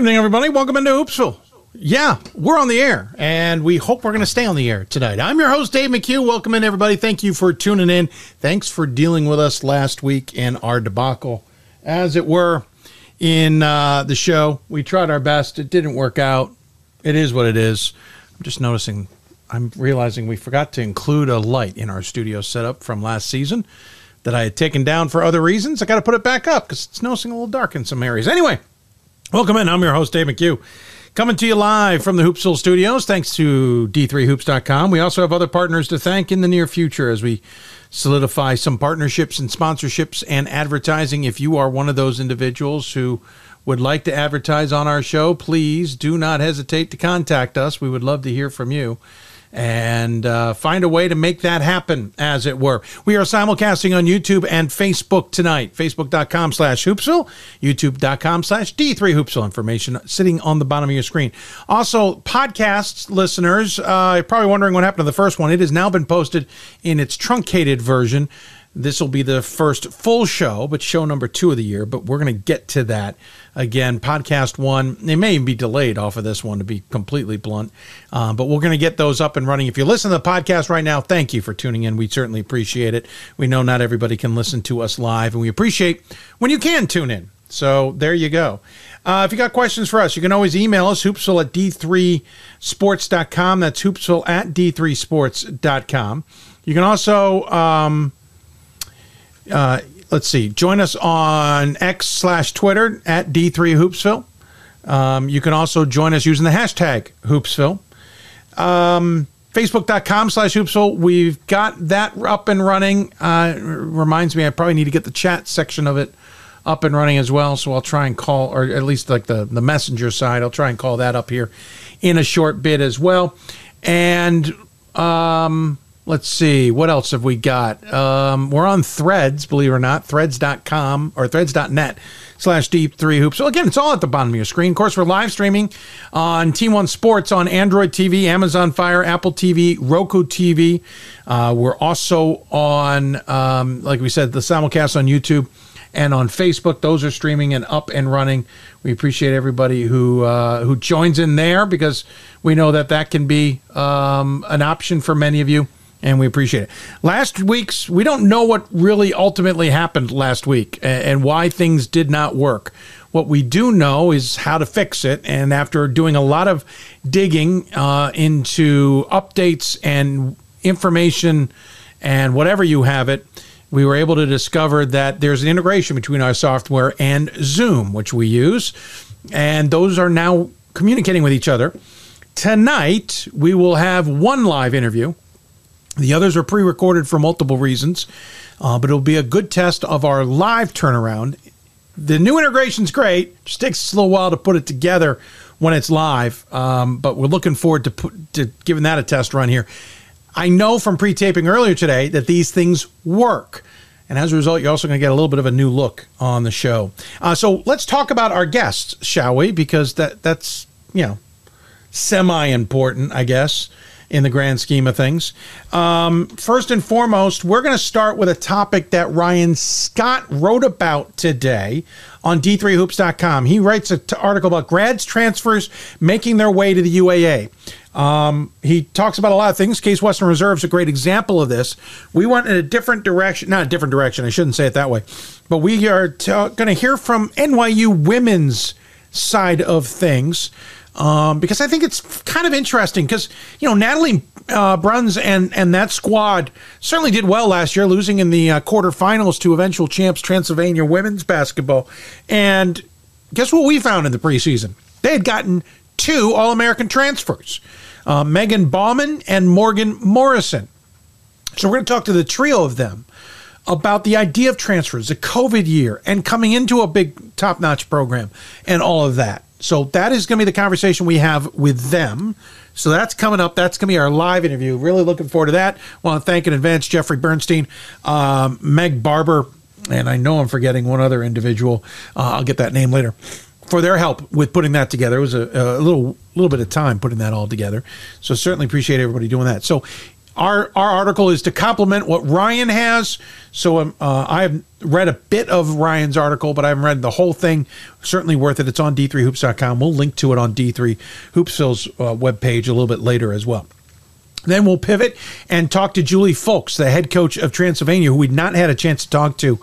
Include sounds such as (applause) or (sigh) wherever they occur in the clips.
Good evening, everybody. Welcome into Hoopsville. Yeah, we're on the air, and we hope we're going to stay on the air tonight. I'm your host, Dave McHugh. Welcome in, everybody. Thank you for tuning in. Thanks for dealing with us last week in our debacle, as it were, in uh, the show. We tried our best. It didn't work out. It is what it is. I'm just noticing, I'm realizing we forgot to include a light in our studio setup from last season that I had taken down for other reasons. I got to put it back up because it's noticing a little dark in some areas. Anyway, welcome in. I'm your host, Dave McHugh. Coming to you live from the Hoopsville studios, thanks to D3Hoops.com. We also have other partners to thank in the near future as we solidify some partnerships and sponsorships and advertising. If you are one of those individuals who would like to advertise on our show, please do not hesitate to contact us. We would love to hear from you and uh, find a way to make that happen, as it were. We are simulcasting on YouTube and Facebook tonight. Facebook.com slash Hoopsville, YouTube.com slash D3 Hoopsville. Information sitting on the bottom of your screen. Also, podcasts listeners, uh, you're probably wondering what happened to the first one. It has now been posted in its truncated version. This will be the first full show, but show number two of the year. But we're going to get to that again. Podcast one, they may be delayed off of this one to be completely blunt, uh, but we're going to get those up and running. If you listen to the podcast right now, thank you for tuning in. We certainly appreciate it. We know not everybody can listen to us live, and we appreciate when you can tune in. So there you go. Uh, if you got questions for us, you can always email us, hoopsville at d3sports.com. That's hoopsville at d3sports.com. You can also um, uh, let's see. Join us on X slash Twitter at D3 Hoopsville. Um, you can also join us using the hashtag Hoopsville. Um, Facebook.com slash Hoopsville. We've got that up and running. Uh, reminds me, I probably need to get the chat section of it up and running as well. So I'll try and call, or at least like the, the messenger side, I'll try and call that up here in a short bit as well. And um, Let's see. What else have we got? Um, we're on threads, believe it or not, threads.com or threads.net slash deep three hoops. So again, it's all at the bottom of your screen. Of course, we're live streaming on Team One Sports on Android TV, Amazon Fire, Apple TV, Roku TV. Uh, we're also on, um, like we said, the simulcast on YouTube and on Facebook. Those are streaming and up and running. We appreciate everybody who uh, who joins in there because we know that that can be um, an option for many of you and we appreciate it. Last week's, we don't know what really ultimately happened last week and why things did not work. What we do know is how to fix it. And after doing a lot of digging uh, into updates and information and whatever you have it, we were able to discover that there's an integration between our software and Zoom, which we use. And those are now communicating with each other. Tonight, we will have one live interview the others are pre recorded for multiple reasons, uh, but it'll be a good test of our live turnaround. The new integration's great, just takes a little while to put it together when it's live, um, but we're looking forward to, put, to giving that a test run here. I know from pre taping earlier today that these things work. And as a result, you're also going to get a little bit of a new look on the show. Uh, so let's talk about our guests, shall we? Because that that's you know semi important, I guess in the grand scheme of things. Um, first and foremost, we're going to start with a topic that Ryan Scott wrote about today on d3hoops.com. He writes an t- article about grads transfers making their way to the UAA. Um, he talks about a lot of things. Case Western Reserve is a great example of this. We went in a different direction, not a different direction, I shouldn't say it that way, but we are t- going to hear from NYU women's side of things um, because I think it's kind of interesting because you know Natalie uh, Bruns and and that squad certainly did well last year, losing in the uh, quarterfinals to eventual champs Transylvania women's basketball. And guess what we found in the preseason? They had gotten two All American transfers, uh, Meagan Bauman and Morgan Morrison. So we're going to talk to the trio of them about the idea of transfers, the COVID year, and coming into a big top notch program and all of that. So that is going to be the conversation we have with them. So that's coming up. That's going to be our live interview. Really looking forward to that. Want to thank in advance Jeffrey Bernstein, um, Meg Barber, and I know I'm forgetting one other individual. Uh, I'll get that name later for their help with putting that together. It was a, a little little bit of time putting that all together. So certainly appreciate everybody doing that. So our our article is to complement what Ryan has. So um, uh, I've read a bit of Ryan's article, but I haven't read the whole thing. Certainly worth it. It's on d3hoops.com. We'll link to it on D3 Hoopsville's uh, webpage a little bit later as well. Then we'll pivot and talk to Juli Fulks, the head coach of Transylvania, who we'd not had a chance to talk to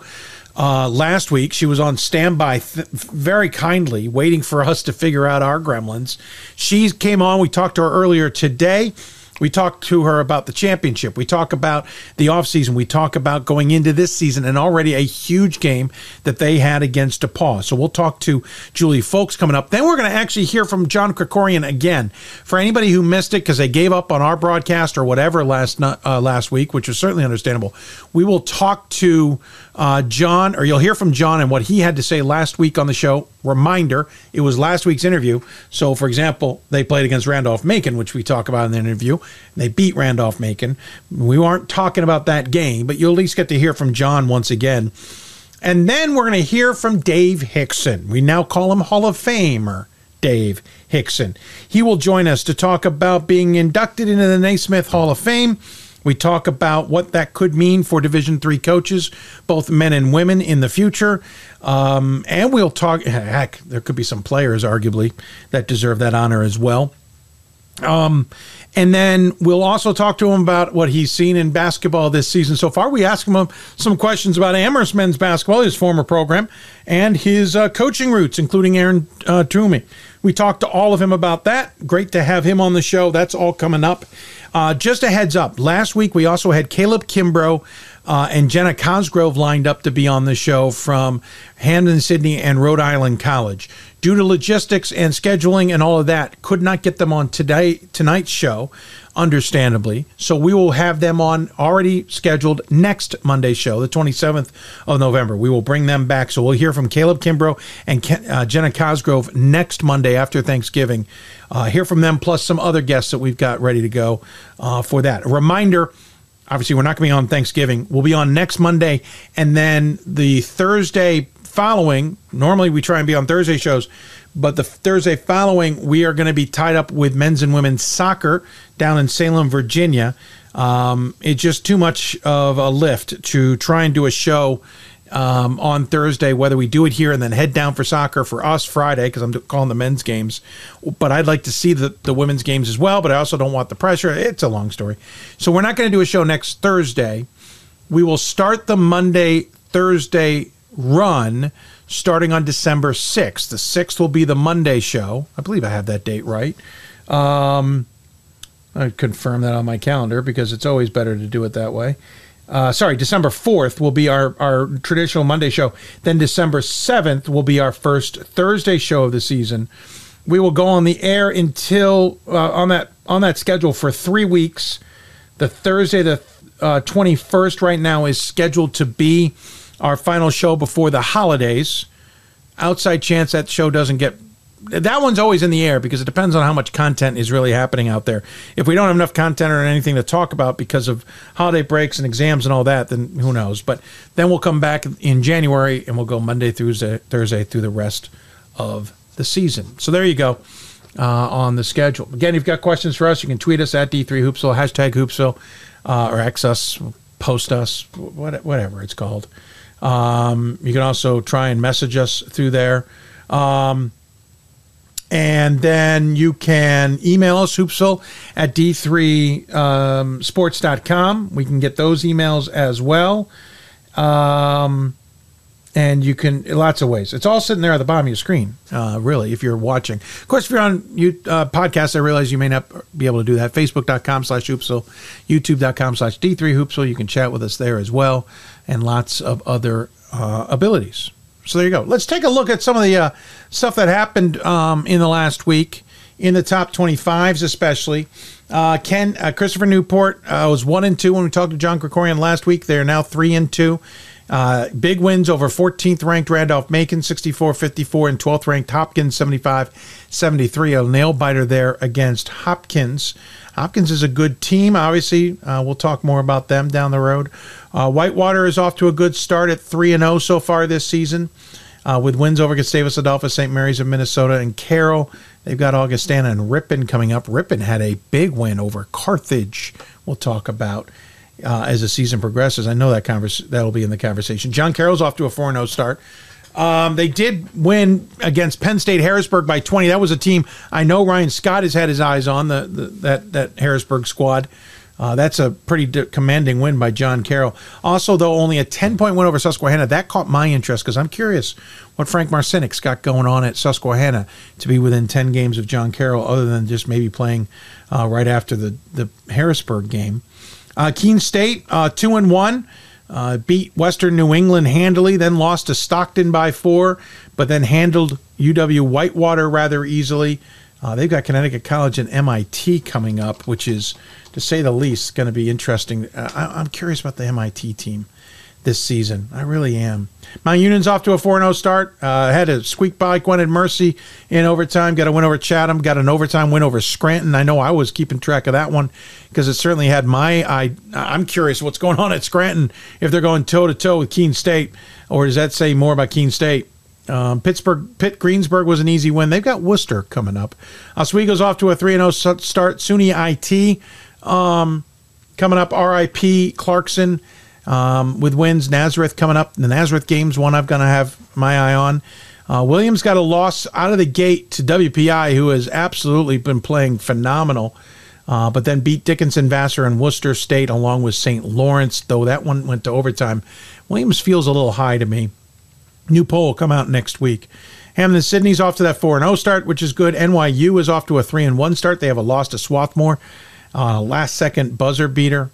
uh, last week. She was on standby th- very kindly, waiting for us to figure out our gremlins. She came on. We talked to her earlier today. We talk to her about the championship. We talk about the offseason. We talk about going into this season and already a huge game that they had against DePaul. So we'll talk to Juli Fulks coming up. Then we're going to actually hear from John Krikorian again. For anybody who missed it because they gave up on our broadcast or whatever last uh, last week, which is certainly understandable, we will talk to uh, John, or you'll hear from John and what he had to say last week on the show. Reminder, it was last week's interview. So, for example, they played against Randolph Macon, which we talk about in the interview. They beat Randolph Macon. We weren't talking about that game, but you'll at least get to hear from John once again. And then we're going to hear from Dave Hixon. We now call him Hall of Famer Dave Hixon. He will join us to talk about being inducted into the Naismith Hall of Fame we talk about what that could mean for Division three coaches, both men and women in the future. Um, and we'll talk, (laughs) heck, there could be some players, arguably, that deserve that honor as well. Um, and then we'll also talk to him about what he's seen in basketball this season so far. We ask him some questions about Amherst men's basketball, his former program, and his uh, coaching roots, including Aaron uh, Toomey. We talked to all of him about that. Great to have him on the show. That's all coming up. Uh, just a heads up. Last week we also had Caleb Kimbrough uh, and Jenna Cosgrove lined up to be on the show from Hampden-Sydney and Rhode Island College. Due to logistics and scheduling and all of that, could not get them on today tonight's show understandably. So we will have them on already scheduled next Monday show, the 27th of November. We will bring them back. So we'll hear from Caleb Kimbrough and Ken, uh, Jenna Cosgrove next Monday after Thanksgiving. Uh, hear from them plus some other guests that we've got ready to go uh, for that. A reminder. Obviously, we're not going to be on Thanksgiving. We'll be on next Monday, and then the Thursday following. Normally, we try and be on Thursday shows but the Thursday following, we are going to be tied up with men's and women's soccer down in Salem, Virginia. Um, it's just too much of a lift to try and do a show um, on Thursday, whether we do it here and then head down for soccer for us Friday, because I'm calling the men's games. But I'd like to see the, the women's games as well, but I also don't want the pressure. It's a long story. So we're not going to do a show next Thursday. We will start the Monday, Thursday run starting on December 6th. The 6th will be the Monday show. I believe I have that date right. Um, I confirm that on my calendar because it's always better to do it that way. Uh, sorry, December 4th will be our, our traditional Monday show. Then December 7th will be our first Thursday show of the season. We will go on the air until uh, on that on that schedule for three weeks. The Thursday, the uh, 21st, right now is scheduled to be our final show before the holidays. Outside chance that show doesn't get that one's always in the air because it depends on how much content is really happening out there. If we don't have enough content or anything to talk about because of holiday breaks and exams and all that, then who knows? But then we'll come back in January and we'll go Monday, through Thursday through the rest of the season. So there you go uh, on the schedule. Again, if you've got questions for us, you can tweet us at D3Hoopsville, hashtag Hoopsville, uh, or X us, post us, whatever it's called. Um, you can also try and message us through there. Um, and then you can email us, hoopsville at d3sports.com. Um, we can get those emails as well. Um, and you can lots of ways. It's all sitting there at the bottom of your screen, uh, really, if you're watching. Of course, if you're on you, uh, podcast, I realize you may not be able to do that. Facebook.com slash hoopsville, YouTube.com slash D3hoopsville. You can chat with us there as well, and lots of other uh, abilities. So there you go. Let's take a look at some of the uh, stuff that happened um, in the last week in the top 25s, especially. Uh, Ken uh, Christopher Newport uh, was one and two when we talked to John Krikorian last week. They are now three and two. Uh, big wins over 14th ranked Randolph Macon 64 54 and 12th ranked Hopkins 75 73. A nail biter there against Hopkins. Hopkins is a good team. Obviously, uh, we'll talk more about them down the road. Uh, Whitewater is off to a good start at 3 and 0 so far this season. Uh, with wins over Gustavus Adolphus, St. Mary's of Minnesota, and Carroll. They've got Augustana and Ripon coming up. Ripon had a big win over Carthage. We'll talk about uh, as the season progresses. I know that convers- that'll be in the conversation. John Carroll's off to a 4 0 start. Um, they did win against Penn State Harrisburg by 20. That was a team I know Ryan Scott has had his eyes on, the, the that, that Harrisburg squad. Uh, that's a pretty commanding win by John Carroll. Also, though, only a 10 point win over Susquehanna. That caught my interest because I'm curious what Frank Marcinek's got going on at Susquehanna to be within 10 games of John Carroll, other than just maybe playing uh, right after the, the Harrisburg game. Uh, Keene State, uh, 2 and 1. Uh, beat Western New England handily, then lost to Stockton by four, but then handled UW Whitewater rather easily. Uh, they've got Connecticut College and MIT coming up, which is, to say the least, going to be interesting. Uh, I, am curious about the MIT team this season. I really am. Mount Union's off to a 4 0 start. Uh, had a squeak by Gwynedd Mercy in overtime. Got a win over Chatham. Got an overtime win over Scranton. I know I was keeping track of that one because it certainly had my eye. I'm curious what's going on at Scranton if they're going toe to toe with Keene State, or does that say more about Keene State? Um, Pittsburgh, Pitt Greensburg was an easy win. They've got Worcester coming up. Oswego's off to a 3 0 start. SUNY IT um, coming up. RPI Clarkson um, with wins. Nazareth coming up. The Nazareth game's one I'm going to have my eye on. Uh, Williams got a loss out of the gate to WPI, who has absolutely been playing phenomenal, uh, but then beat Dickinson, Vassar, and Worcester State along with St. Lawrence, though that one went to overtime. Williams feels a little high to me. New poll will come out next week. Hampden Sydney's off to that 4 0 start, which is good. NYU is off to a 3 1 start. They have a loss to Swarthmore. Uh, last second buzzer beater.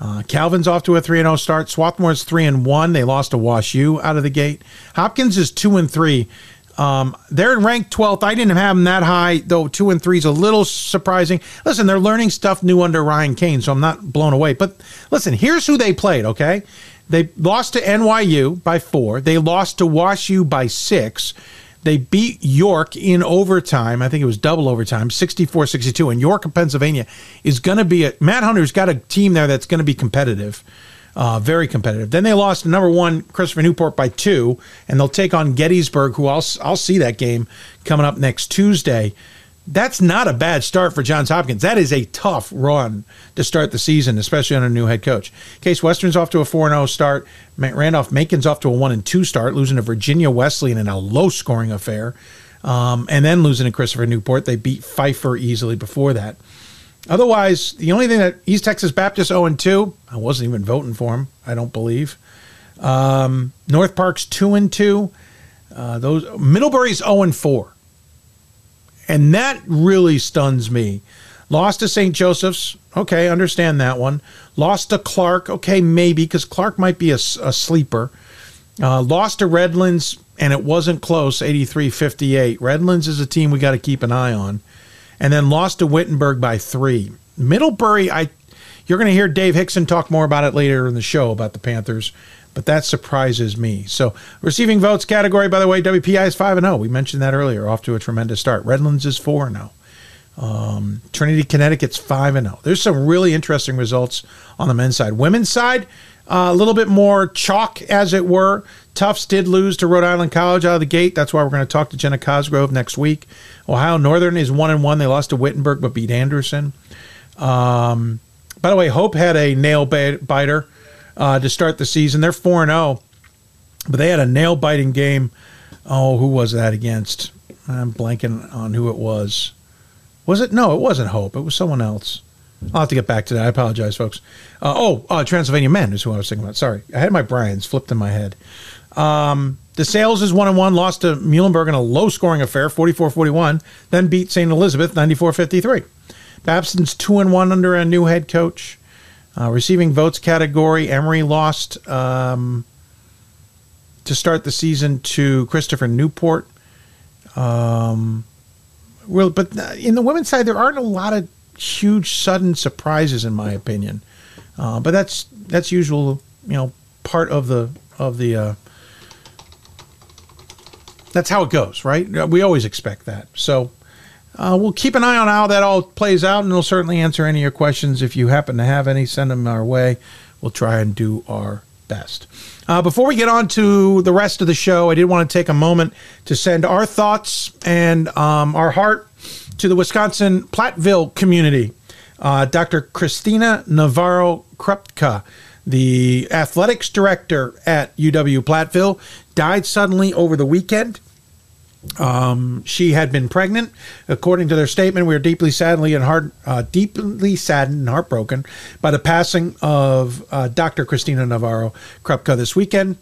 Uh, Calvin's off to a 3 0 start. Swarthmore's 3 and 1. They lost to Wash U out of the gate. Hopkins is 2 and 3. Um, they're in ranked 12th. I didn't have them that high, though 2 and 3 is a little surprising. Listen, they're learning stuff new under Ryan Kane, so I'm not blown away. But listen, here's who they played, okay? They lost to NYU by four. They lost to Wash U by six. They beat York in overtime. I think it was double overtime, 64 62. And York, Pennsylvania, is going to be a. Matt Hunter's got a team there that's going to be competitive, uh, very competitive. Then they lost to number one, Christopher Newport, by two, and they'll take on Gettysburg, who I'll, I'll see that game coming up next Tuesday that's not a bad start for Johns Hopkins. That is a tough run to start the season, especially on a new head coach. Case Western's off to a 4 0 start. Randolph Macon's off to a 1 2 start, losing to Virginia Wesleyan in a low scoring affair, um, and then losing to Christopher Newport. They beat Pfeiffer easily before that. Otherwise, the only thing that East Texas Baptist 0 2, I wasn't even voting for him, I don't believe. Um, North Park's 2 and 2. Uh, those Middlebury's 0 4. And that really stuns me. Lost to St. Joseph's. Okay, understand that one. Lost to Clark. Okay, maybe, because Clark might be a, a sleeper. Uh, lost to Redlands, and it wasn't close 83 58. Redlands is a team we got to keep an eye on. And then lost to Wittenberg by three. Middlebury, I you're going to hear Dave Hixon talk more about it later in the show about the Panthers but that surprises me. So, receiving votes category, by the way, WPI is 5 and 0. We mentioned that earlier, off to a tremendous start. Redlands is 4 and 0. Um, Trinity, Connecticut's 5 and 0. There's some really interesting results on the men's side. Women's side, uh, a little bit more chalk, as it were. Tufts did lose to Rhode Island College out of the gate. That's why we're going to talk to Jenna Cosgrove next week. Ohio Northern is 1 and 1. They lost to Wittenberg but beat Anderson. Um, by the way, Hope had a nail biter uh, to start the season. They're 4 0, but they had a nail biting game. Oh, who was that against? I'm blanking on who it was. Was it? No, it wasn't Hope. It was someone else. I'll have to get back to that. I apologize, folks. Uh, oh, uh, Transylvania Men is who I was thinking about. Sorry. I had my Bryans flipped in my head. Um, DeSales is 1 and 1, lost to Muhlenberg in a low scoring affair, 44 41, then beat St. Elizabeth 94 53. Babson's 2 and 1 under a new head coach. Uh, receiving votes category, Emory lost um, to start the season to Christopher Newport. Um, well, but in the women's side, there aren't a lot of huge sudden surprises, in my opinion. Uh, but that's that's usual, you know, part of the of the. Uh, that's how it goes, right? We always expect that. So uh, we'll keep an eye on how that all plays out, and we'll certainly answer any of your questions. If you happen to have any, send them our way. We'll try and do our best. Uh, before we get on to the rest of the show, I did want to take a moment to send our thoughts and um, our heart to the Wisconsin Platteville community. Uh, Dr. Christina Navarro Krupka, the athletics director at UW Platteville, died suddenly over the weekend. Um, she had been pregnant. According to their statement, we are deeply sadly and heart, uh, deeply saddened and heartbroken by the passing of uh, Dr. Christina Navarro Krupka this weekend.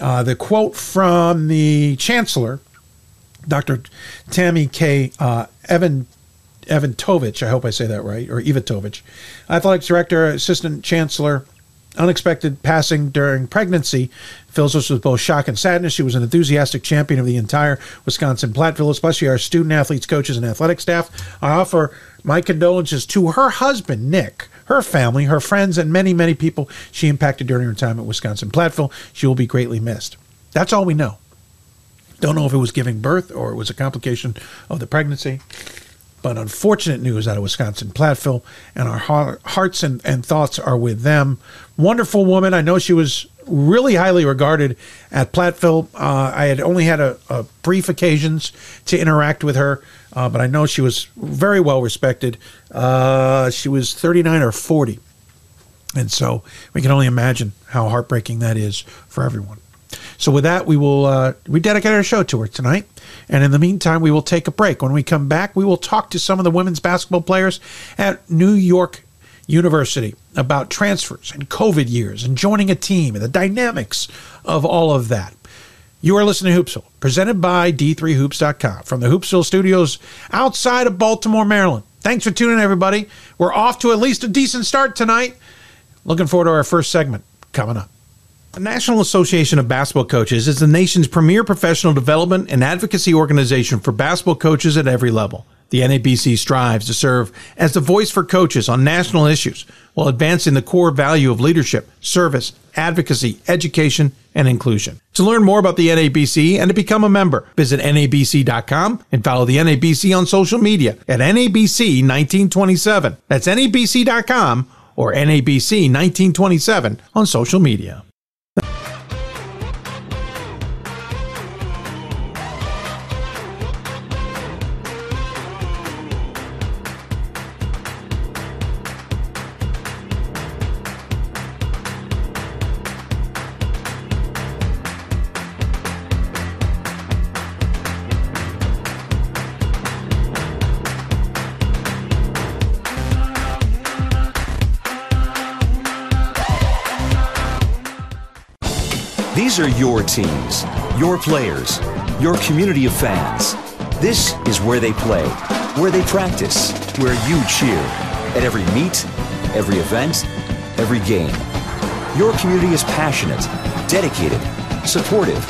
Uh, the quote from the chancellor, Dr. Tammy K. Uh, Evan Evantovich, I hope I say that right, or Ivatovich, athletics director, assistant chancellor unexpected passing during pregnancy fills us with both shock and sadness. She was an enthusiastic champion of the entire Wisconsin Platteville, especially our student athletes, coaches, and athletic staff. I offer my condolences to her husband, Nick, her family, her friends, and many, many people she impacted during her time at Wisconsin Platteville. She will be greatly missed. That's all we know. Don't know if it was giving birth or it was a complication of the pregnancy. But unfortunate news out of Wisconsin Platteville, and our hearts and, and thoughts are with them. Wonderful woman. I know she was really highly regarded at Platteville. Uh, I had only had a, a, brief occasions to interact with her, uh, but I know she was very well respected. Uh, she was 39 or 40. And so we can only imagine how heartbreaking that is for everyone. So with that, we will uh, we dedicate our show to her tonight. And in the meantime, we will take a break. When we come back, we will talk to some of the women's basketball players at New York University about transfers and COVID years and joining a team and the dynamics of all of that. You are listening to Hoopsville, presented by D3Hoops.com from the Hoopsville studios outside of Baltimore, Maryland. Thanks for tuning in, everybody. We're off to at least a decent start tonight. Looking forward to our first segment coming up. The National Association of Basketball Coaches is the nation's premier professional development and advocacy organization for basketball coaches at every level. The NABC strives to serve as the voice for coaches on national issues while advancing the core value of leadership, service, advocacy, education, and inclusion. To learn more about the NABC and to become a member, visit NABC.com and follow the NABC on social media at NABC 1927. That's NABC.com or NABC 1927 on social media. Your teams, your players, your community of fans. This is where they play, where they practice, where you cheer. At every meet, every event, every game. Your community is passionate, dedicated, supportive.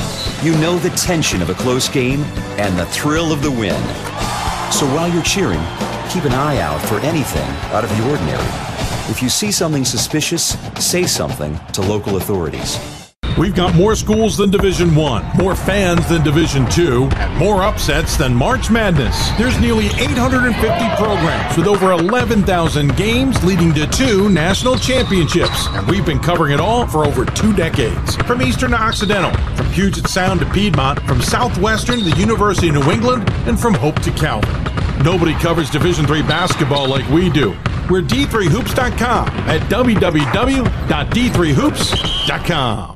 You know the tension of a close game and the thrill of the win. So while you're cheering, keep an eye out for anything out of the ordinary. If you see something suspicious, say something to local authorities. We've got more schools than Division 1, more fans than Division 2, and more upsets than March Madness. There's nearly 850 programs with over 11,000 games leading to two national championships, and we've been covering it all for over two decades. From Eastern to Occidental, from Puget Sound to Piedmont, from Southwestern to the University of New England, and from Hope to Calvin. Nobody covers Division 3 basketball like we do. We're D3Hoops.com at www.d3hoops.com.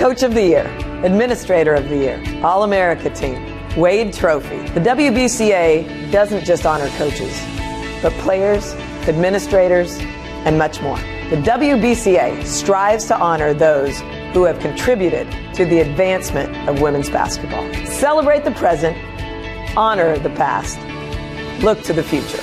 Coach of the Year. Administrator of the Year, All America Team, Wade Trophy. The WBCA doesn't just honor coaches, but players, administrators, and much more. The WBCA strives to honor those who have contributed to the advancement of women's basketball. Celebrate the present, honor the past, look to the future.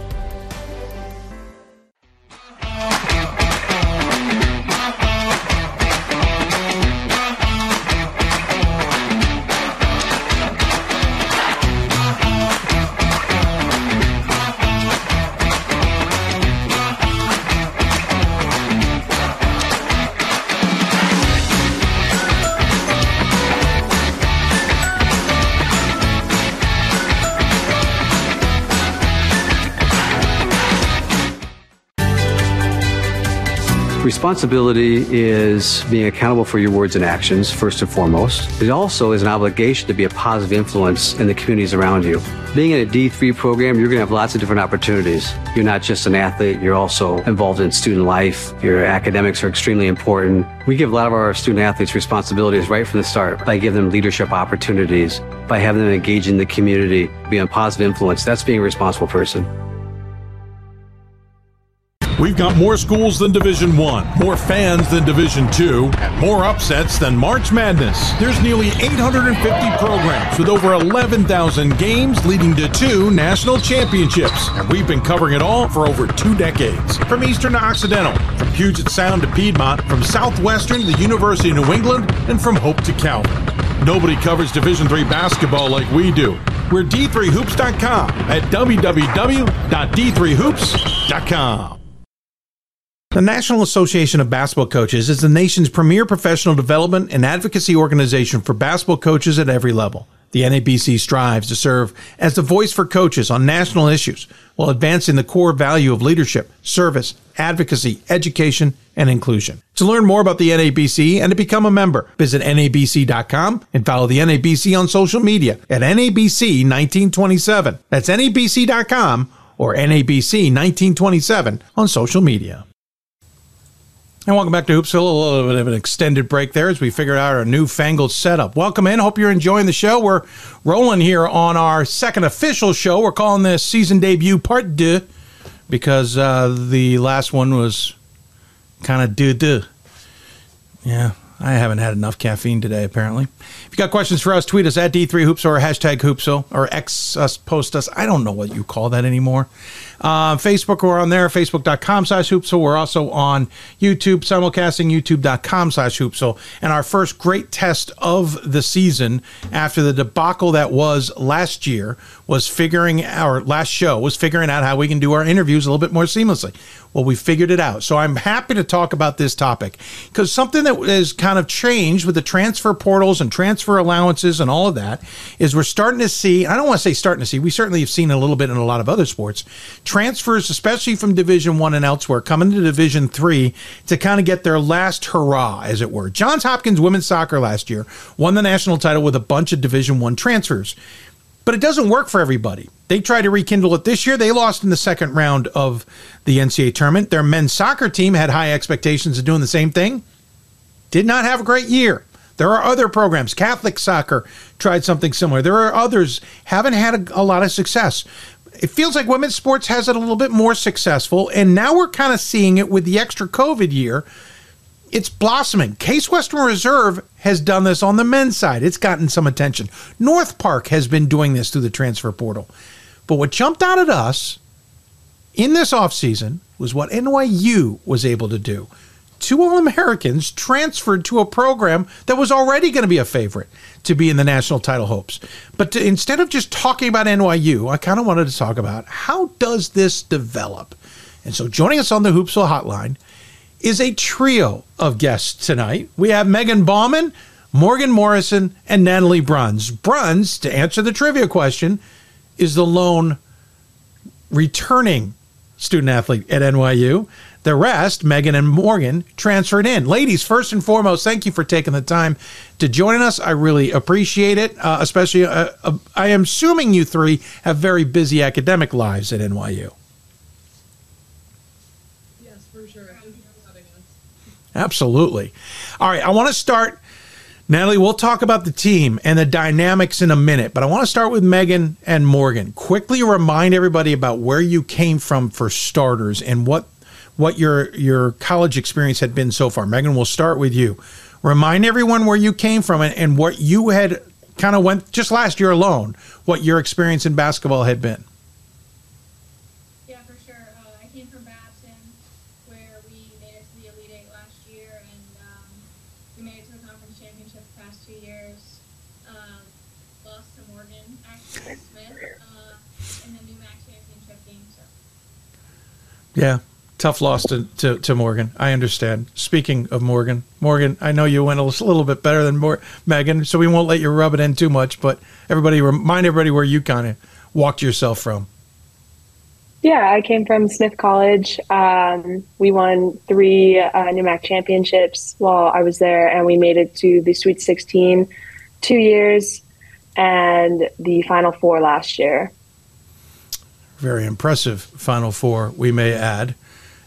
Responsibility is being accountable for your words and actions, first and foremost. It also is an obligation to be a positive influence in the communities around you. Being in a D3 program, you're going to have lots of different opportunities. You're not just an athlete, you're also involved in student life. Your academics are extremely important. We give a lot of our student athletes responsibilities right from the start by giving them leadership opportunities, by having them engage in the community, be a positive influence. That's being a responsible person. We've got more schools than Division 1, more fans than Division 2, and more upsets than March Madness. There's nearly 850 programs with over 11,000 games leading to two national championships, and we've been covering it all for over two decades. From Eastern to Occidental, from Puget Sound to Piedmont, from Southwestern to the University of New England, and from Hope to Calvin. Nobody covers Division 3 basketball like we do. We're d3hoops.com at www.d3hoops.com. The National Association of Basketball Coaches is the nation's premier professional development and advocacy organization for basketball coaches at every level. The NABC strives to serve as the voice for coaches on national issues while advancing the core value of leadership, service, advocacy, education, and inclusion. To learn more about the NABC and to become a member, visit NABC.com and follow the NABC on social media at NABC 1927. That's NABC.com or NABC 1927 on social media. And welcome back to Hoopsville. A little bit of an extended break there as we figured out our newfangled setup. Welcome in. Hope you're enjoying the show. We're rolling here on our second official show. We're calling this season debut part deux because uh, the last one was kind of deux deux. Yeah, I haven't had enough caffeine today, apparently. If you got questions for us, tweet us at D3Hoops or hashtag Hoopsville or X us, post us. I don't know what you call that anymore. Uh, Facebook, we're on there, facebook.com slash hoopsville. We're also on YouTube, simulcasting, youtube.com slash hoopsville. And our first great test of the season after the debacle that was last year was figuring our last show was figuring out how we can do our interviews a little bit more seamlessly. Well, we figured it out. So I'm happy to talk about this topic because something that has kind of changed with the transfer portals and transfer allowances and all of that is we're starting to see, I don't want to say starting to see, we certainly have seen a little bit in a lot of other sports, transfers, especially from Division One and elsewhere, coming to Division Three to kind of get their last hurrah, as it were. Johns Hopkins women's soccer last year won the national title with a bunch of Division One transfers. But it doesn't work for everybody. They tried to rekindle it this year. They lost in the second round of the NCAA tournament. Their men's soccer team had high expectations of doing the same thing. Did not have a great year. There are other programs. Catholic soccer tried something similar. There are others haven't had a, a lot of success. It feels like women's sports has it a little bit more successful, and now we're kind of seeing it with the extra COVID year it's blossoming. Case Western Reserve has done this on the men's side. It's gotten some attention. North Park has been doing this through the transfer portal. But what jumped out at us in this offseason was what NYU was able to do. Two All Americans transferred to a program that was already going to be a favorite to be in the national title hopes. But to, instead of just talking about NYU, I kind of wanted to talk about how does this develop? And so joining us on the Hoopsville hotline is a trio of guests tonight. We have Meagan Bauman, Morgan Morrison, and Natalie Bruns. Bruns, to answer the trivia question, is the lone returning student athlete at NYU. The rest, Meagan and Morgan, transferred in. Ladies, first and foremost, thank you for taking the time to join us. I really appreciate it. Uh, especially, uh, uh, I am assuming you three have very busy academic lives at NYU. Yes, for sure. Absolutely. All right, I want to start. Natalie, we'll talk about the team and the dynamics in a minute, but I want to start with Meagan and Morgan. Quickly remind everybody about where you came from for starters and what what your your college experience had been so far. Meagan, we'll start with you. Remind everyone where you came from and, and what you had kind of went just last year alone, what your experience in basketball had been. Yeah, tough loss to, to, to, Morgan. I understand. Speaking of Morgan, Morgan, I know you went a little bit better than more, Meagan, so we won't let you rub it in too much. But everybody, remind everybody where you kind of walked yourself from. Yeah, I came from Smith College. Um, we won three uh, Mac championships while I was there, and we made it to the Sweet 16 two years and the Final Four last year. Very impressive Final Four, we may add.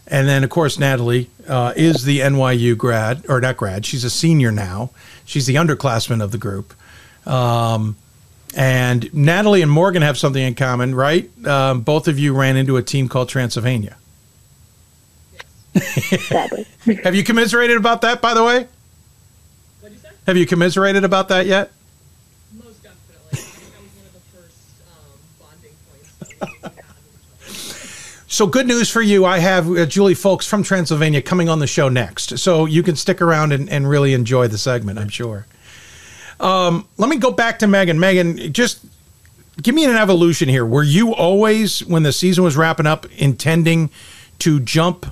And then, of course, Natalie uh, is the NYU grad, or not grad, she's a senior now. She's the underclassman of the group. Um, and Natalie and Morgan have something in common, right? Um, both of you ran into a team called Transylvania. (laughs) have you commiserated about that, by the way? What'd you say? Have you commiserated about that yet? Most definitely. I think that was one of the first um, bonding points. So good news for you. I have uh, Juli Fulks from Transylvania coming on the show next. So you can stick around and, and really enjoy the segment, I'm sure. Um, let me go back to Meagan. Meagan, just give me an evolution here. Were you always, when the season was wrapping up, intending to jump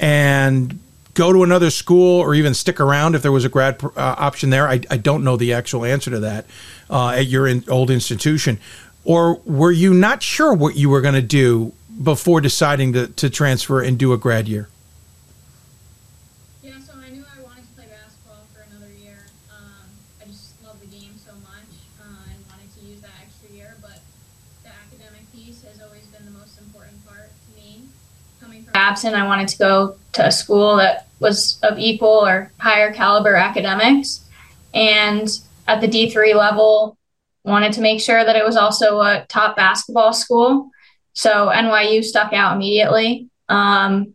and go to another school or even stick around if there was a grad uh, option there? I, I, don't know the actual answer to that uh, at your in, old institution. Or were you not sure what you were going to do before deciding to, to transfer and do a grad year? Yeah, so I knew I wanted to play basketball for another year. Um, I just love the game so much uh, and wanted to use that extra year, but the academic piece has always been the most important part to me. Coming from I wanted to go to a school that was of equal or higher caliber academics. And at the D3 level, wanted to make sure that it was also a top basketball school. So NYU stuck out immediately. Um,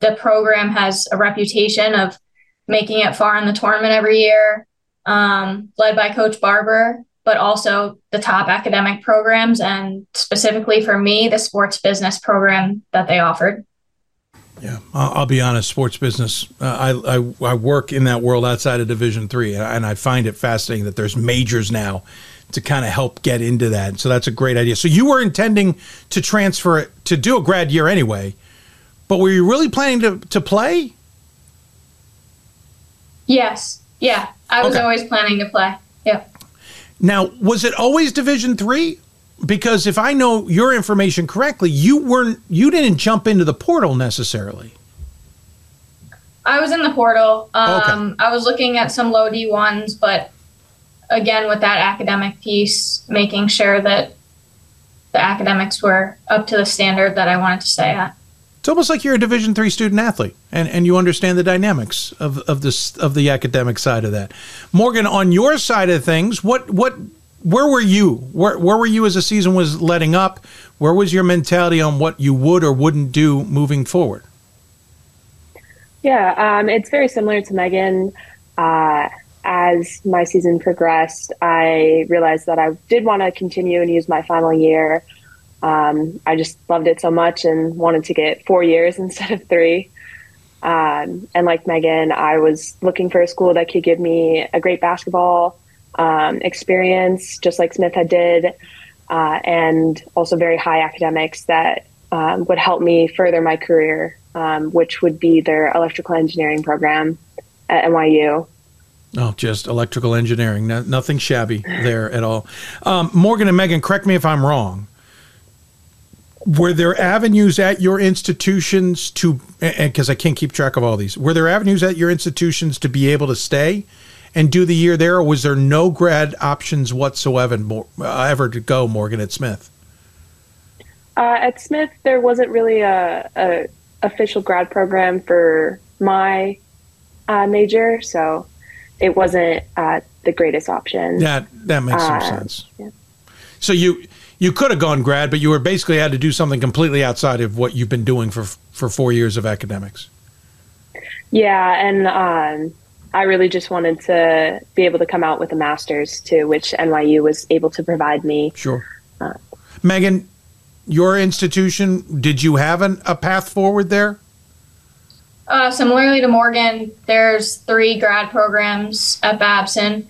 the program has a reputation of making it far in the tournament every year, um, led by Coach Barber, but also the top academic programs, and specifically for me, the sports business program that they offered. Yeah, I'll, be honest. Sports business. Uh, I, I, I work in that world outside of Division three, and I find it fascinating that there's majors now to kind of help get into that. So that's a great idea. So you were intending to transfer it to do a grad year anyway, but were you really planning to, to play? Yes. Yeah. I was okay. always planning to play. Yeah. Now, was it always Division three? Because if I know your information correctly, you weren't you didn't jump into the portal necessarily. I was in the portal. Um, okay. I was looking at some low D ones, but again with that academic piece, making sure that the academics were up to the standard that I wanted to stay at. It's almost like you're a Division three student athlete, and, and you understand the dynamics of, of this of the academic side of that. Morgan, on your side of things, what what where were you? Where where were you as the season was letting up? Where was your mentality on what you would or wouldn't do moving forward? Yeah, um, it's very similar to Meagan. Uh, as my season progressed, I realized that I did want to continue and use my final year. Um, I just loved it so much and wanted to get four years (laughs) instead of three. Um, and like Meagan, I was looking for a school that could give me a great basketball um, experience, just like Smith had did, uh, and also very high academics that um, would help me further my career um, which would be their electrical engineering program at NYU. Oh, just electrical engineering. No, nothing shabby there at all. Um, Morgan and Meagan, correct me if I'm wrong. Were there avenues at your institutions to, because I can't keep track of all these, were there avenues at your institutions to be able to stay and do the year there, or was there no grad options whatsoever uh, ever to go, Morgan, at Smith? Uh, at Smith, there wasn't really a, a official grad program for my uh, major, so it wasn't uh, the greatest option. That that makes some uh, sense. Yeah. So you you could have gone grad, but you were basically had to do something completely outside of what you've been doing for for four years of academics. Yeah, and um, I really just wanted to be able to come out with a master's too, which NYU was able to provide me. Sure. Uh, Meagan, your institution, did you have an, a path forward there? Uh, similarly to Morgan, there's three grad programs at Babson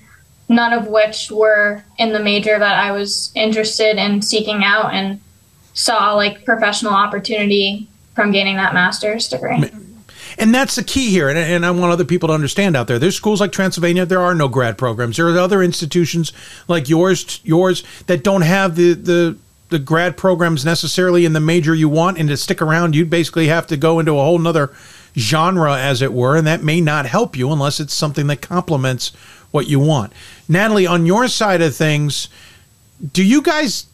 none of which were in the major that I was interested in seeking out and saw like professional opportunity from gaining that master's degree. And that's the key here. And, and, I want other people to understand out there. There's schools like Transylvania. There are no grad programs. There are other institutions like yours, yours that don't have the, the, the grad programs necessarily in the major you want. And to stick around, you'd basically have to go into a whole nother genre, as it were. And that may not help you unless it's something that complements what you want. Natalie, on your side of things, do you guys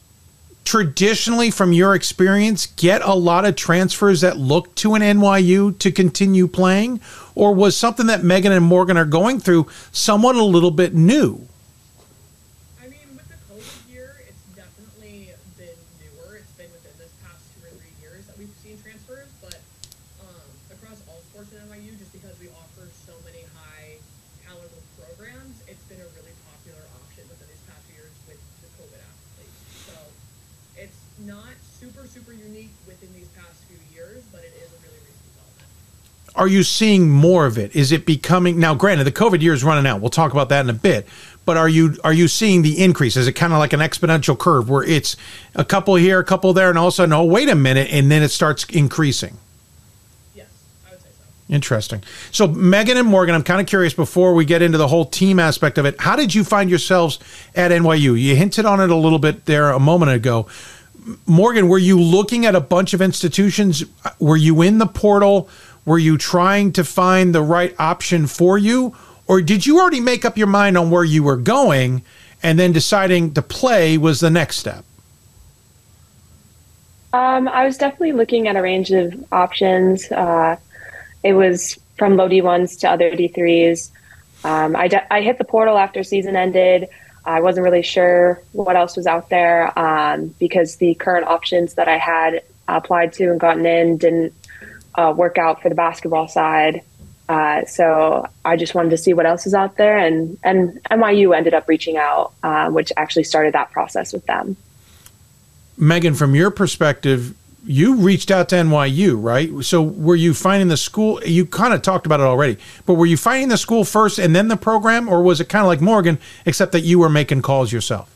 traditionally, from your experience, get a lot of transfers that look to an NYU to continue playing? Or was something that Meagan and Morgan are going through somewhat a little bit new? Are you seeing more of it? Is it becoming now? Granted, the COVID year is running out. We'll talk about that in a bit. But are you are you seeing the increase? Is it kind of like an exponential curve where it's a couple here, a couple there, and all of a sudden, oh wait a minute, and then it starts increasing? Yes, I would say so. Interesting. So Meagan and Morgan, I'm kind of curious before we get into the whole team aspect of it. How did you find yourselves at NYU? You hinted on it a little bit there a moment ago. Morgan, were you looking at a bunch of institutions? Uh, were you in the portal? Were you trying to find the right option for you? Or did you already make up your mind on where you were going and then deciding to play was the next step? Um, I was definitely looking at a range of options. Uh, it was from low D1s to other D3s. Um, I, de- I hit the portal after season ended. I wasn't really sure what else was out there um, because the current options that I had applied to and gotten in didn't uh, work out for the basketball side. Uh, so I just wanted to see what else is out there, and and NYU ended up reaching out, uh, which actually started that process with them. Meagan, from your perspective, you reached out to NYU, right? So were you finding the school? You kind of talked about it already, but were you finding the school first and then the program, or was it kind of like Morgan, except that you were making calls yourself?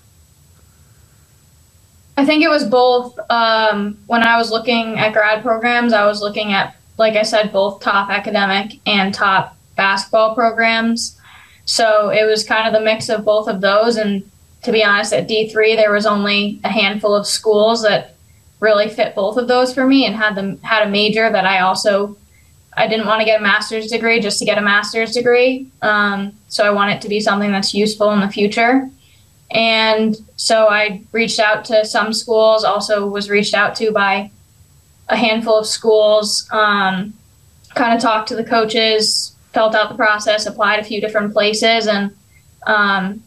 I think it was both. Um, when I was looking at grad programs, I was looking at, like I said, both top academic and top basketball programs. So it was kind of the mix of both of those. And to be honest, at D3, there was only a handful of schools that really fit both of those for me and had them had a major that I also I didn't want to get a master's degree just to get a master's degree. Um, so I want it to be something that's useful in the future. And so I reached out to some schools, also was reached out to by a handful of schools, um, kind of talked to the coaches, felt out the process, applied a few different places, and um,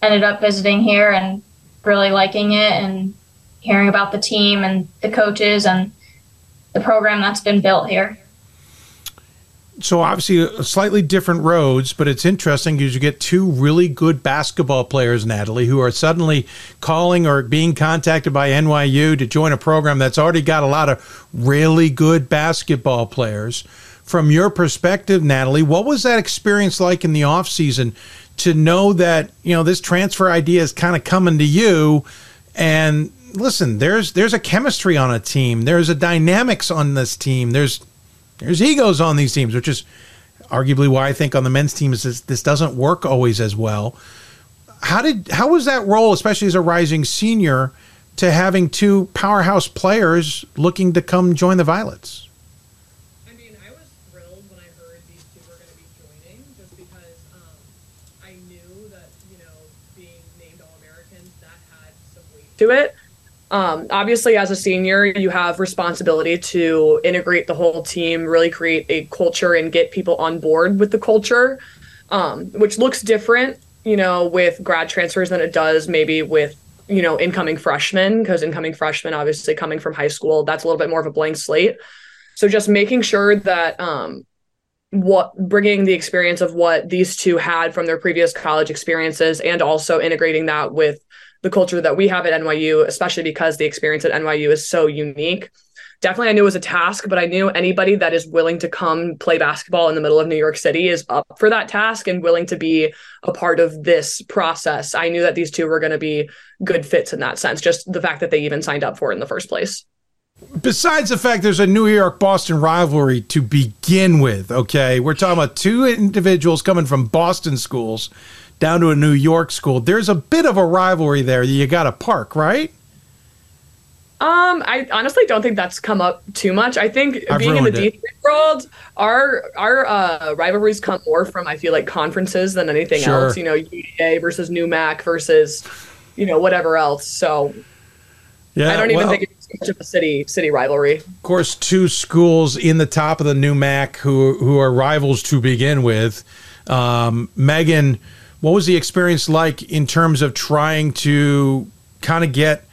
ended up visiting here and really liking it and hearing about the team and the coaches and the program that's been built here so obviously uh, slightly different roads, but it's interesting because you get two really good basketball players, Natalie, who are suddenly calling or being contacted by NYU to join a program that's already got a lot of really good basketball players. From your perspective, Natalie, what was that experience like in the offseason to know that, you know, this transfer idea is kind of coming to you and listen, there's there's a chemistry on a team. There's a dynamics on this team. There's there's egos on these teams, which is arguably why I think on the men's teams this, this doesn't work always as well. How did how was that role, especially as a rising senior, to having two powerhouse players looking to come join the Violets? I mean, I was thrilled when I heard these two were going to be joining, just because um, I knew that you know being named All Americans that had some weight to it. Um, obviously, as a senior, you have responsibility to integrate the whole team, really create a culture, and get people on board with the culture, um, which looks different, you know, with grad transfers than it does maybe with you know incoming freshmen, because incoming freshmen, obviously coming from high school, that's a little bit more of a blank slate. So just making sure that um, what bringing the experience of what these two had from their previous college experiences, and also integrating that with the culture that we have at NYU, especially because the experience at NYU is so unique. Definitely, I knew it was a task, but I knew anybody that is willing to come play basketball in the middle of New York City is up for that task and willing to be a part of this process. I knew that these two were going to be good fits in that sense, just the fact that they even signed up for it in the first place. Besides the fact there's a New York Boston rivalry to begin with, okay? We're talking about two individuals coming from Boston schools down to a New York school. There's a bit of a rivalry there you got to park, right? Um, I honestly don't think that's come up too much. I think I've being in the D3 world, our our uh, rivalries come more from I feel like conferences than anything Sure. else. You know, UAA versus NEWMAC versus you know whatever else. So Yeah, I don't even well- think it's much of a city city rivalry. Of course, two schools in the top of the NEWMAC who who are rivals to begin with. Um, Meagan, what was the experience like in terms of trying to kind of get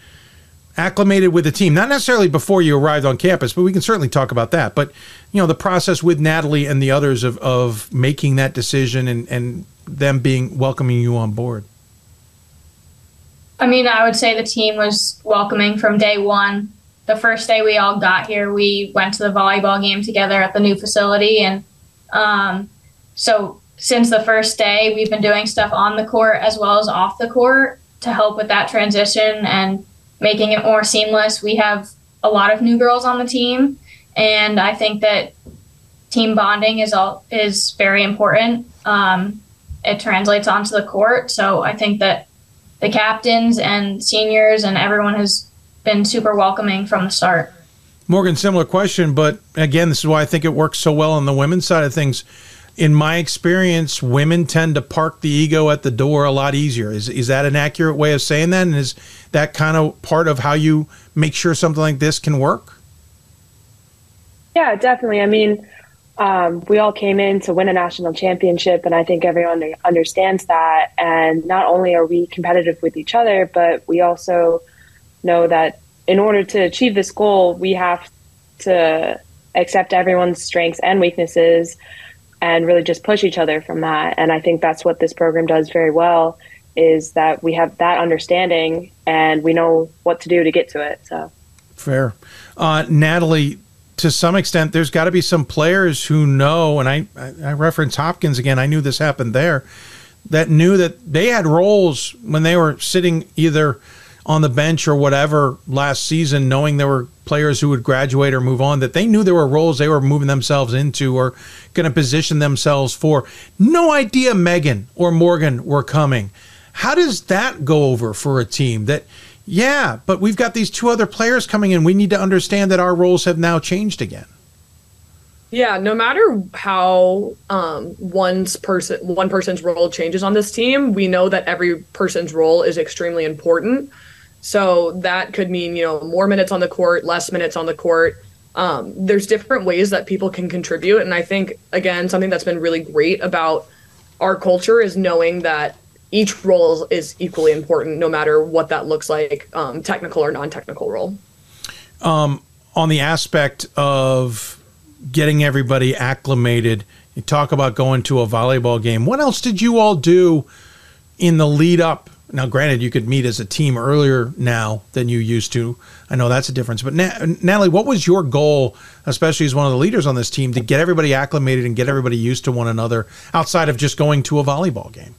acclimated with the team? Not necessarily before you arrived on campus, but we can certainly talk about that. But you know, the process with Natalie and the others of of making that decision and and them being welcoming you on board. I mean, I would say the team was welcoming from day one. The first day we all got here, we went to the volleyball game together at the new facility. And um, so, since the first day, we've been doing stuff on the court as well as off the court to help with that transition and making it more seamless. We have a lot of new girls on the team, and I think that team bonding is all is very important. Um, it translates onto the court, so I think that the captains and seniors and everyone has been super welcoming from the start. Morgan, similar question, but again, this is why I think it works so well on the women's side of things. In my experience, women tend to park the ego at the door a lot easier. Is is that an accurate way of saying that? And is that kind of part of how you make sure something like this can work? Yeah, definitely. I mean, um, we all came in to win a national championship, and I think everyone understands that. And not only are we competitive with each other, but we also know that in order to achieve this goal, we have to accept everyone's strengths and weaknesses and really just push each other from that. And I think that's what this program does very well is that we have that understanding and we know what to do to get to it. So Fair. Uh, Natalie, to some extent, there's got to be some players who know, and I, I, reference Hopkins again, I knew this happened there, that knew that they had roles when they were sitting either on the bench or whatever last season, knowing there were players who would graduate or move on, that they knew there were roles they were moving themselves into or going to position themselves for. No idea Meagan or Morgan were coming. How does that go over for a team that, yeah, but we've got these two other players coming in. We need to understand that our roles have now changed again. Yeah, no matter how um, one's person one person's role changes on this team, we know that every person's role is extremely important. So that could mean you know more minutes on the court, less minutes on the court. Um, there's different ways that people can contribute, and I think again something that's been really great about our culture is knowing that each role is equally important, no matter what that looks like, um, technical or non-technical role. Um, on the aspect of getting everybody acclimated, you talk about going to a volleyball game. What else did you all do in the lead up? Now, granted, you could meet as a team earlier now than you used to. I know that's a difference. But Na- Natalie, what was your goal, especially as one of the leaders on this team, to get everybody acclimated and get everybody used to one another outside of just going to a volleyball game?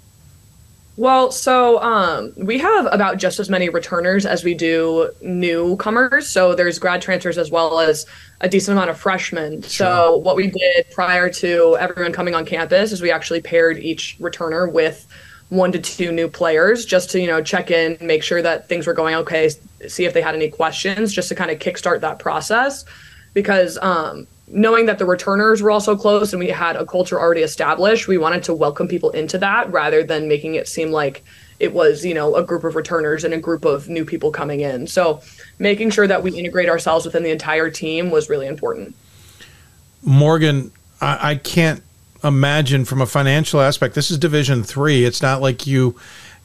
Well, so um, we have about just as many returners as we do newcomers. So there's grad transfers as well as a decent amount of freshmen. Sure. So what we did prior to everyone coming on campus is we actually paired each returner with one to two new players just to you know check in, make sure that things were going okay, see if they had any questions, just to kind of kickstart that process. Because um, knowing that the returners were also close and we had a culture already established, we wanted to welcome people into that rather than making it seem like it was, you know, a group of returners and a group of new people coming in. So making sure that we integrate ourselves within the entire team was really important. Morgan, I, I can't imagine from a financial aspect. This is Division Three. It's not like you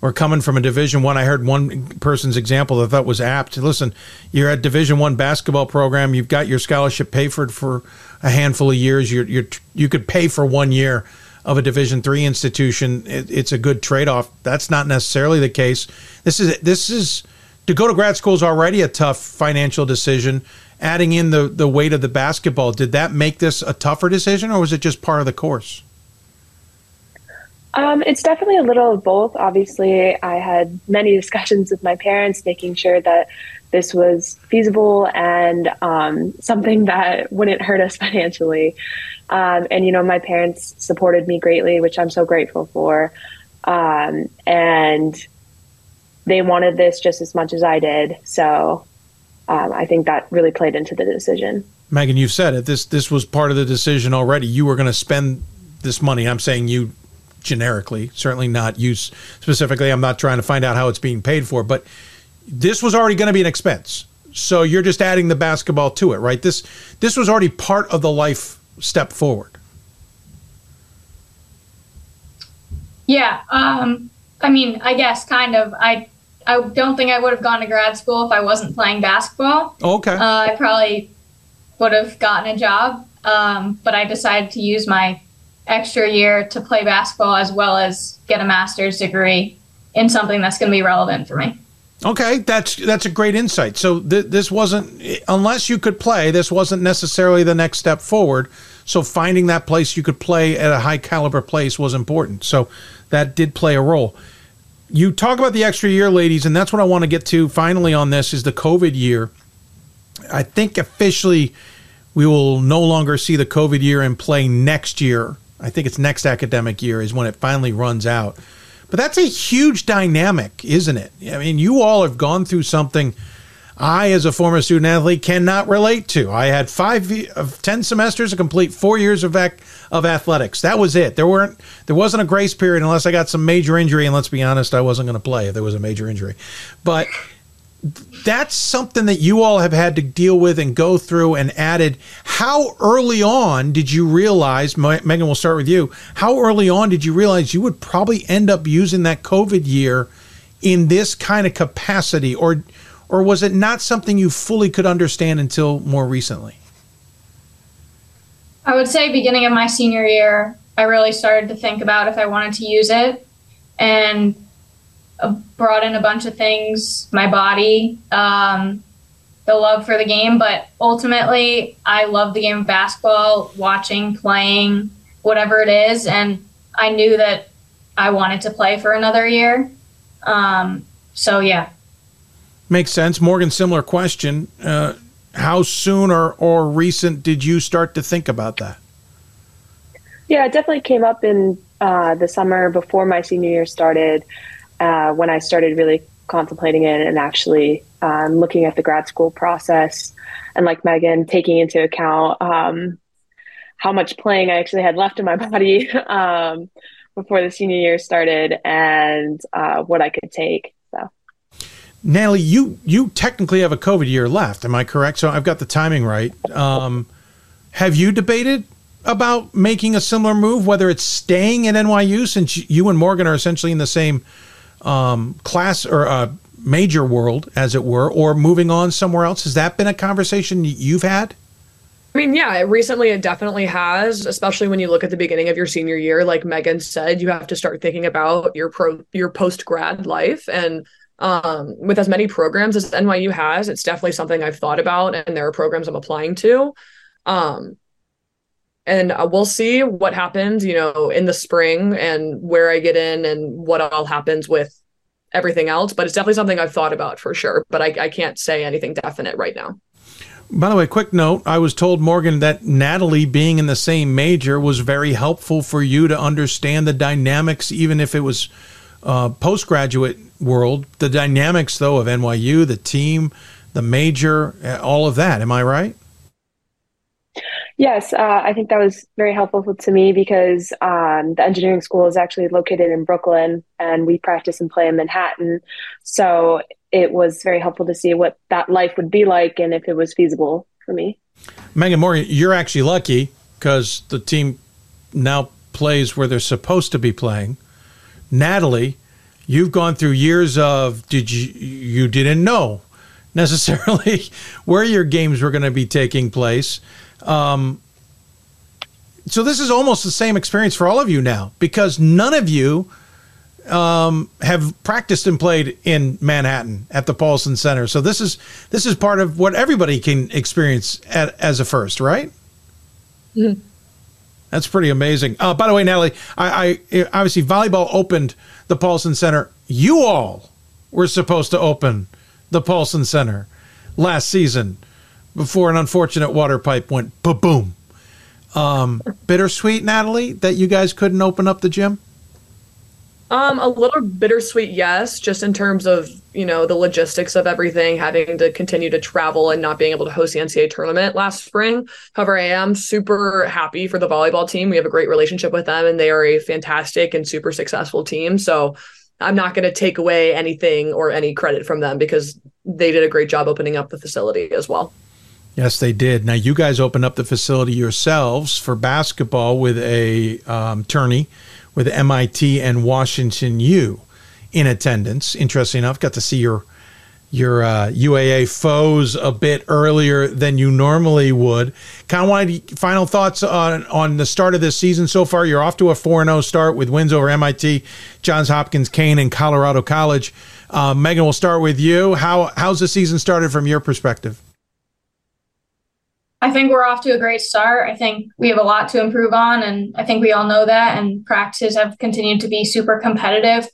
were coming from a Division One. I. Heard one person's example that I thought was apt. Listen, you're at Division One basketball program. You've got your scholarship paid for for a handful of years. You're, you're you could pay for one year of a Division three institution. It, it's a good trade off. That's not necessarily the case. This is this is to go to grad school is already a tough financial decision adding in the the weight of the basketball, did that make this a tougher decision, or was it just part of the course? Um, it's definitely a little of both. Obviously, I had many (laughs) discussions with my parents, making sure that this was feasible and um, something that (laughs) wouldn't hurt us (laughs) financially. Um, and you know, my parents supported me greatly, which I'm so grateful for. Um, and they wanted this just as much as I did. So um, I think that really played into the decision. Meagan, you've said it. This this was part of the decision already. You were going to spend this money. I'm saying you generically, certainly not you specifically. I'm not trying to find out how it's being paid for, but this was already going to be an expense. So you're just adding the basketball to it, right? This this was already part of the life step forward. Yeah, um, I mean, I guess kind of. I I don't think I would have gone to grad school if I wasn't playing basketball. Okay. Uh, I probably would have gotten a job, um, but I decided to use my extra year to play basketball as well as get a master's degree in something that's going to be relevant for me. Okay, that's that's a great insight. So th- this wasn't unless you could play, this wasn't necessarily the next step forward. So finding that place you could play at a high caliber place was important. So that did play a role you talk about the extra year, ladies, and that's what I want to get to finally on this is the COVID year. I think officially we will no longer see the COVID year in play next year. I think it's next academic year is when it finally runs out. But that's a huge dynamic, isn't it? I mean, you all have gone through something I, as a former student athlete, cannot relate to. I had five of ten semesters to complete four years of ac- of athletics. That was it. There weren't there wasn't a grace period unless I got some major injury. And let's be honest, I wasn't going to play if there was a major injury. But that's something that you all have had to deal with and go through and added. How early on did you realize, Meagan, we'll start with you. How early on did you realize you would probably end up using that COVID year in this kind of capacity? Or or was it not something you fully could understand until more recently? I would say beginning of my senior year, I really started to think about if I wanted to use it and uh, brought in a bunch of things, my body, um, the love for the game, but ultimately I love the game of basketball, watching, playing, whatever it is, and I knew that I wanted to play for another year. Um, so yeah, Makes sense. Morgan, similar question. Uh, how soon or, or recent did you start to think about that? Yeah, it definitely came up in uh, the summer before my senior year started, uh, when I started really contemplating it and actually um, looking at the grad school process. And like Meagan, taking into account um, how much playing I actually had left in my (laughs) body um, before the senior year started and uh, what I could take. Natalie, you you technically have a COVID year left. Am I correct? So I've got the timing right. Um, have you debated about making a similar move, whether it's staying at NYU since you and Morgan are essentially in the same um, class or uh, major world, as it were, or moving on somewhere else? Has that been a conversation you've had? I mean, yeah, recently it definitely has, especially when you look at the beginning of your senior year. Like Meagan said, you have to start thinking about your pro your post grad life and um, with as many programs as NYU has, it's definitely something I've thought about, and there are programs I'm applying to. Um, and uh, we'll see what happens, you know, in the spring and where I get in and what all happens with everything else. But it's definitely something I've thought about for sure. But I, I can't say anything definite right now. By the way, quick note I was told, Morgan, that Natalie being in the same major was very helpful for you to understand the dynamics, even if it was uh, postgraduate world. The dynamics, though, of NYU, the team, the major, all of that. Am I right? Yes, uh, I think that was very helpful to me because um, the engineering school is actually located in Brooklyn and we practice and play in Manhattan. So it was very helpful to see what that life would be like and if it was feasible for me. Meagan Morgan, you're actually lucky because the team now plays where they're supposed to be playing. Natalie, you've gone through years of did you you didn't know necessarily (laughs) where your games were going to be taking place. Um, so this is almost the same experience for all of you now because none of you um, have practiced and played in Manhattan at the Paulson Center. So this is this is part of what everybody can experience at, as a first, right? Mm-hmm. That's pretty amazing. Uh, by the way, Natalie, I, I obviously volleyball opened the Paulson Center. You all were supposed to open the Paulson Center last season before an unfortunate water pipe went ba boom. Um, bittersweet, Natalie, that you guys couldn't open up the gym. Um, a little bittersweet, yes, just in terms of you know the logistics of everything, having to continue to travel and not being able to host the NCAA tournament last spring. However, I am super happy for the volleyball team. We have a great relationship with them, and they are a fantastic and super successful team. So I'm not going to take away anything or any credit from them because they did a great job opening up the facility as well. Yes, they did. Now, you guys opened up the facility yourselves for basketball with a um, tourney with MIT and Washington U in attendance. Interesting enough, got to see your your uh, UAA foes a bit earlier than you normally would. Kind of wanted final thoughts on on the start of this season so far. You're off to a four zero start with wins over MIT, Johns Hopkins, Kean, and Colorado College. Uh, Meagan, we'll start with you. How how's the season started from your perspective? I think we're off to a great start. I think we have a lot to improve on, and I think we all know that. And practices have continued to be super competitive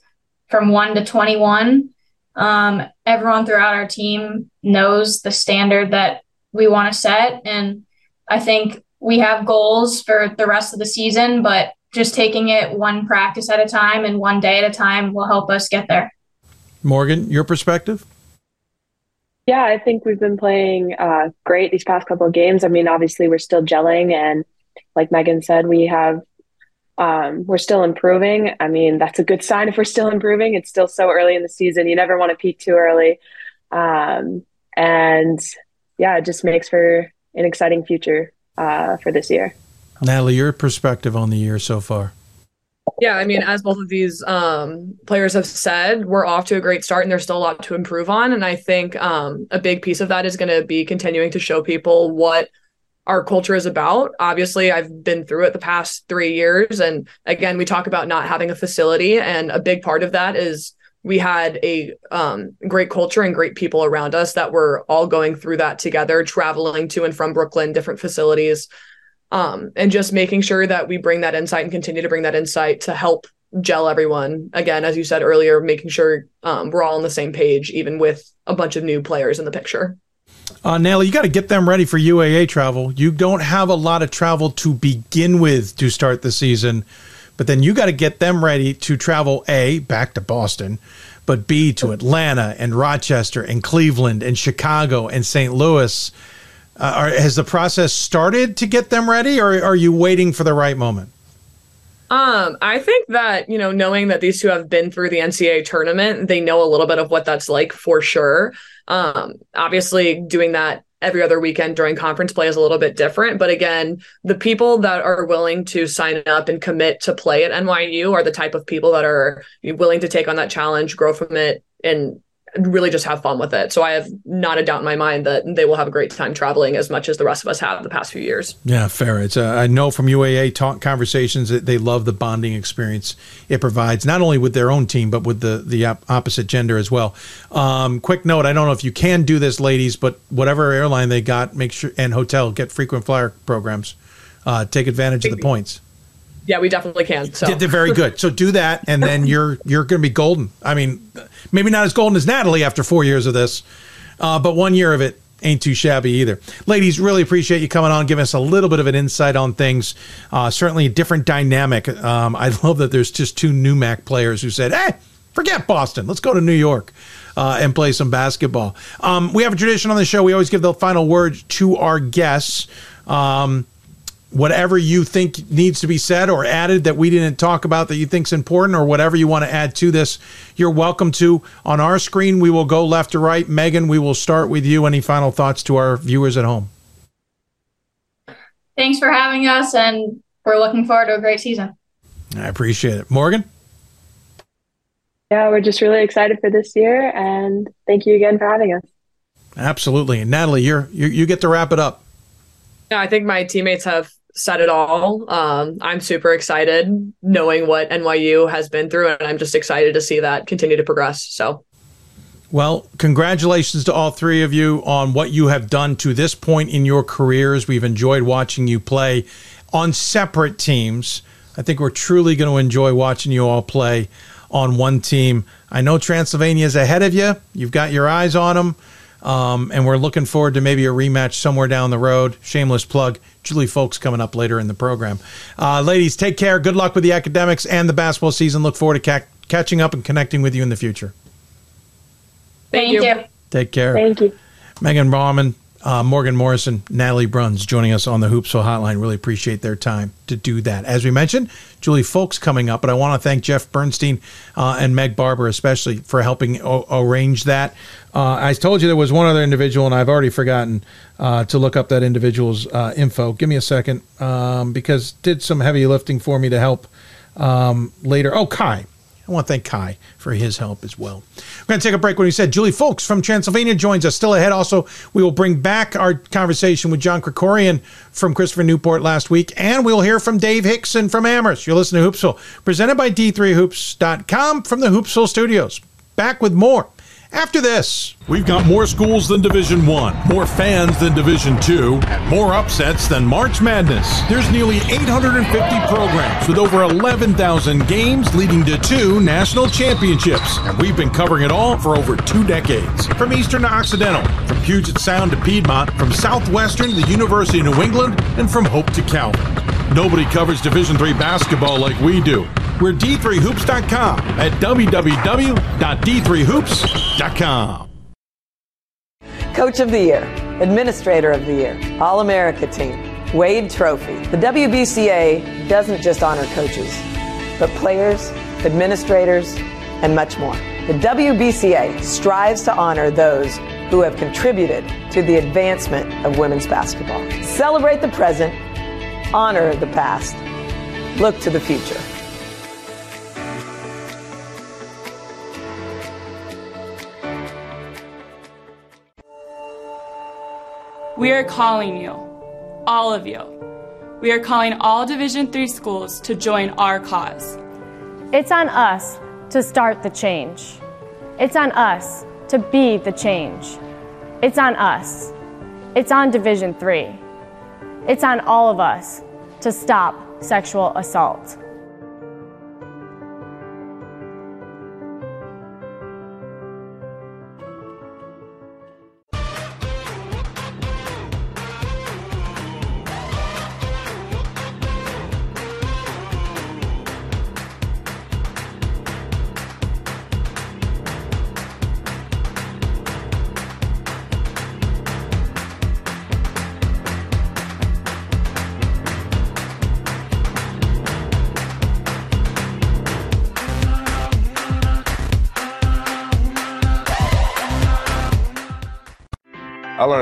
from one to 21. Um, everyone throughout our team knows the standard that we want to set. And I think we have goals for the rest of the season, but just taking it one practice at a time and one day at a time will help us get there. Morgan, your perspective? Yeah, I think we've been playing uh, great these past couple of games. I mean, obviously we're still gelling, and like Meagan said, we have um, we're still improving. I mean, that's a good sign if we're still improving. It's still so early in the season. You never want to peak too early, um, and yeah, it just makes for an exciting future uh, for this year. Natalie, your perspective on the year so far? Yeah, I mean, as both of these um, players have said, we're off to a great start and there's still a lot to improve on. And I think um, a big piece of that is going to be continuing to show people what our culture is about. Obviously, I've been through it the past three years. And again, we talk about not having a facility. And a big part of that is we had a um, great culture and great people around us that were all going through that together, traveling to and from Brooklyn, different facilities um, and just making sure that we bring that insight and continue to bring that insight to help gel everyone again as you said earlier making sure um, we're all on the same page even with a bunch of new players in the picture uh, Nelly, you got to get them ready for UAA travel. You don't have a lot of travel to begin with to start the season, but then you got to get them ready to travel A, back to Boston, but B, to Atlanta and Rochester and Cleveland and Chicago and St. Louis. Uh, are, has the process started to get them ready, or are you waiting for the right moment? Um, I think that, you know, knowing that these two have been through the NCAA tournament, they know a little bit of what that's like for sure. Um, obviously doing that every other weekend during conference play is a little bit different. But again, the people that are willing to sign up and commit to play at NYU are the type of people that are willing to take on that challenge, grow from it, and really just have fun with it. So I have not a doubt in my mind that they will have a great time traveling as much as the rest of us have the past few years. Yeah, fair. It's uh, I know from UAA talk conversations that they love the bonding experience it provides, not only with their own team but with the the opposite gender as well. Um, quick note: I don't know if you can do this, ladies, but whatever airline they got, make sure and hotel get frequent flyer programs. uh, take advantage of the points. Yeah, we definitely can. So They're very good. So do that, and then (laughs) you're you're going to be golden. I mean, maybe not as golden as Natalie after four years of this, uh, but one year of it ain't too shabby either. Ladies, really appreciate you coming on, giving us a little bit of an insight on things. Uh, certainly a different dynamic. Um, I (laughs) love that there's just two NEWMAC players who said, "Hey, forget Boston. Let's go to New York." Uh, and play some basketball. Um, we have a tradition on the show. We always give the final word to our guests. Um, whatever you think needs to be said or added that we didn't talk about that you think's important or whatever you want to add to this you're welcome to. On our screen we will go left to right. Meagan we will start with you. Any final thoughts to our viewers at home? Thanks for having us, and we're looking forward to a great season. i appreciate it. Morgan? Yeah, we're just really excited for this year, and thank you again for having us. absolutely. And natalie you're you, you get to wrap it up. Yeah, I think my teammates have said it all. Um, I'm super excited knowing what NYU has been through, and I'm just excited to see that continue to progress. So, Well, congratulations to all three of you on what you have done to this point in your careers. We've enjoyed watching you play on separate teams. I think we're truly going to enjoy watching you all play on one team. I know Transylvania is ahead of you. You've got your eyes on them. Um, and we're looking forward to maybe a rematch somewhere down the road. Shameless plug. Juli Fulks coming up later in the program. Uh, ladies, take care. Good luck with the academics and the basketball season. Look forward to ca- catching up and connecting with you in the future. thank, you. Take care. Thank you. Meagan Bauman, uh, Morgan Morrison, Natalie Bruns joining us on the Hoopsville Hotline. Really appreciate their time to do that. As we mentioned, Juli Fulks coming up, but I want to thank Jeff Bernstein uh, and Meg Barber especially for helping o- arrange that. Uh, I told you there was one other individual, and I've already forgotten uh, to look up that individual's uh, info. Give me a second um, because did some heavy lifting for me to help um, later. Oh, Kai. I want to thank Kai for his help as well. We're going to take a break when we said Juli Fulks from Transylvania joins us. Still ahead, also, we will bring back our conversation with John Krikorian from Christopher Newport last week, and we'll hear from Dave Hixon from Amherst. You're listening to Hoopsville, presented by D3Hoops.com from the Hoopsville studios. Back with more after this. We've got more schools than Division 1, more fans than Division 2, and more upsets than March Madness. There's nearly 850 programs with over 11,000 games leading to two national championships, and we've been covering it all for over two decades. From Eastern to Occidental, from Puget Sound to Piedmont, from Southwestern to the University of New England, and from Hope to Calvin. Nobody covers Division 3 basketball like we do. We're D3Hoops.com at www.d3hoops.com. Coach of the Year, Administrator of the Year, All America Team, Wade Trophy. The WBCA doesn't just honor coaches, but players, administrators, and much more. The WBCA strives to honor those who have contributed to the advancement of women's basketball. Celebrate the present, honor the past, look to the future. We are calling you, all of you. We are calling all Division 3 schools to join our cause. It's on us to start the change. It's on us to be the change. It's on us. It's on Division 3. It's on all of us to stop sexual assault.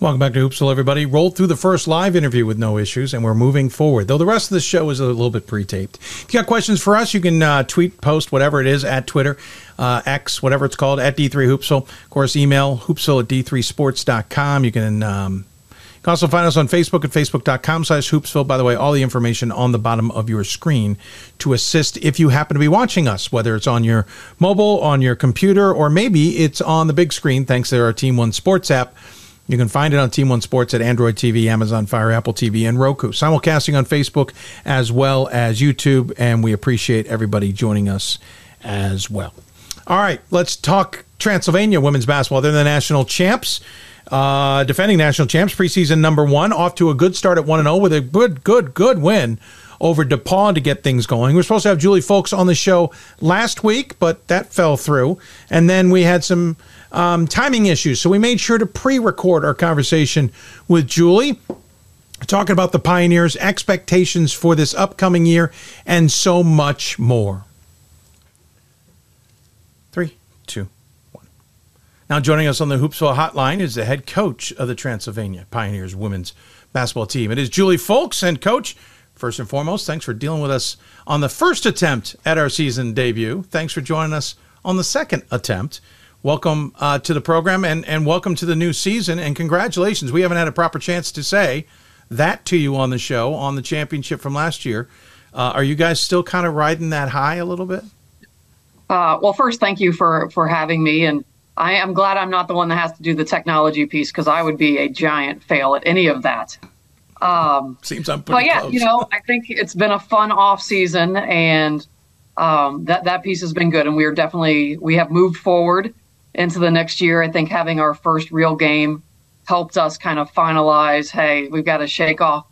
Welcome back to Hoopsville, everybody. Rolled through the first live interview with no issues, and we're moving forward. Though the rest of the show is a little bit pre-taped. If you got questions for us, you can uh, tweet, post, whatever it is, at Twitter, uh, X, whatever it's called, at D3Hoopsville. Of course, email hoopsville at D3Sports.com. You can... Um, you can also find us on Facebook at facebook.com slash hoopsville. By the way, all the information on the bottom of your screen to assist if you happen to be watching us, whether it's on your mobile, on your computer, or maybe it's on the big screen thanks to our Team One Sports app. You can find it on Team One Sports at Android TV, Amazon Fire, Apple TV, and Roku. Simulcasting on Facebook as well as YouTube, and we appreciate everybody joining us as well. All right, let's talk Transylvania women's basketball. They're the national champs, uh, defending national champs, preseason number one, off to a good start at 1 0 with a good, good, good win over DePaul to get things going. We are supposed to have Juli Fulks on the show last week, but that fell through. And then we had some um, timing issues. So we made sure to pre record our conversation with Juli, talking about the Pioneers' expectations for this upcoming year, and so much more. Three, two, one. Now, joining us on the Hoopsville hotline is the head coach of the Transylvania Pioneers women's basketball team. It is Juli Fulks. And, coach, first and foremost, thanks for dealing with us on the first attempt at our season debut. Thanks for joining us on the second attempt welcome uh, to the program and, and welcome to the new season and congratulations. We haven't had a proper chance to say that to you on the show on the championship from last year. Uh, are you guys still kind of riding that high a little bit? Uh, well, first, thank you for for having me, and I am glad I'm not the one that has to do the technology piece because I would be a giant fail at any of that. Um, Seems I'm pretty But yeah, close. you know, I think it's been a fun off season, and um, that that piece has been good, and we are definitely we have moved forward into the next year. I think having our first real game helped us kind of finalize hey, we've got to shake off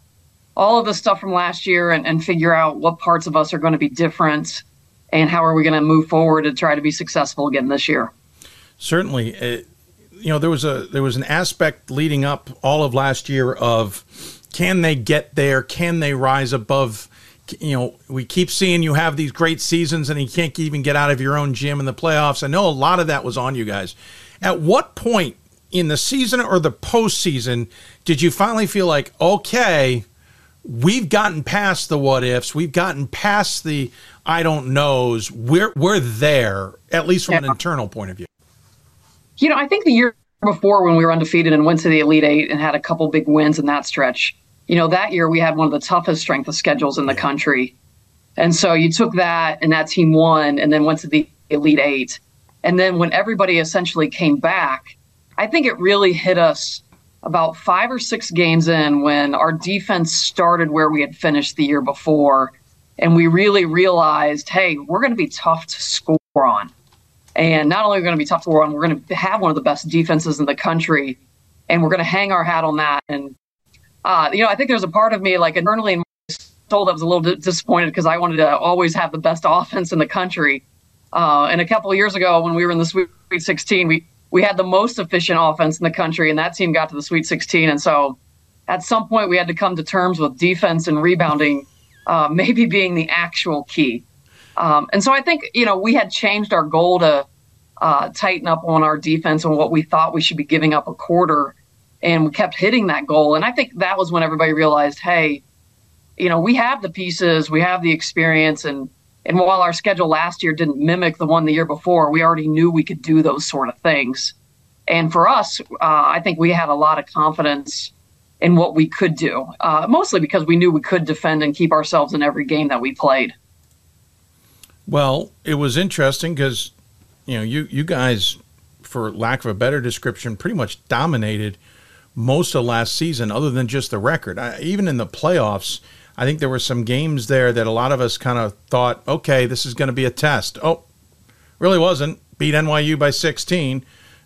all of the stuff from last year and, and figure out what parts of us are going to be different and how are we going to move forward to try to be successful again this year. Certainly. It, you know there was a there was an aspect leading up all of last year of can they get there can they rise above you know, we keep seeing you have these great seasons and you can't even get out of your own gym in the playoffs. I know a lot of that was on you guys. At what point in the season or the postseason did you finally feel like, okay, we've gotten past the what ifs, we've gotten past the I don't knows, we're we're there, at least from yeah. an internal point of view? You know, I think the year before when we were undefeated and went to the Elite Eight and had a couple big wins in that stretch, you know, that year we had one of the toughest strength of schedules in the country. And so you took that and that team won and then went to the Elite Eight. And then when everybody essentially came back, I think it really hit us about five or six games in when our defense started where we had finished the year before. And we really realized, hey, we're going to be tough to score on. And not only are we going to be tough to score on, we're going to have one of the best defenses in the country. And we're going to hang our hat on that. And uh, you know, I think there's a part of me like internally in my soul that was a little disappointed because I wanted to always have the best (laughs) offense in the country. Uh, and a couple of years ago, when we were in the Sweet 16, we we had the most efficient offense in the country, and that team got to the Sweet 16. And so, at some point, we had to come to terms with defense and rebounding, uh, maybe being the actual key. Um, and so, I think you know we had changed our goal to uh, tighten up on our defense and what we thought we should be giving up a quarter and we kept hitting that goal. And I think that was when everybody realized, hey, you know, we have the pieces, we have the experience, and and while our schedule last year didn't mimic the one the year before, we already knew we could do those sort of things. And for us, uh, I think we had a lot of confidence in what we could do, uh, mostly because we knew we could defend and keep ourselves in every game that we played. Well, it was interesting because, you know, you you guys, for lack of a better description, pretty much dominated most of last season, other than just the record. I, even in the playoffs, I think there were some games there that a lot of us kind of thought, okay, this is going to be a test. Oh, really wasn't. Beat NYU by 16.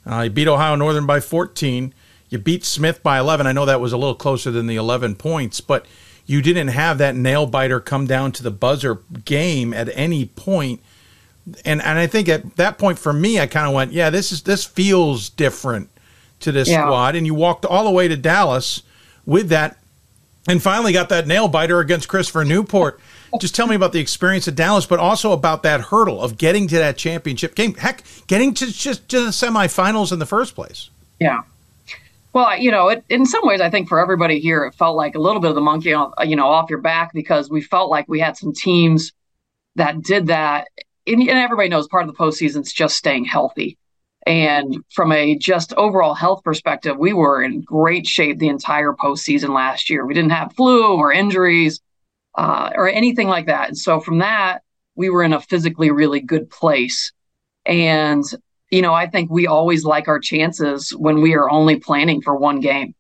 Uh, you beat Ohio Northern by 14. You beat Smith by 11. I know that was a little closer than the 11 points, but you didn't have that nail biter come down to the buzzer game at any point. And and I think at that point for me, I kind of went, yeah, this is this feels different to this yeah. squad, and you walked all the way to Dallas with that, and finally got that nail biter against Christopher Newport. (laughs) Just tell me about the experience at Dallas, but also about that hurdle of getting to that championship game. Heck, getting to just to the semifinals in the first place. Yeah. Well, you know, it, in some ways, I think for everybody here, it felt like a little bit of the monkey, you know, off your back because we felt like we had some teams that did that. And, and everybody knows part of the postseason is just staying healthy. And from a just overall health perspective, we were in great shape the entire postseason last year. We didn't have flu or injuries uh, or anything like that. And so from that, we were in a physically really good place. And you know, I think we always like our chances when we are only planning for one game.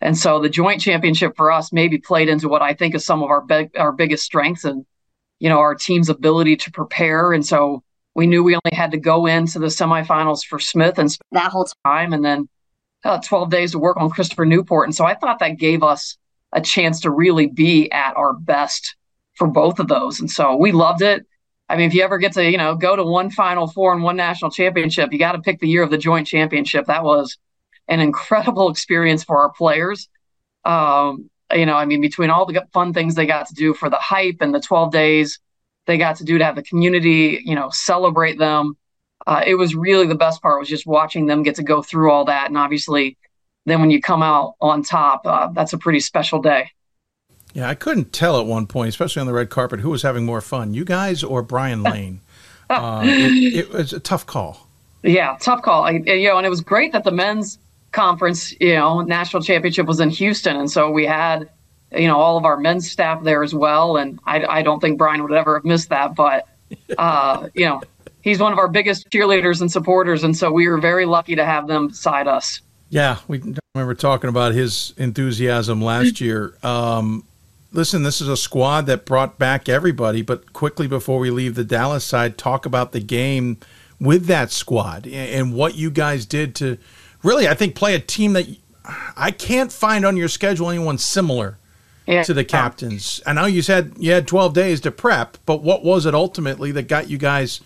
And so the joint championship for us maybe played into what I think is some of our big, our biggest strengths and you know our team's ability to prepare. And so we knew we only had to go into the semifinals for Smith and that whole time, and then uh, 12 days to work on Christopher Newport. And so I thought that gave us a chance to really be at our best for both of those. And so we loved it. I mean, if you ever get to, you know, go to one Final Four and one national championship, you got to pick the year of the joint championship. That was an incredible (laughs) experience for our players. Um, you know, I mean, between all the fun things they got to do for the hype and the 12 days they got to do to have the community, you know, celebrate them. Uh, it was really the best part was just watching them get to go through all that. And obviously, then when you come out on top, uh, that's a pretty special day. Yeah, I couldn't tell at one point, especially on the red carpet, who was having more fun, you guys or Brian (laughs) Lane. uh, it, it, was a tough call. Yeah, tough call. I, you know, and it was great that the men's conference, you know, national championship was in Houston, and so we had, you know, all of our men's staff there as well. And I, I don't think Brian would ever have missed that, but, uh, (laughs) you know, he's one of our biggest cheerleaders and supporters, and so we were very lucky to have them beside us. Yeah, we remember talking about his enthusiasm last year. Um, listen, this is a squad that brought back everybody, but quickly before we leave the Dallas side, talk about the game with that squad and what you guys did to really, I think, play a team that I can't find on your schedule anyone similar yeah. to the captains. I know you said you had 12 days to prep, but what was it ultimately that got you guys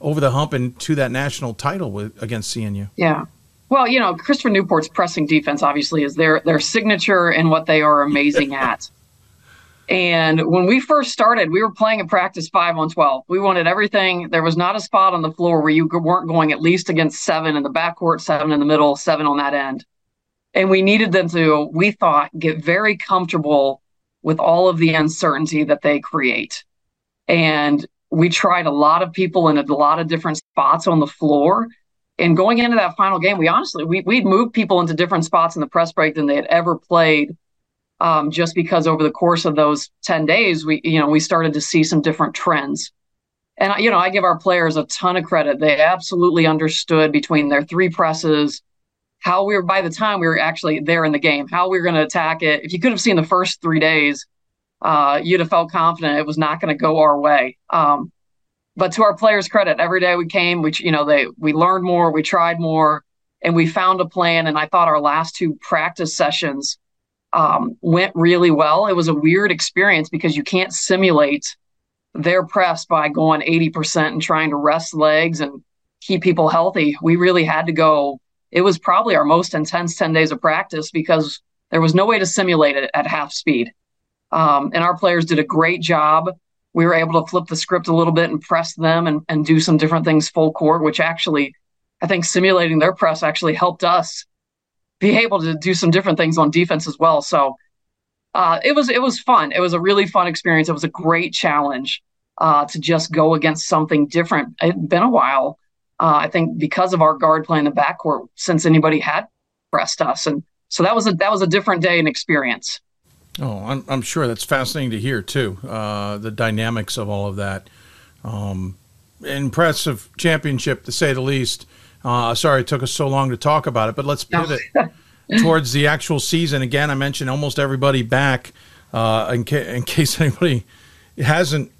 over the hump and to that national title with against CNU? Yeah. Well, you know, Christopher Newport's pressing defense obviously is their their signature and what they are amazing (laughs) at. And when we first started, we were playing a practice five on 12. We wanted everything. There was not a spot on the floor where you weren't going at least against seven in the backcourt, seven in the middle, seven on that end. And we needed them to, we thought, get very comfortable with all of the uncertainty that they create. And we tried a lot of people in a lot of different spots on the floor. And going into that final game, we honestly, we, we'd moved people into different spots in the press break than they had ever played um, just because over the course of those 10 days, we, you know, we started to see some different trends. And, you know, I give our players a ton of credit. They absolutely understood between their three presses, how we were, by the time we were actually there in the game, how we were going to attack it. If you could have seen the first three days, uh, you'd have felt confident it was not going to go our way. Um, but to our players' credit, every day we came, we, you know, they, we learned more, we tried more, and we found a plan. And I thought our last two practice sessions, um, went really well. It was a weird experience because you can't simulate their press by going 80% and trying to rest legs and keep people healthy. We really had to go. It was probably our most intense 10 days of practice because there was no way to simulate it at half speed. Um, and our players did a great job. We were able to flip the script a little bit and press them and, and do some different things full court, which actually, I think simulating their press actually helped us be able to do some different things on defense as well. So uh, it was it was fun. It was a really fun experience. It was a great challenge uh, to just go against something different. It'd been a while, uh, I think, because of our guard play in the backcourt since anybody had pressed us, and so that was a that was a different day and experience. Oh, I'm, I'm sure that's fascinating to hear too. Uh, the dynamics of all of that. Um, impressive championship to say the least. Uh, sorry it took us so long to talk about it, but let's pivot (laughs) towards the actual season. Again, I mentioned almost everybody back uh, in, ca- in case (laughs) anybody hasn't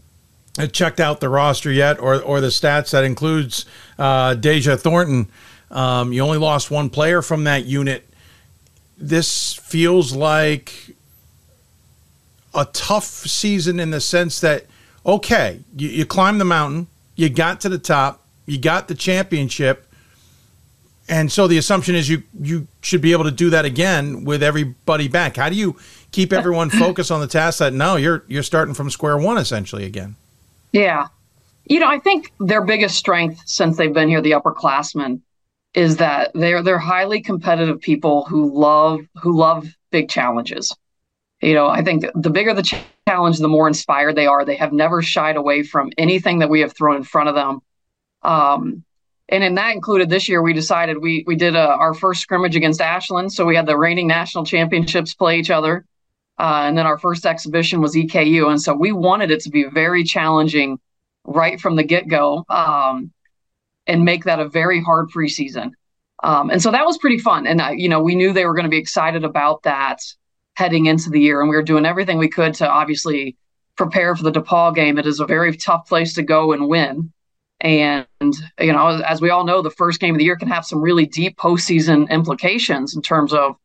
checked out the roster yet or, or the stats. That includes uh, Deja Thornton. Um, you only lost one player from that unit. This feels like a tough season in the sense that, okay, you, you climbed the mountain, you got to the top, you got the championship and so the assumption is you you should be able to do that again with everybody back. How do you keep everyone (laughs) focused on the task that no, you're you're starting from square one essentially again? Yeah. You know, I think their biggest strength since they've been here, the upperclassmen, is that they're they're highly competitive people who love who love big challenges. You know, I think the bigger the challenge, the more inspired they are. They have never shied away from anything that we have thrown in front of them. Um, and in that included this year, we decided we we did a, our first scrimmage against Ashland, so we had the reigning national championships play each other, uh, and then our first exhibition was EKU, and so we wanted it to be very challenging right from the get go. Um, and make that a very hard preseason. Um, and so that was pretty fun. And, you know, we knew they were going to be excited about that heading into the year. And we were doing everything we could to obviously prepare for the DePauw game. It is a very tough place to go and win. And, you know, as, as we all know, the first game of the year can have some really deep postseason implications in terms of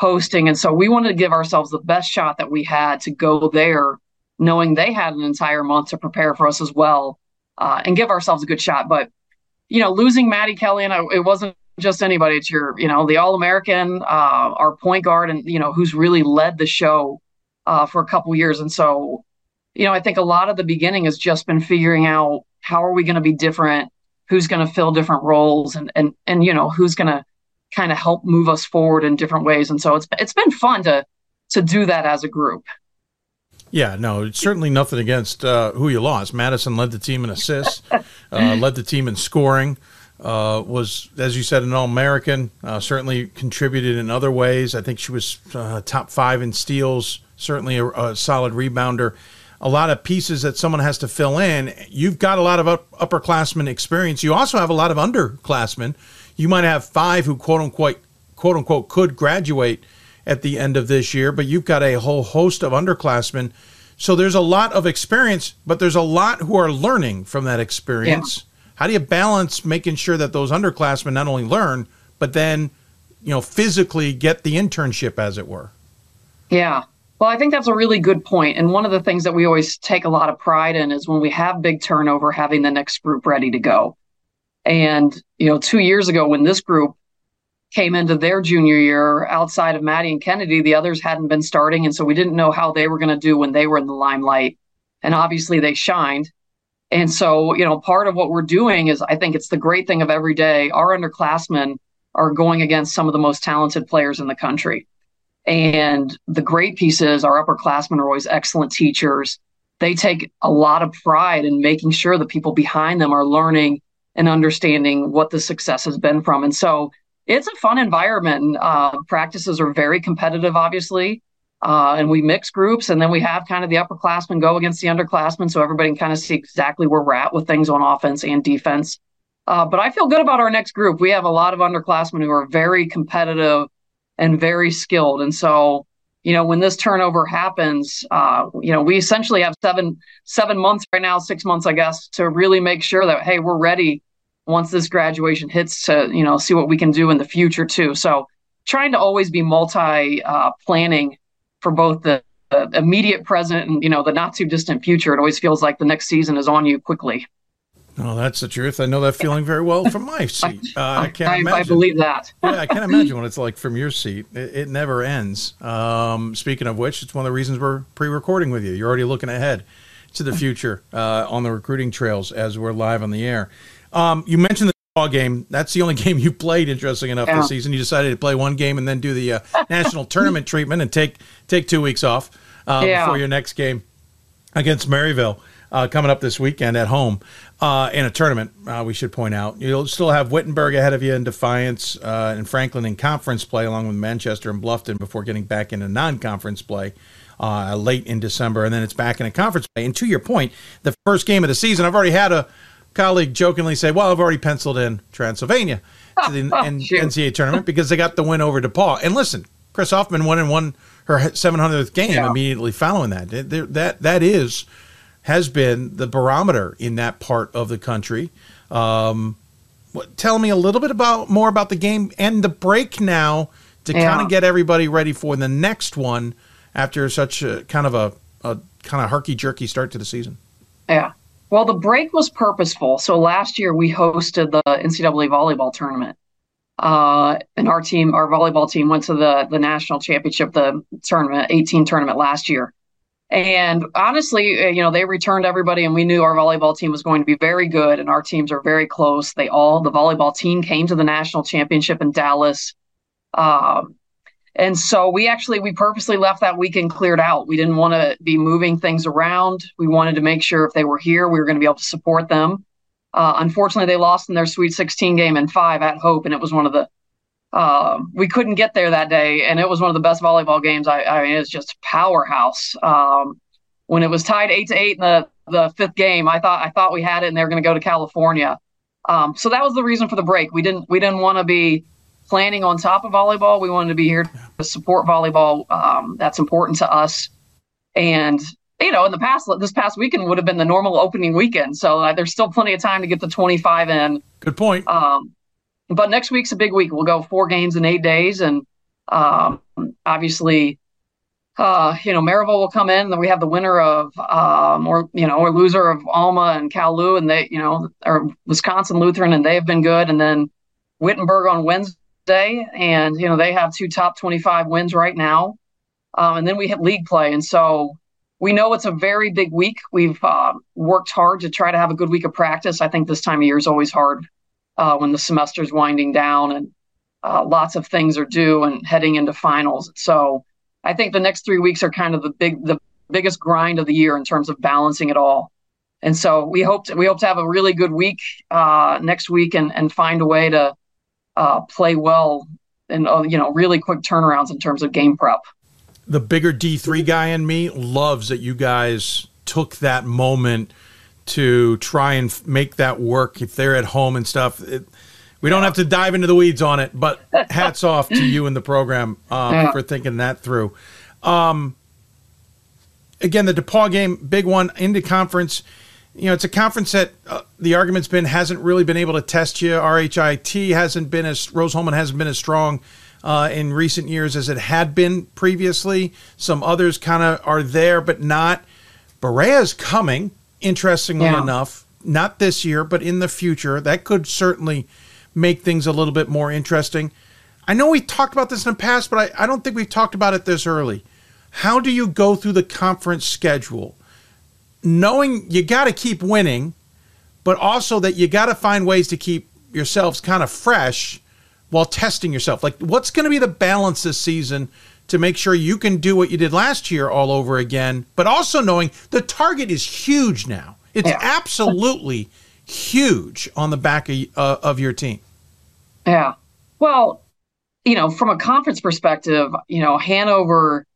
hosting. And so we wanted to give ourselves the best shot that we had to go there, knowing they had an entire month to prepare for us as well uh, and give ourselves a good shot. But you know, losing Maddie Kelly, and it wasn't just anybody. It's your, you know, the All American, uh, our point guard, and you know, who's really led the show uh, for a couple years. And so, you know, I think a lot of the beginning has just been figuring out how are we going to be different, who's going to fill different roles, and and and you know, who's going to kind of help move us forward in different ways. And so it's it's been fun to to do that as a group. Yeah, no, it's certainly nothing against uh, who you lost. Madison led the team in assists, (laughs) uh, led the team in scoring, uh, was, as you said, an All American, uh, certainly contributed in other ways. I think she was uh, top five in steals, certainly a, a, solid rebounder. A lot of pieces that someone has to fill in. You've got a lot of up, upperclassmen experience. You also have a lot of underclassmen. You might have five who, quote unquote, quote unquote, could graduate at the end of this year, but you've got a whole host of underclassmen. So there's a lot of experience, but there's a lot who are learning from that experience. Yeah. How do you balance making sure that those underclassmen not only learn, but then, you know, physically get the internship, as it were? Yeah. Well, I think that's a really good point. And one of the things that we always take a lot of pride in is when we have big turnover, having the next group ready to go. And, you know, two years ago when this group came into their junior year outside of Maddie and Kennedy, the others hadn't been starting. And so we didn't know how they were going to do when they were in the limelight. And obviously they shined. And so, you know, part of what we're doing is I think it's the great thing of every day. Our underclassmen are going against some of the most talented players in the country. And the great piece is our upperclassmen are always excellent teachers. They take a lot of pride in making sure the people behind them are learning and understanding what the success has been from. And so it's a fun environment. Uh, practices are very competitive, obviously. Uh, and we mix groups, and then we have kind of the upperclassmen go against the underclassmen, so everybody can kind of see exactly where we're at with things on offense and defense. Uh, but I feel good about our next group. We have a lot of underclassmen who are very competitive and very skilled, and so you know when this turnover happens, uh, you know we essentially have seven seven months right now, six months, I guess, to really make sure that hey, we're ready once this graduation hits to you know see what we can do in the future too. So trying to always be multi uh, planning for both the, the, immediate present and you know the not too distant future it always feels like the next season is on you quickly Oh, that's the truth. I know that feeling very well from my (laughs) seat. Uh, I can't I, imagine. I believe that. (laughs) yeah, I can't imagine what it's like from your seat. It, it never ends. Um, speaking of which, it's one of the reasons we're pre-recording with you. You're already looking ahead to the future uh, on the recruiting trails as we're live on the air. Um, you mentioned the ball game. That's the only (laughs) game you played. Interesting enough, yeah. this season. You decided to play one game and then do the uh, national tournament treatment and take take two weeks off uh, yeah. before your next game against Maryville. Uh, coming up this weekend at home uh, in a tournament. Uh, we should point out you'll still have Wittenberg ahead of you in Defiance uh, and Franklin in conference play, along with Manchester and Bluffton before getting back into non-conference play. Uh, late in December, and then it's back in a conference play. And to your point, the first game of the season, I've already had a colleague jokingly say, "Well, I've already penciled in Transylvania to the (laughs) oh, NCAA tournament because they got the win over DePauw." And listen, Kris Huffman won and won her 700th game yeah. immediately following that. That that is has been the barometer in that part of the country. Um, what, tell me a little bit about more about the game and the break now to yeah. kind of get everybody ready for the next one after such a kind of a, a kind of herky jerky start to the season. Yeah. Well, the break was purposeful. So last year we hosted the NCAA volleyball tournament. Uh, and our team, our volleyball team, went to the the national championship, the tournament, 18 tournament last year. And honestly, uh, you know, they returned everybody, and we knew our volleyball team was going to be very good, and our teams are very close. They all, the volleyball team came to the national championship in Dallas. Um, and so we actually, we purposely left that weekend cleared out. We didn't want to be moving things around. We wanted to make sure if they were here, we were going to be able to support them. Uh, unfortunately, they lost in their Sweet 16 game in five at Hope, and it was one of the uh, we couldn't get there that day, and it was one of the best volleyball games. I, I mean, it was just powerhouse. Um, when it was tied eight to eight in the the fifth game, I thought I thought we had it, and they were going to go to California. Um, so that was the reason for the break. We didn't we didn't want to be planning on top of volleyball. We wanted to be here to support volleyball. Um, that's important to us. And you know, in the past, this past weekend would have been the normal opening weekend. So uh, there's still plenty of time to get the 25 in. Good point. Um, but next week's a big week. We'll go four games in eight days, and um, obviously, uh, you know, Maryville will come in. Then we have the winner of, um, or you know, or loser of Alma and Cal and they, you know, or Wisconsin Lutheran, and they've been good. And then Wittenberg on Wednesday, and you know, they have two top twenty-five wins right now. Um, and then we hit league play, and so we know it's a very big week. We've uh, worked hard to try to have a good week of practice. I think this time of year is always hard uh, when the semester's winding down and uh, lots of things are due and heading into finals. So I think the next three weeks are kind of the big, the biggest grind of the year in terms of balancing it all. And so we hope to, we hope to have a really good week uh, next week and and find a way to uh, play well and uh, you know really quick turnarounds in terms of game prep. The bigger D three guy in me loves that you guys took that moment to try and f- make that work if they're at home and stuff. It, we don't have to dive into the weeds on it, but (laughs) hats off to you and the program uh, yeah. for thinking that through. Um, again, the DePauw game, big one, into conference. You know, it's a conference that uh, the argument's been hasn't really been able to test you. RHIT hasn't been as Rose-Hulman hasn't been as strong uh, in recent years as it had been previously. Some others kind of are there, but not. Berea's coming interestingly yeah. enough, not this year, but in the future. That could certainly make things a little bit more interesting. I know we talked about this in the past, but I, I don't think we've talked about it this early. How do you go through the conference schedule? Knowing you got to keep winning, but also that you got to find ways to keep yourselves kind of fresh while testing yourself. Like, what's going to be the balance this season to make sure you can do what you did last year all over again, but also knowing the target is huge now. It's yeah. absolutely huge on the back of, uh, of your team. Yeah. Well, you know, from a conference perspective, you know, Hanover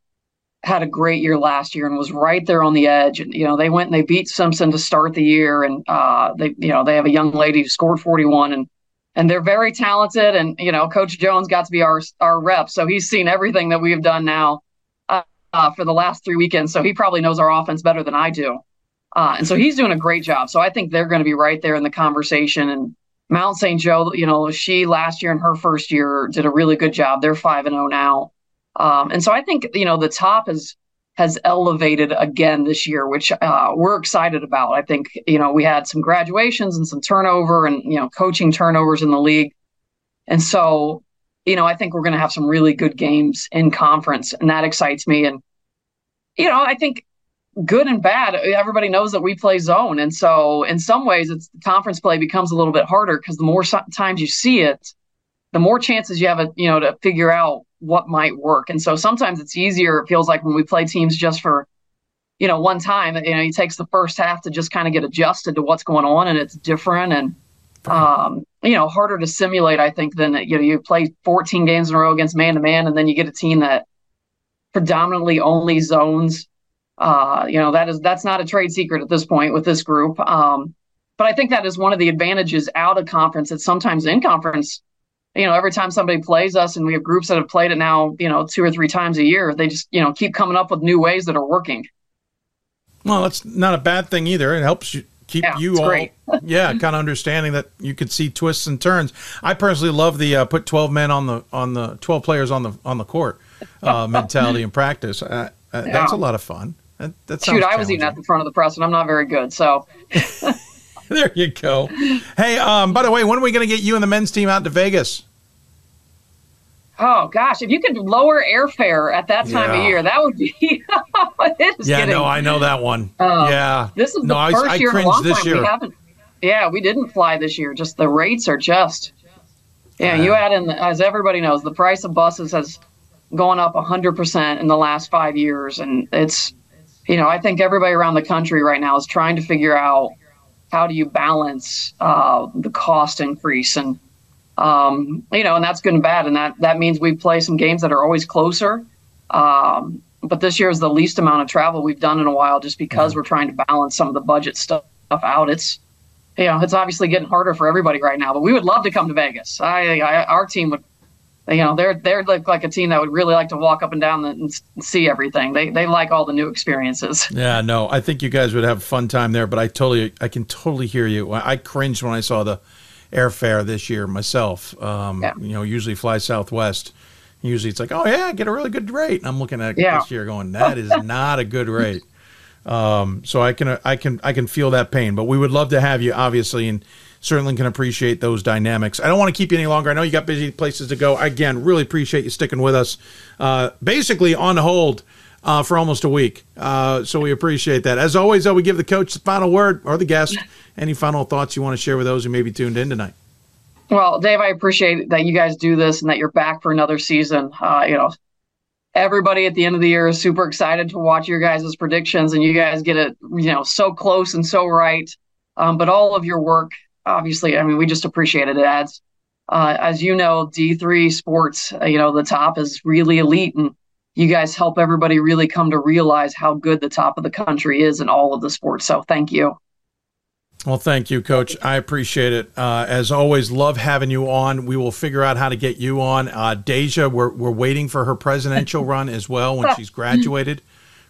had a great year last year and was right there on the edge. And, you know, they went and they beat Simpson to start the year. And, uh, they, you know, they have a young lady who scored 41 and and they're very talented. And you know, Coach Jones got to be our our rep, so he's seen everything that we've done now uh, uh, for the last three weekends. So he probably knows our offense better than I do, uh, and so he's doing a great job. So I think they're going to be right there in the conversation. And Mount St. Joe, you know, she last year in her first year did a really good job. They're five and zero oh now, um, and so I think you know the top is has elevated again this year, which uh, we're excited about. I think you know we had some graduations and some turnover, and you know coaching turnovers in the league, and so you know I think we're going to have some really good games in conference, and that excites me. And you know I think good and bad, everybody knows that we play zone, and so in some ways, it's conference play becomes a little bit harder because the more times you see it, the more chances you have, a, you know, to figure out what might work. And so sometimes it's easier. It feels like when we play teams just for, you know, one time, you know, it takes the first half to just kind of get adjusted to what's going on and it's different and, um, you know, harder to simulate, I think, than, you know, you play 14 games in a row against man to man and then you get a team that predominantly only zones. Uh, you know, that is, that's not a trade secret at this point with this group. Um, but I think that is one of the advantages out of conference that sometimes in conference, you know, every time somebody plays us, and we have groups that have played it now, you know, two or three times a year, they just, you know, keep coming up with new ways that are working. Well, that's not a bad thing either. It helps you keep yeah, you all, (laughs) yeah, kind of understanding that you could see twists and turns. I personally love the uh, put twelve men on the on the twelve players on the on the court uh, (laughs) mentality in practice. Uh, uh, yeah. That's a lot of fun. That, that Shoot, I was even at the front of the press, and I'm not very good, so. (laughs) (laughs) there you go. Hey, um, by the way, when are we going to get you and the men's team out to Vegas? Oh gosh, if you could lower airfare at that time Yeah. of year, that would be. (laughs) Yeah, no, I know that one. Uh, yeah. This is no, the first I year in a long this time year. we haven't. Yeah, we didn't fly this year. Just the rates are just. Yeah, you add in, as everybody knows, the price of buses has gone up 100% in the last five years. And it's, you know, I think everybody around the country right now is trying to figure out how do you balance uh, the cost increase. And, um, you know, and that's good and bad. And that, that means we play some games that are always closer. Um, but this year is the least amount of travel we've done in a while just because we're trying to balance some of the budget stuff out. It's, you know, it's obviously getting harder for everybody right now, but we would love to come to Vegas. I, I our team would, you know, they're they're like, like a team that would really like to walk up and down the, and see everything. They they like all the new experiences. Yeah, no, I think you guys would have a fun time there, but I totally, I can totally hear you. I I cringed when I saw the airfare this year myself. Um, You know, usually fly Southwest. Usually it's like, oh yeah, get a really good rate. And I'm looking at it Yeah. this year going, that is (laughs) not a good rate. Um, so I can, I can, I can feel that pain. But we would love to have you, obviously, and certainly can appreciate those dynamics. I don't want to keep you any longer. I know you got busy places to go. Again, really appreciate you sticking with us. Uh, basically on hold uh, for almost a week. Uh, so we appreciate that. As always, though, we give the coach the final word or the guest. Any final thoughts you want to share with those who may be tuned in tonight? Well, Dave, I appreciate that you guys do this and that you're back for another season. Uh, you know, everybody at the end of the year is super excited to watch your guys' predictions, and you guys get it, you know, so close and so right. Um, but all of your work, obviously, I mean, we just appreciate it. It adds, uh, as you know, D3 sports, uh, you know, the top is really elite, and you guys help everybody really come to realize how good the top of the country is in all of the sports. So thank you. Well, thank you, Coach. I appreciate it. Uh, as always, love having you on. We will figure out how to get you on. Uh, Deja, we're, we're waiting for her presidential run as well when (laughs) she's graduated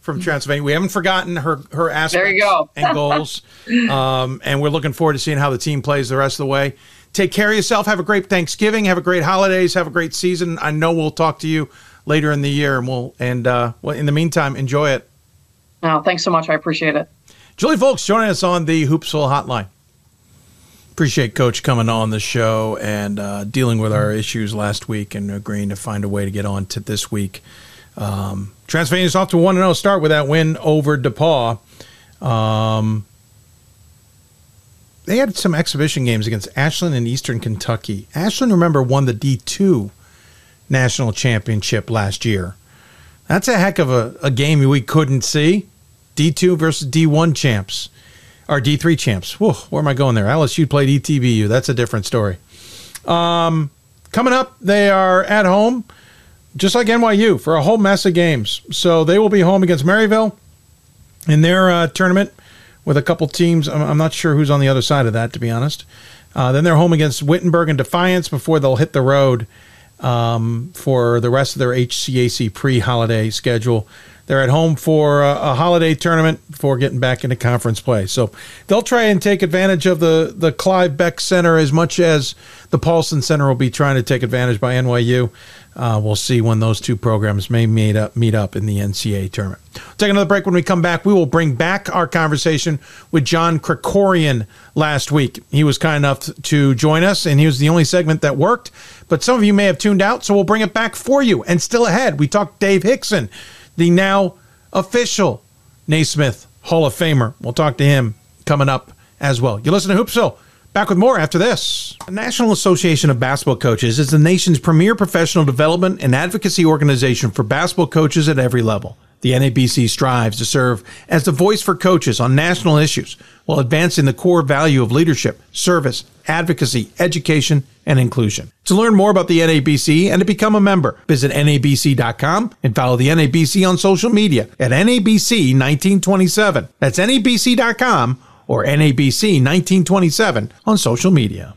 from Transylvania. We haven't forgotten her her aspects There you go. (laughs) and goals, um, and we're looking forward to seeing how the team plays the rest of the way. Take care of yourself. Have a great Thanksgiving. Have a great holidays. Have a great season. I know we'll talk to you later in the year, and we'll and uh, well, in the meantime, enjoy it. No, thanks so much. I appreciate it. Juli Fulks joining us on the Hoopsville Hotline. Appreciate Coach coming on the show and uh, dealing with our issues last week and agreeing to find a way to get on to this week. Um, Transylvania's off to a 1 0 start with that win over DePauw. Um, they had some exhibition games against Ashland and Eastern Kentucky. Ashland, remember, won the D2 national championship last year. That's a heck of a, a game we couldn't see. D2 versus D1 champs, or D3 champs. Whoa, where am I going there? LSU played ETBU. That's a different story. Um, coming up, they are at home, just like NYU, for a whole mess of games. So they will be home against Maryville in their uh, tournament with a couple teams. I'm, I'm not sure who's on the other side of that, to be honest. Uh, then they're home against Wittenberg and Defiance before they'll hit the road um, for the rest of their HCAC pre-holiday schedule. They're at home for a, a holiday tournament before getting back into conference play. So they'll try and take advantage of the the Clive Beck Center as much as the Paulson Center will be trying to take advantage by NYU. Uh, we'll see when those two programs may meet up meet up in the NCAA tournament. Take another break. When we come back, we will bring back our conversation with John Krikorian last week. He was kind enough to join us, and he was the only segment that worked. But some of you may have tuned out, so we'll bring it back for you. And still ahead, we talked Dave Hixon, the now official Naismith Hall of Famer. We'll talk to him coming up as well. You listen to Hoopsville. Back with more after this. The National Association of Basketball Coaches is the nation's premier professional development and advocacy organization for basketball coaches at every level. The NABC strives to serve as the voice for coaches on national issues while advancing the core value of leadership, service, advocacy, education, and inclusion. To learn more about the NABC and to become a member, visit nabc.com and follow the NABC on social media at NABC 1927. That's nabc.com or NABC 1927 on social media.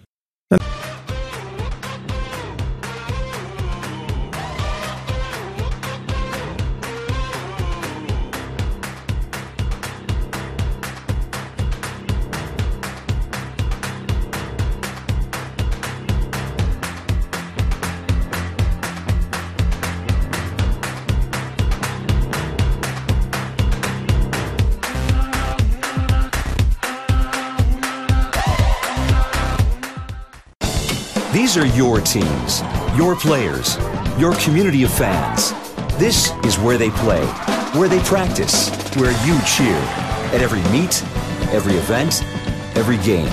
Teams, your players, your community of fans. This is where they play, where they practice, where you cheer. At every meet, every event, every game.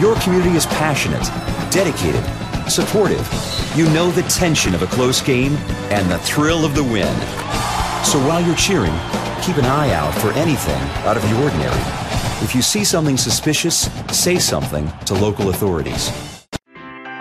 Your community is passionate, dedicated, supportive. You know the tension of a close game and the thrill of the win. So while you're cheering, keep an eye out for anything out of the ordinary. If you see something suspicious, say something to local authorities.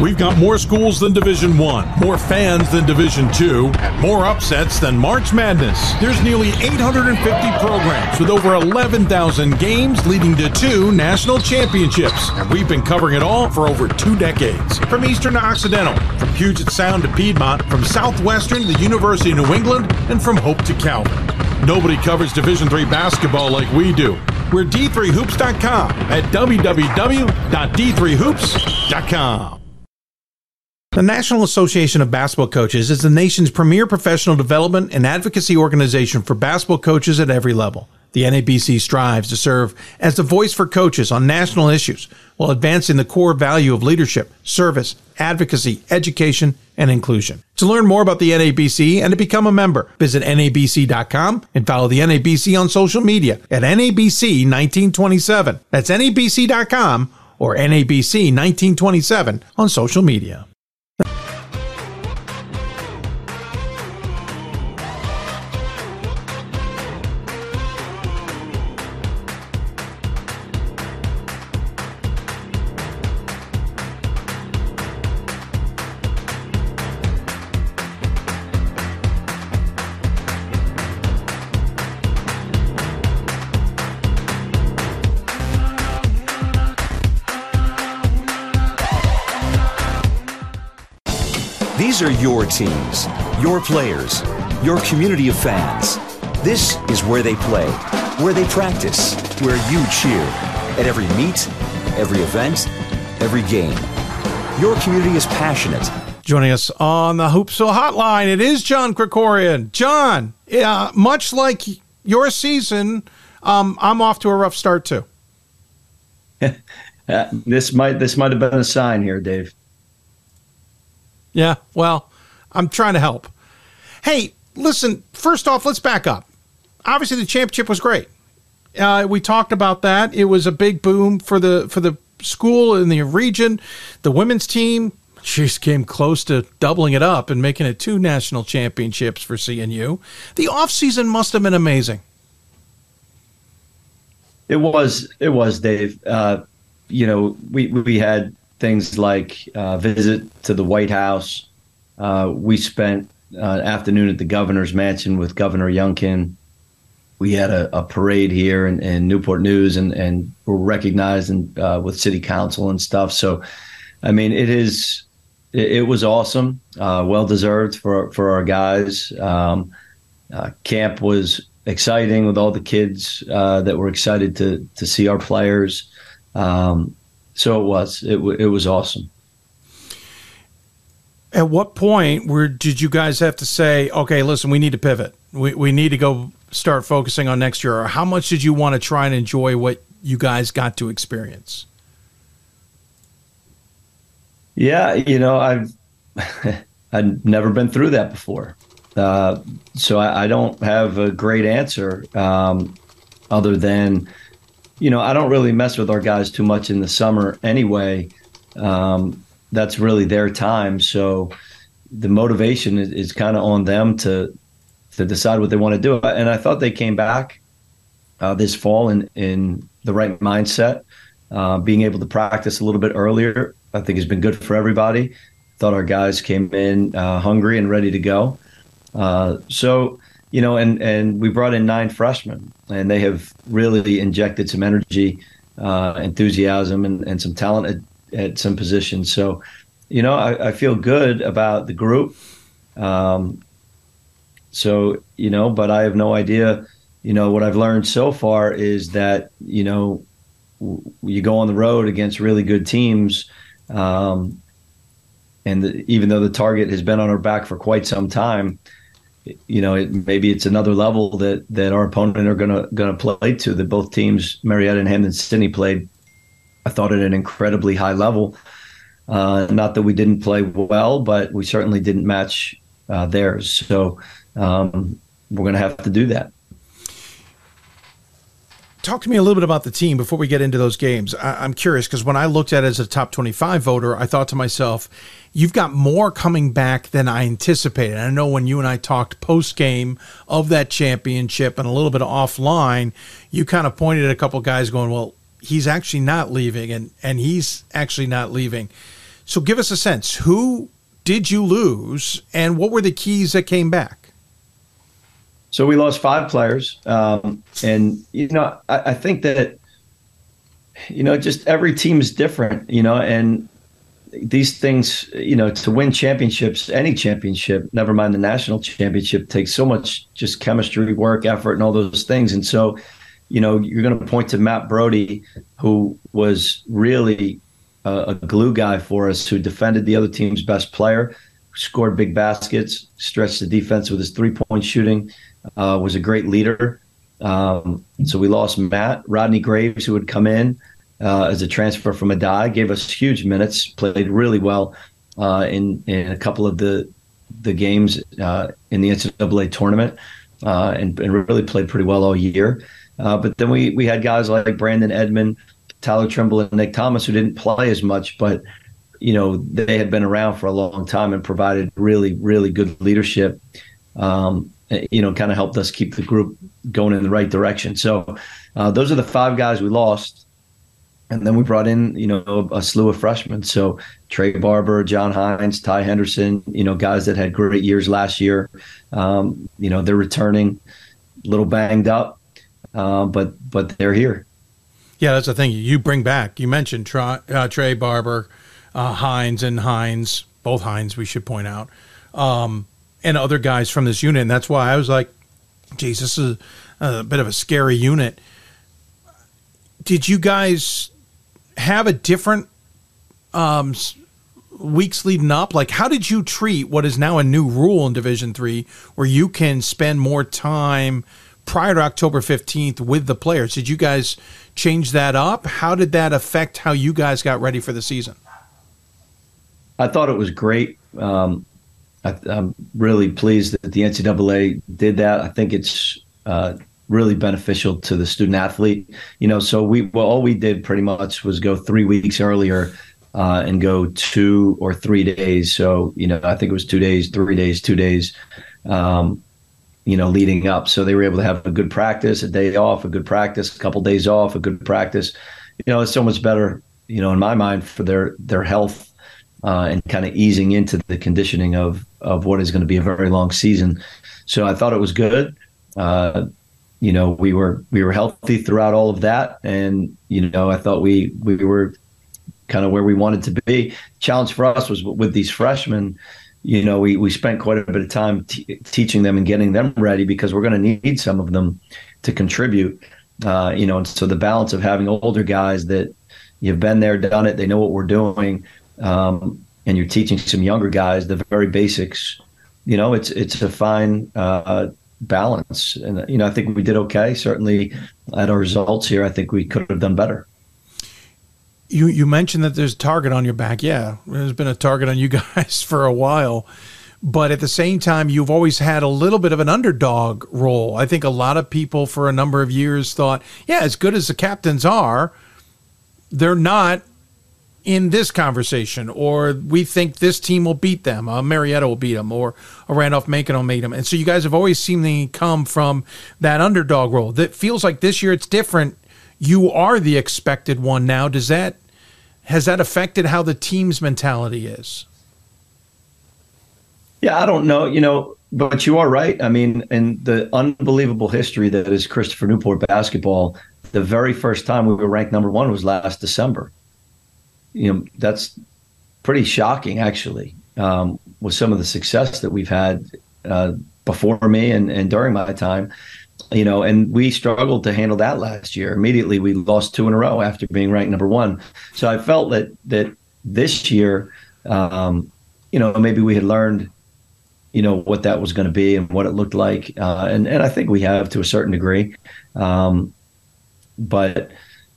We've got more schools than Division 1, more fans than Division 2, and more upsets than March Madness. There's nearly 850 programs with over 11,000 games leading to two national championships, and we've been covering it all for over two decades. From Eastern to Occidental, from Puget Sound to Piedmont, from Southwestern to the University of New England, and from Hope to Calvin. Nobody covers Division 3 basketball like we do. We're d3hoops.com at www.d3hoops.com. The National Association of Basketball Coaches is the nation's premier professional development and advocacy organization for basketball coaches at every level. The NABC strives to serve as the voice for coaches on national issues while advancing the core value of leadership, service, advocacy, education, and inclusion. To learn more about the NABC and to become a member, visit nabc.com and follow the NABC on social media at NABC 1927. That's nabc.com or NABC 1927 on social media. Your teams, your players, your community of fans. This is where they play, where they practice, where you cheer. At every meet, every event, every game. Your community is passionate. Joining us on the Hoopsville Hotline, it is John Krikorian. John, uh, much like your season, um, I'm off to a rough start too. (laughs) uh, this might this might have been a sign here, Dave. Yeah, well, I'm trying to help. Hey, listen, first off, let's back up. Obviously, the championship was great. Uh, we talked about that. It was a big boom for the for the school in the region. The women's team just came close to doubling it up and making it two national championships for CNU. The offseason must have been amazing. It was. It was, Dave. Uh, you know, we we had things like uh, visit to the White House. Uh, we spent uh, afternoon at the governor's mansion with Governor Youngkin. We had a, a parade here in, in, Newport News, and and were recognized and uh, with City Council and stuff. So, I mean, it is it, it was awesome, uh, well deserved for for our guys. Um, uh, camp was exciting with all the kids that were excited to to see our players. Um, so it was. It, it was awesome. At what point where did you guys have to say, okay, listen, we need to pivot. We, we need to go start focusing on next year? Or how much did you want to try and enjoy what you guys got to experience? Yeah, you know, I've (laughs) I've never been through that before, uh, so I, I, don't have a great answer um, other than you know, I don't really mess with our guys too much in the summer anyway. Um, that's really their time. So the motivation is, is kind of on them to to decide what they want to do. And I thought they came back uh, this fall in in the right mindset. Uh, being able to practice a little bit earlier, I think, has been good for everybody. Thought our guys came in uh, hungry and ready to go. Uh, so you know, and and we brought in nine freshmen, and they have really injected some energy, uh, enthusiasm, and, and some talent at, some positions. So, you know, I, I feel good about the group. Um, so you know, but I have no idea. You know what I've learned so far is that you know w- you go on the road against really good teams. Um, and the, even though the target has been on our back for quite some time, you know, it, maybe it's another level that that our opponent are gonna gonna play to. That both teams, Marietta and Hampden-Sydney, played. I thought at an incredibly high level. Uh, not that we didn't play well, but we certainly didn't match uh, theirs. So um, we're going to have to do that. Talk to me a little bit about the team before we get into those games. I, am curious because when I looked at it as a top 25 voter, I thought to myself, you've got more coming back than I anticipated. I know when you and I talked post game of that championship and a little bit offline, you kind of pointed at a couple guys going, well, he's actually not leaving and, and he's actually not leaving. So give us a sense. Who did you lose and what were the keys that came back? So we lost five players, um, and you know I, I, think that you know just every team is different, you know, and these things, you know, to win championships, any championship, never mind the national championship, takes so much just chemistry, work, effort, and all those things. And so, you know, you're going to point to Matt Brody, who was really a, a glue guy for us, who defended the other team's best player, scored big baskets, stretched the defense with his three point shooting uh, was a great leader. Um, so we lost Matt Rodney Graves, who would come in uh, as a transfer from Adai, gave us huge minutes, played really well uh, in in a couple of the the games uh, in the NCAA tournament, uh, and, and, really played pretty well all year. Uh, but then we we had guys like Brandon Edmond, Tyler Trimble, and Nick Thomas who didn't play as much, but you know they had been around for a long time and provided really really good leadership. Um, you know, kind of helped us keep the group going in the right direction. So uh, those are the five guys we lost. And then we brought in, you know, a, slew of freshmen. So Trey Barber, John Hines, Ty Henderson, you know, guys that had great years last year. Um, you know, they're returning a little banged up, uh, but but they're here. Yeah, that's the thing. You bring back. You mentioned Trey, uh, Trey Barber, uh, Hines, and Hines, both Hines. We should point out. Um, and other guys from this unit. And that's why I was like, geez, this is a, bit of a scary unit. Did you guys have a different um, weeks leading up? Like, how did you treat what is now a new rule in Division Three, where you can spend more time prior to October fifteenth with the players? Did you guys change that up? How did that affect how you guys got ready for the season? I thought it was great. Um, I, am really pleased that the NCAA did that. I think it's uh, really beneficial to the student athlete. You know, so we well, all we did pretty much was go three weeks earlier uh, and go two or three days. So you know, I think it was two days, three days, two days. Um, you know, leading up, so they were able to have a good practice, a day off, a good practice, a couple days off, a good practice. You know, it's so much better. You know, in my mind, for their their health uh, and kind of easing into the conditioning of of what is going to be a very long season. So I thought it was good. Uh, you know, we were we were healthy throughout all of that, and you know, I thought we we were kind of where we wanted to be. Challenge for us was with these freshmen. You know, we we spent quite a bit of time t- teaching them and getting them ready because we're going to need some of them to contribute. Uh, you know, and so the balance of having older guys that you've been there, done it, they know what we're doing, um, and you're teaching some younger guys the very basics, you know, it's it's a fine uh, balance. And you know, I think we did okay. Certainly, at our results here, I think we could have done better. You you mentioned that there's a target on your back. Yeah, there's been a target on you (laughs) guys for a while. But at the same time, you've always had a little bit of an underdog role. I think a lot of people for a number of years thought, yeah, as good as the captains are, they're not in this conversation, or we think this team will beat them, uh, Marietta will beat them, or, or Randolph Macon will beat them. And so you guys have always to come from that underdog role. That feels like this year it's different. You are the expected one now. Does that has that affected how the team's mentality is? Yeah, I don't know. You know, but you are right. I mean, in the unbelievable history that is Christopher Newport basketball, the very first time we were ranked number one was last December you know that's pretty shocking actually um, with some of the success that we've had uh, before me and, and during my time. You know, and we struggled to handle that last year. Immediately, we lost two in a row after being ranked number one. So I felt that that this year, um, you know, maybe we had learned, you know, what that was going to be and what it looked like, uh, and and I think we have to a certain degree. Um, but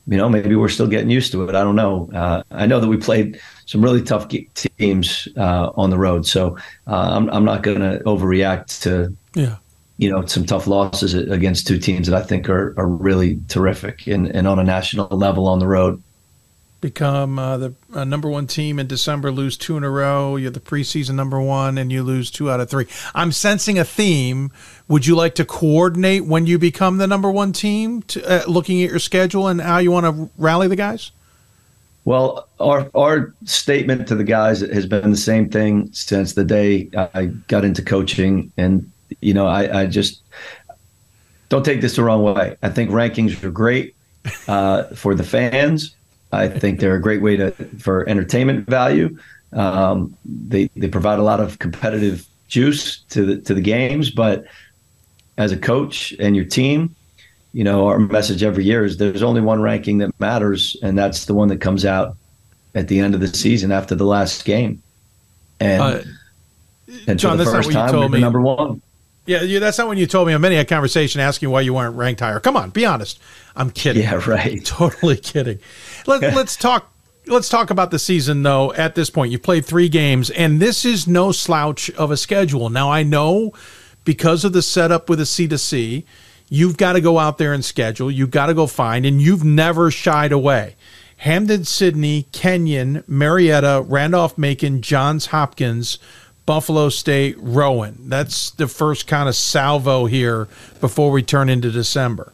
you know, maybe we're still getting used to it. I don't know. Uh, I know that we played some really tough teams uh, on the road, so uh, I'm, I'm not going to overreact to yeah. You know some tough losses against two teams that I think are, are really terrific and, and on a national level on the road become uh, the uh, number one team in December, lose two in a row. You're the preseason number one, and you lose two out of three. I'm sensing a theme. Would you like to coordinate when you become the number one team, to, uh, looking at your schedule and how you want to rally the guys? Well, our our statement to the guys has been the same thing since the day I got into coaching, and you know, I, I just don't take this the wrong way. I think rankings are great uh, for the fans I think they're a great way to for entertainment value. Um, they they provide a lot of competitive juice to the to the games, but as a coach and your team, you know our message every year is there's only one ranking that matters, and that's the one that comes out at the end of the season after the last game. And uh, and John, for the first time, we're number one. Yeah, you, that's not when you told me. on many a conversation asking why you weren't ranked higher. Come on, be honest. I'm kidding. Yeah, right. (laughs) Totally kidding. Let, (laughs) let's talk. Let's talk about the season, though. At this point, you played three games, and this is no slouch of a schedule. Now, I know because of the setup with the C2C, you've got to go out there and schedule. You've got to go find, and you've never shied away. Hampden-Sydney, Kenyon, Marietta, Randolph Macon, Johns Hopkins, Buffalo State, Rowan. That's the first kind of salvo here before we turn into December.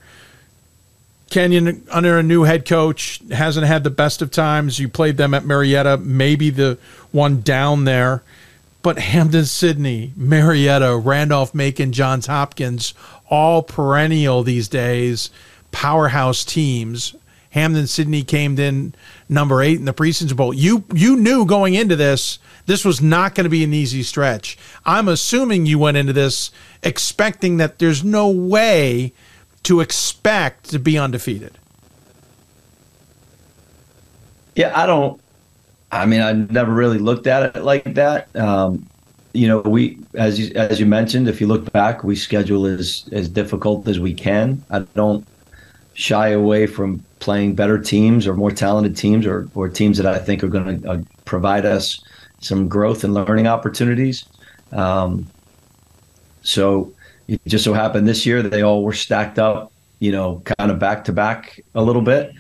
Kenyon, under a new head coach, hasn't had the best of times. You played them at Marietta, maybe the one down there. But Hampden-Sydney, Marietta, Randolph Macon, Johns Hopkins, all perennial these days, powerhouse teams. Hampden-Sydney came in number eight in the preseason bowl. You you knew going into this this was not going to be an easy stretch. I'm assuming you went into this expecting that there's no way to expect to be undefeated. Yeah, I don't. I mean, I never really looked at it like that. Um, you know, we as you as you mentioned, if you look back, we schedule as as difficult as we can. I don't shy away from playing better teams or more talented teams or or teams that I think are going to uh, provide us some growth and learning opportunities. Um, so it just so happened this year that they all were stacked up, you know, kind of back to back a little bit,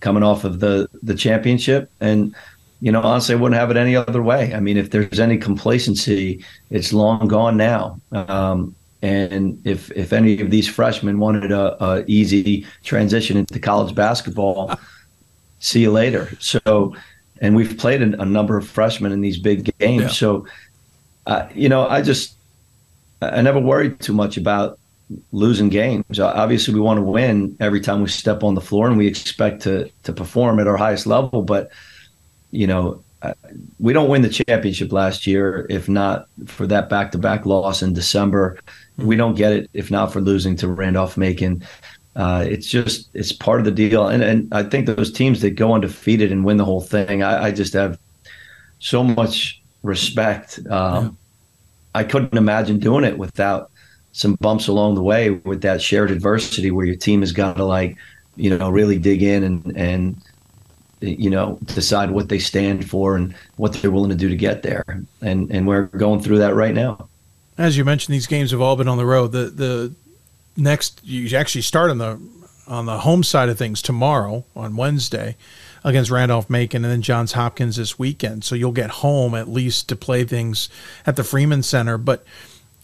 coming off of the the championship. And you know, honestly, I wouldn't have it any other way. I mean, if there's any complacency, it's long gone now. Um, and if if any of these freshmen wanted a, a easy transition into college basketball, see you later. So and we've played a, a number of freshmen in these big games. Yeah. So, uh, you know, I just I never worried too much about losing games. Obviously, we want to win every time we step on the floor, and we expect to to perform at our highest level. But you know, we don't win the championship last year if not for that back to back loss in December. We don't get it if not for losing to Randolph Macon uh, it's just it's part of the deal. And and I think those teams that go undefeated and win the whole thing, I, I just have so much respect. Um, yeah. I couldn't imagine doing it without some bumps along the way with that shared adversity where your team has got to like, you know, really dig in and and you know decide what they stand for and what they're willing to do to get there. And and we're going through that right now. As you mentioned, these games have all been on the road. The the next you actually start on the on the home side of things tomorrow on Wednesday against Randolph Macon and then Johns Hopkins this weekend. So you'll get home at least to play things at the Freeman Center. But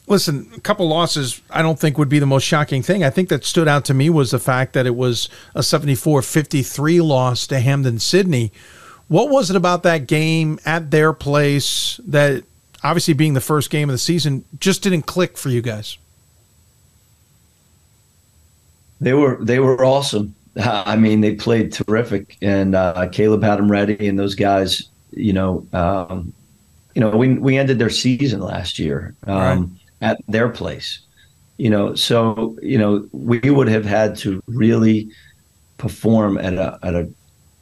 listen, a couple losses I don't think would be the most shocking thing. I think that stood out to me was the fact that it was a 74-53 loss to Hampden-Sydney. What was it about that game at their place that obviously being the first game of the season just didn't click for you guys? They were they were awesome. I mean, they played terrific, and uh, Caleb had them ready, and those guys, you know, um, you know, we we ended their season last year um, right. at their place. You know, so you know we would have had to really perform at a at a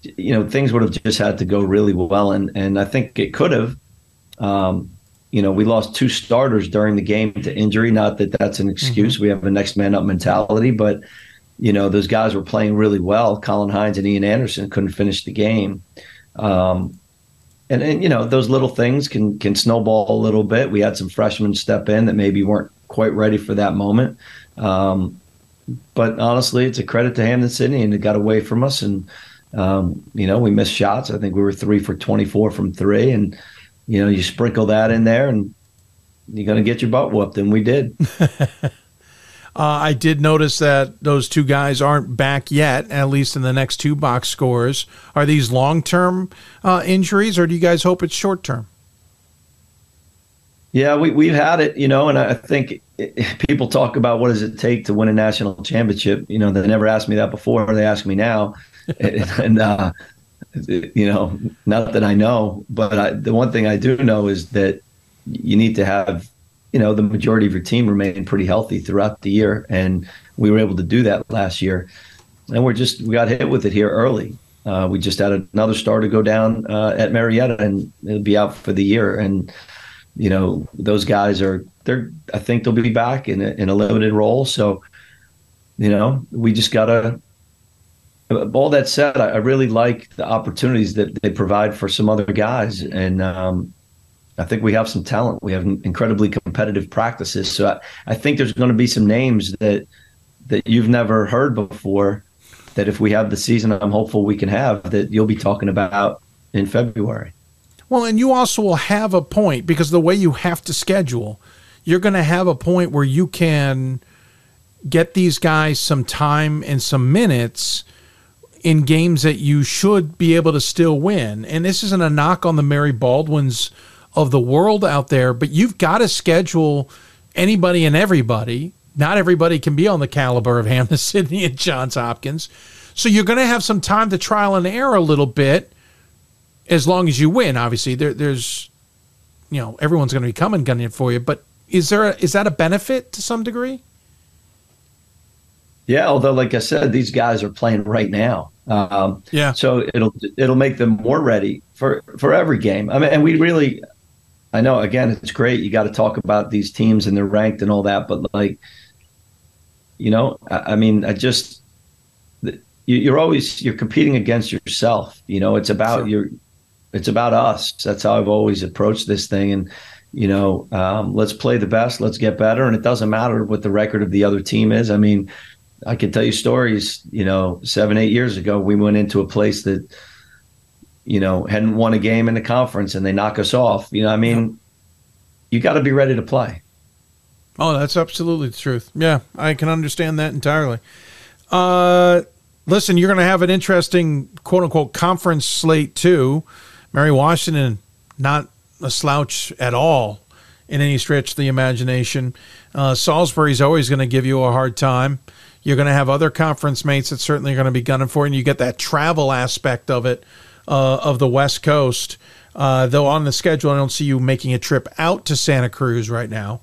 you know things would have just had to go really well, and and I think it could have. Um, you know, we lost two starters during the game to injury. Not that that's an excuse. Mm-hmm. We have a next man up mentality, but you know, those guys were playing really well. Colin Hines and Ian Anderson couldn't finish the game. Um, and, and you know those little things can can snowball a little bit. We had some freshmen step in that maybe weren't quite ready for that moment. Um, but honestly, it's a credit to Hampden-Sydney, and it got away from us. And um, you know, we missed shots. I think we were three for twenty four from three, and you know, you sprinkle that in there, and you're going to get your butt whooped, and we did. (laughs) Uh, I did notice that those two guys aren't back yet, at least in the next two box scores. Are these long term uh, injuries, or do you guys hope it's short term? Yeah, we, we've had it, you know, and I think people talk about what does it take to win a national championship. You know, they never asked me that before. They ask me now. (laughs) and, uh, you know, not that I know, but I, the one thing I do know is that you need to have you know the majority of your team remained pretty healthy throughout the year, and we were able to do that last year. And we're just we got hit with it here early. Uh, we just had another star to go down uh, at Marietta, and it'll be out for the year. And you know those guys are they're I think they'll be back in a, in a limited role. So you know we just gotta. All that said, I really like the opportunities that they provide for some other guys, and um, I think we have some talent. We have incredibly competitive practices. So I, I think there's going to be some names that that you've never heard before. That if we have the season, I'm hopeful we can have that you'll be talking about in February. Well, and you also will have a point because the way you have to schedule, you're going to have a point where you can get these guys some time and some minutes in games that you should be able to still win. And this isn't a knock on the Mary Baldwins of the world out there, but you've got to schedule anybody and everybody. Not everybody can be on the caliber of (laughs) Hampden-Sydney and Johns Hopkins. So you're going to have some time to trial and error a little bit as long as you win. Obviously, there, there's, you know, everyone's going to be coming gunning for you. But is there a, is that a benefit to some degree? Yeah, although like I said, these guys are playing right now. Um, yeah. So it'll it'll make them more ready for for every game. I mean, and we really I know again it's great. You got to talk about these teams and they're ranked and all that, but like, you know, I, I mean, I just you're always you're competing against yourself. You know, it's about sure. your it's about us. That's how I've always approached this thing. And you know, um, let's play the best. Let's get better. And it doesn't matter what the record of the other team is. I mean, I can tell you stories. You know, seven eight years ago, we went into a place that you know, hadn't won a game in the conference and they knock us off. You know, I mean, you got to be ready to play. Oh, that's absolutely the truth. Yeah, I can understand that entirely. Uh, listen, you're going to have an interesting quote unquote conference slate too. Mary Washington, not a slouch at all in any stretch of the imagination. Uh, Salisbury's always going to give you a hard time. You're going to have other conference mates that certainly are going to be gunning for you, and you get that travel aspect of it uh, of the West Coast. Uh, though on the schedule, I don't see you making a trip out to Santa Cruz right now.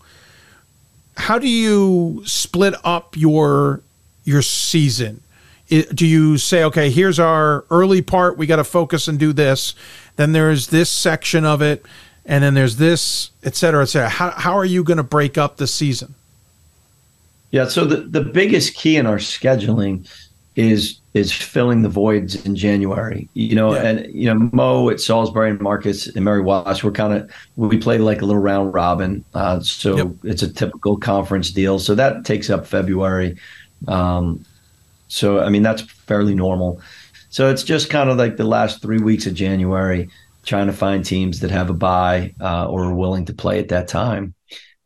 How do you split up your your season? It, do you say, okay, here's our early part, we got to focus and do this. Then there's this section of it, and then there's this, et cetera, et cetera. How, how are you going to break up the season? Yeah, so the, the biggest key in our scheduling is is filling the voids in January. You know, yeah. and you know Mo at Salisbury and Marcus and Mary Wash. We're kind of we play like a little round robin, uh, so yep. it's a typical conference deal. So that takes up February. Um, so I mean that's fairly normal. So it's just kind of like the last three weeks of January, trying to find teams that have a buy uh, or are willing to play at that time.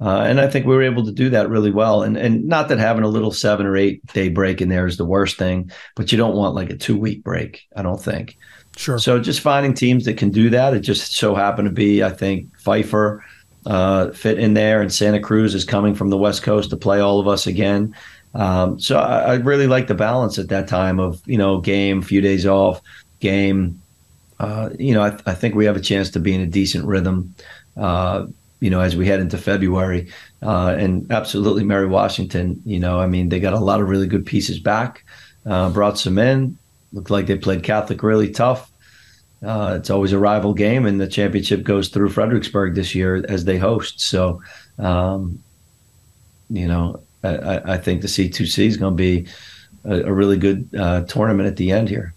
Uh, and I think we were able to do that really well. And and not that having a little seven or eight day break in there is the worst thing, but you don't want like a two week break. I don't think. Sure. So just finding teams that can do that. It just so happened to be, I think, Pfeiffer uh, fit in there, and Santa Cruz is coming from the West Coast to play all of us again. Um, so I, I, really like the balance at that time of you know game, few days off, game. Uh, you know, I, I, think we have a chance to be in a decent rhythm uh, you know, as we head into February. Uh, and absolutely, Mary Washington, you know, I mean, they got a lot of really good pieces back, uh, brought some in. Looked like they played Catholic really tough. Uh, it's always a rival game, and the championship goes through Fredericksburg this year as they host. So, um, you know, I, I, think the C2C is going to be a, a, really good uh, tournament at the end here.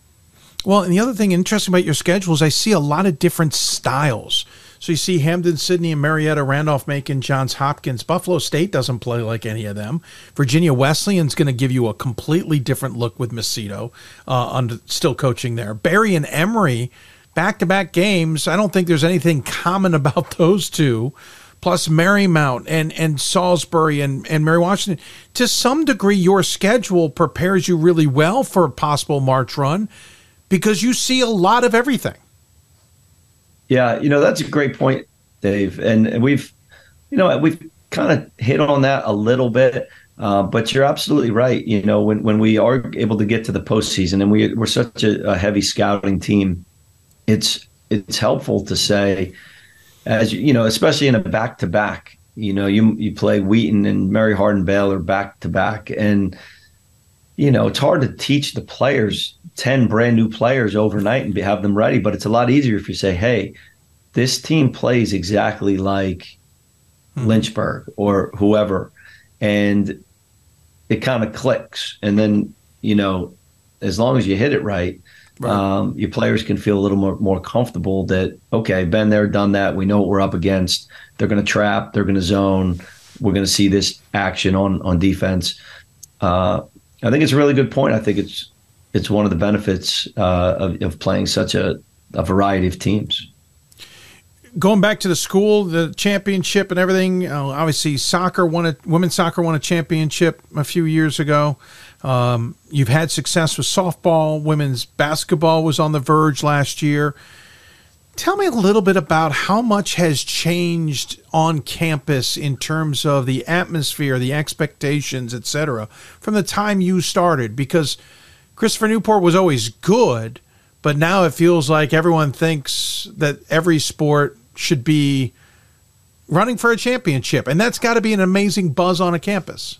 Well, and the other thing interesting about your schedule is I see a lot of different styles. So you see Hampden-Sydney, and Marietta, Randolph, Macon, Johns Hopkins. Buffalo State doesn't play like any of them. Virginia Wesleyan's going to give you a completely different look with Macedo, uh, still coaching there. Barry and Emory, back to back games. I don't think there's anything common (laughs) about those two. Plus Marymount and, and Salisbury and, and Mary Washington. To some degree, your schedule prepares you really well for a possible March run because you see a lot of everything. Yeah, you know that's a great point, Dave, and we've, you know, we've kind of hit on that a little bit. Uh, but you're absolutely right. You know, when, when we are able to get to the postseason and we, we're such a, a heavy scouting team, it's it's helpful to say, as you, you know, especially in a back to back, you know, you you play Wheaton and Mary Hardin Baylor back to back, and you know, it's hard to teach the players 10 brand new players overnight and have them ready. But it's a lot easier if you say, hey, this team plays exactly like hmm. Lynchburg or whoever. And it kind of clicks. And then, you know, as long as you hit it right, right. Um, your players can feel a little more, more comfortable that, okay, been there, done that. We know what we're up against. They're going to trap, they're going to zone. We're going to see this action on, on defense. Uh, I think it's a really good point. I think it's it's one of the benefits uh, of, of playing such a, a variety of teams going back to the school, the championship and everything. Uh, obviously, soccer won a women's soccer won a championship a few years ago. Um, you've had success with softball. Women's basketball was on the verge last year. Tell me a little bit about how much has changed on campus in terms of the atmosphere, the expectations, etc., from the time you started. Because Christopher Newport was always good, but now it feels like everyone thinks that every sport should be running for a championship, and that's got to be an amazing buzz on a campus.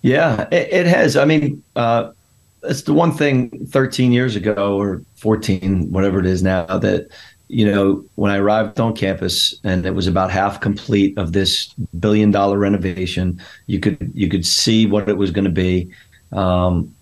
Yeah, it, it has. I mean, uh, it's the one thing 13 years ago or 14, whatever it is now, that you know, when I arrived on campus and it was about half complete of this billion dollar renovation, you could you could see what it was going to be. Um,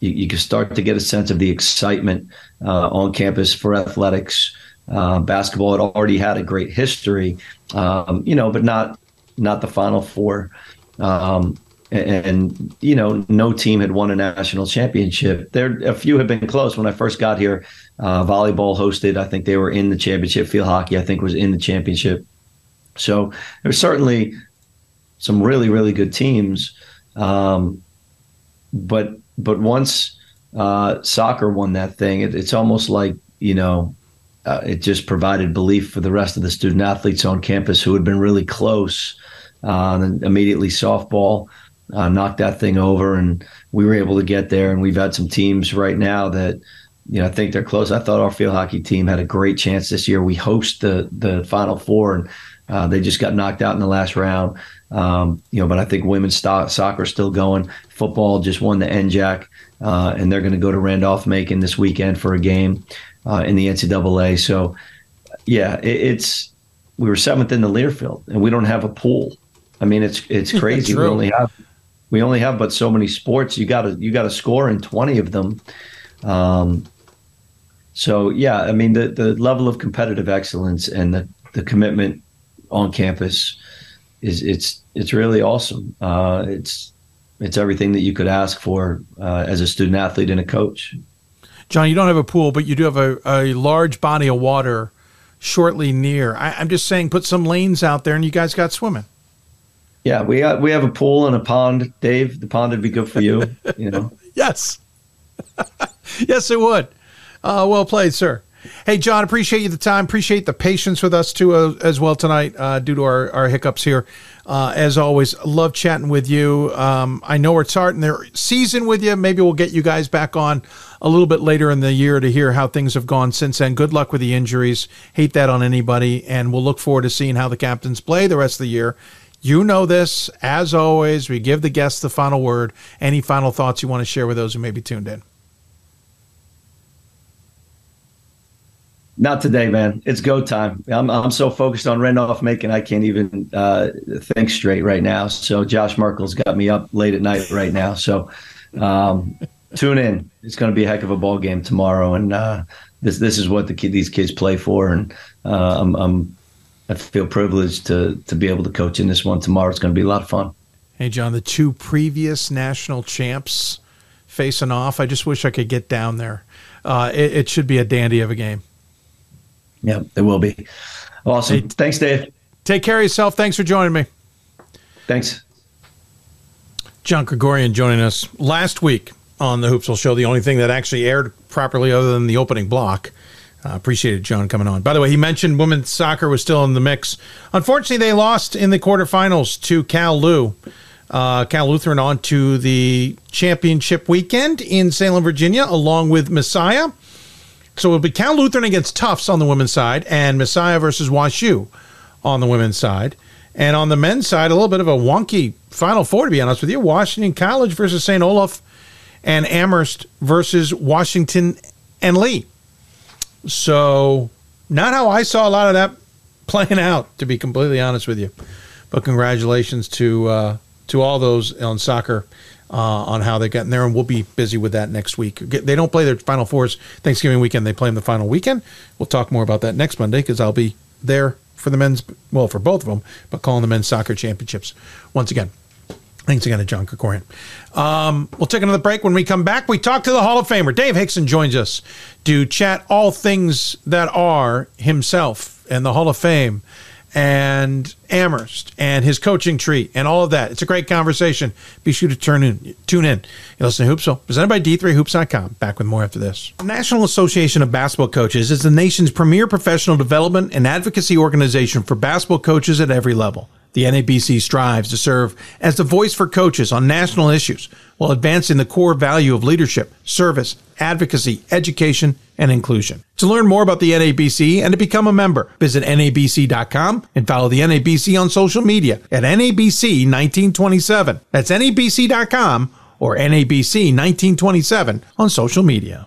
you, you could start to get a sense of the excitement uh, on campus for athletics. Uh, basketball had already had a great history, um, you know, but not not the Final Four. Um, and you know no team had won a national championship. There a few have been close. When i first got here uh, volleyball hosted i think they were in the championship. Field hockey i think was in the championship. So there's certainly some really really good teams. Um, but but once uh, soccer won that thing it, it's almost like you know uh, it just provided belief for the rest of the student athletes on campus who had been really close uh, and immediately softball uh, knocked that thing over, and we were able to get there. And we've had some teams right now that you know I think they're close. I thought our field hockey team had a great chance this year. We host the the Final Four, and uh, they just got knocked out in the last round. Um, you know, but I think women's st- soccer is still going. Football just won the NJAC, uh, and they're going to go to Randolph Macon this weekend for a game uh, in the NCAA. So, yeah, it, it's we were seventh in the Learfield, and we don't have a pool. I mean, it's it's (laughs) crazy. we only have we only have but so many sports. You got to you got to score in twenty of them. Um, so yeah, I mean the the level of competitive excellence and the the commitment on campus is it's it's really awesome. Uh, it's it's everything that you could ask for uh, as a student athlete and a coach. John, you don't have a pool, but you do have a, a large body of water shortly near. I, I'm just saying, put some lanes out there, and you guys got swimming. Yeah, we got, we have a pool and a pond, Dave. The pond would be good for you. (laughs) You know. yes. (laughs) yes, it would. Uh, well played, sir. Hey, John, appreciate you the time. Appreciate the patience with us too uh, as well tonight uh, due to our, our hiccups here. Uh, as always, love chatting with you. Um, I know we're starting their season with you. Maybe we'll get you guys back on a little bit later in the year to hear how things have gone since then. Good luck with the injuries. Hate that on anybody. And we'll look forward to seeing how the captains play the rest of the year. You know this. As always, we give the guests the final word. Any final thoughts you want to share with those who may be tuned in? Not today, man. It's go time. I'm I'm so focused on Randolph Macon, I can't even uh, think straight right now. So Josh Merkel's got me up late at night right now. So um, tune in. It's going to be a heck of a ball game tomorrow, and uh, this this is what the kid, these kids play for, and uh, I'm, I'm I feel privileged to to be able to coach in this one tomorrow. It's going to be a lot of fun. Hey, John, the two previous national champs facing off. I just wish I could get down there. Uh, it, it should be a dandy of a game. Yeah, there will be. Awesome. Hey, Thanks, Dave. Take care of yourself. Thanks for joining me. Thanks. John Krikorian joining us last week on the Hoopsville Show, the only thing that actually aired properly other than the opening block. Uh, appreciated John coming on. By the way, he mentioned women's soccer was still in the mix. Unfortunately, they lost in the quarterfinals to Cal Lu. Uh, Cal Lutheran on to the championship weekend in Salem, Virginia, along with Messiah. So it'll be Cal Lutheran against Tufts on the women's side and Messiah versus WashU on the women's side. And on the men's side, a little bit of a wonky Final Four, to be honest with you. Washington College versus St. Olaf and Amherst versus Washington and Lee. So, not how I saw a lot of that (laughs) playing out, to be completely honest with you. But congratulations to uh, to all those on soccer uh, on how they got in there, and we'll be busy with that next week. They don't play their Final Fours Thanksgiving weekend; they play them the final weekend. We'll talk more about that next Monday because I'll be there for the men's, well, for both of them, but calling the men's soccer championships once again. Thanks again to John Krikorian. Um, we'll take another break. When we come back, we talk to the Hall of Famer. Dave Hixon joins us to chat all things that are himself and the Hall of Fame and Amherst and his coaching tree and all of that. It's a great conversation. Be sure to turn in, tune in. You listen to Hoopsville, presented by D3Hoops.com. Back with more after this. The National Association of Basketball Coaches is the nation's premier professional development and advocacy organization for basketball coaches at every level. The NABC strives to serve as the voice for coaches on national issues while advancing the core value of leadership, service, advocacy, education, and inclusion. To learn more about the NABC and to become a member, visit NABC.com and follow the NABC on social media at NABC 1927. That's NABC.com or NABC 1927 on social media.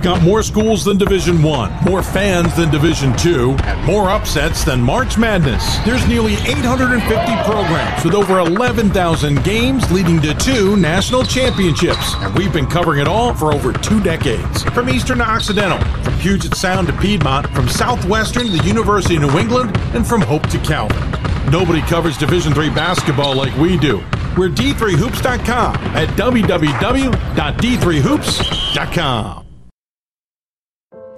We've got more schools than Division 1, more fans than Division 2, and more upsets than March Madness. There's nearly 850 programs with over 11,000 games leading to two national championships, and we've been covering it all for over two decades. From Eastern to Occidental, from Puget Sound to Piedmont, from Southwestern to the University of New England, and from Hope to Calvin. Nobody covers Division 3 basketball like we do. We're D3Hoops.com at www.d3hoops.com.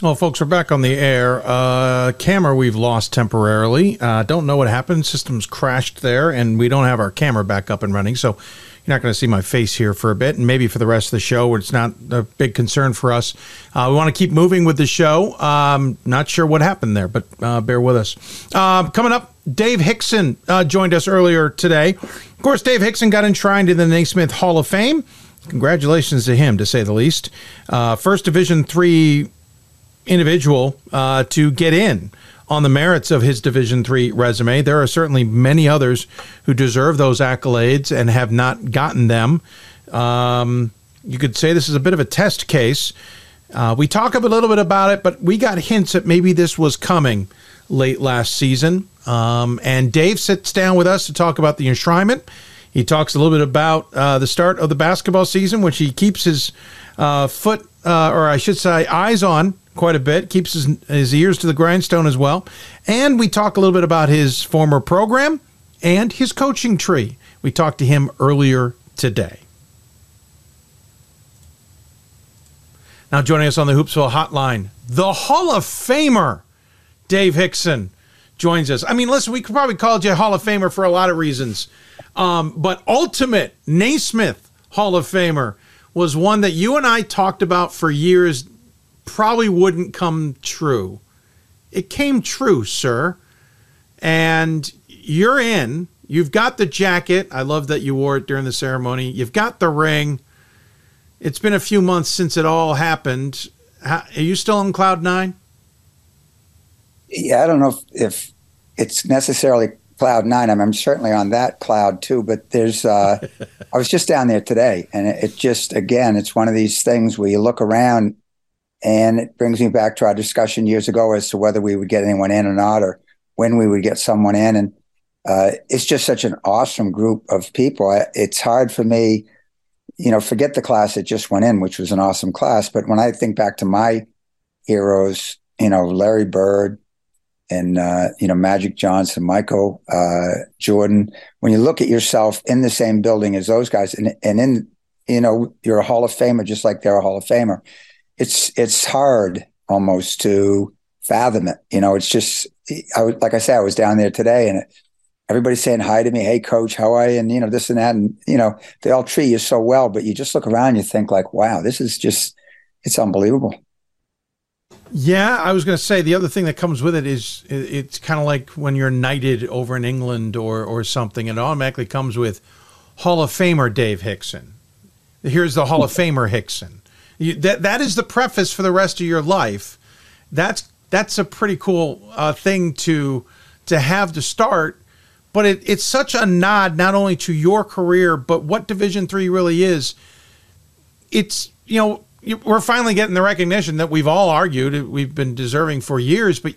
Well, folks, we're back on the air. Uh, camera we've lost temporarily. Uh, don't know what happened. Systems crashed there, and we don't have our camera back up and running. So you're not going to see my face here for a bit, and maybe for the rest of the show, it's not a big concern for us. Uh, we want to keep moving with the show. Um, not sure what happened there, but uh, bear with us. Uh, coming up, Dave Hixon uh, joined us earlier today. Of course, Dave Hixon got enshrined in the Naismith Hall of Fame. Congratulations to him, to say the least. First Division three individual uh, to get in on the merits of his Division three resume. There are certainly many others who deserve those accolades and have not gotten them. Um, you could say this is a bit of a test case. Uh, we talk a little bit about it, but we got hints that maybe this was coming late last season. Um, and Dave sits down with us to talk about the enshrinement. He talks a little bit about uh, the start of the basketball season, which he keeps his uh, foot, uh, or I should say, eyes on quite a bit, keeps his, his ears to the grindstone as well. And we talk a little bit about his former program and his coaching tree. We talked to him earlier today. Now, joining us on the Hoopsville hotline, the Hall of Famer, Dave Hixon, joins us. I mean, listen, we could probably call you a Hall of Famer for a lot of reasons, um, but ultimate Naismith Hall of Famer was one that you and I talked about for years, probably wouldn't come true. It came true, sir. And you're in. You've got the jacket. I love that you wore it during the ceremony. You've got the ring. It's been a few months since it all happened. How, are you still on cloud nine? Yeah, I don't know if, if it's necessarily cloud nine. I mean, I'm certainly on that cloud too. But there's, uh, (laughs) I was just down there today, and it, it just again, it's one of these things where you look around, and it brings me back to our discussion years ago as to whether we would get anyone in or not, or when we would get someone in, and uh, it's just such an awesome group of people. It's hard for me you know, forget the class that just went in, which was an awesome class. But when I think back to my heroes, you know, Larry Bird and, uh, you know, Magic Johnson, Michael uh, Jordan, when you look at yourself in the same building as those guys and, and in, you know, you're a Hall of Famer just like they're a Hall of Famer, it's, it's hard almost to fathom it. You know, it's just, I was, like I said, I was down there today and everybody's saying hi to me, hey coach, how are you? And you know, this and that. And you know, they all treat you so well, but you just look around, you think like, wow, this is just it's unbelievable. Yeah, I was going to say the other thing that comes with it is it's kind of like when you're knighted over in England or or something, it automatically comes with Hall of Famer Dave Hixon. Here's the Hall of Famer Hixon. You, that that is the preface for the rest of your life. That's that's a pretty cool uh, thing to to have to start but it, it's such a nod not only to your career but what division three really is. It's you know we're finally getting the recognition that we've all argued we've been deserving for years but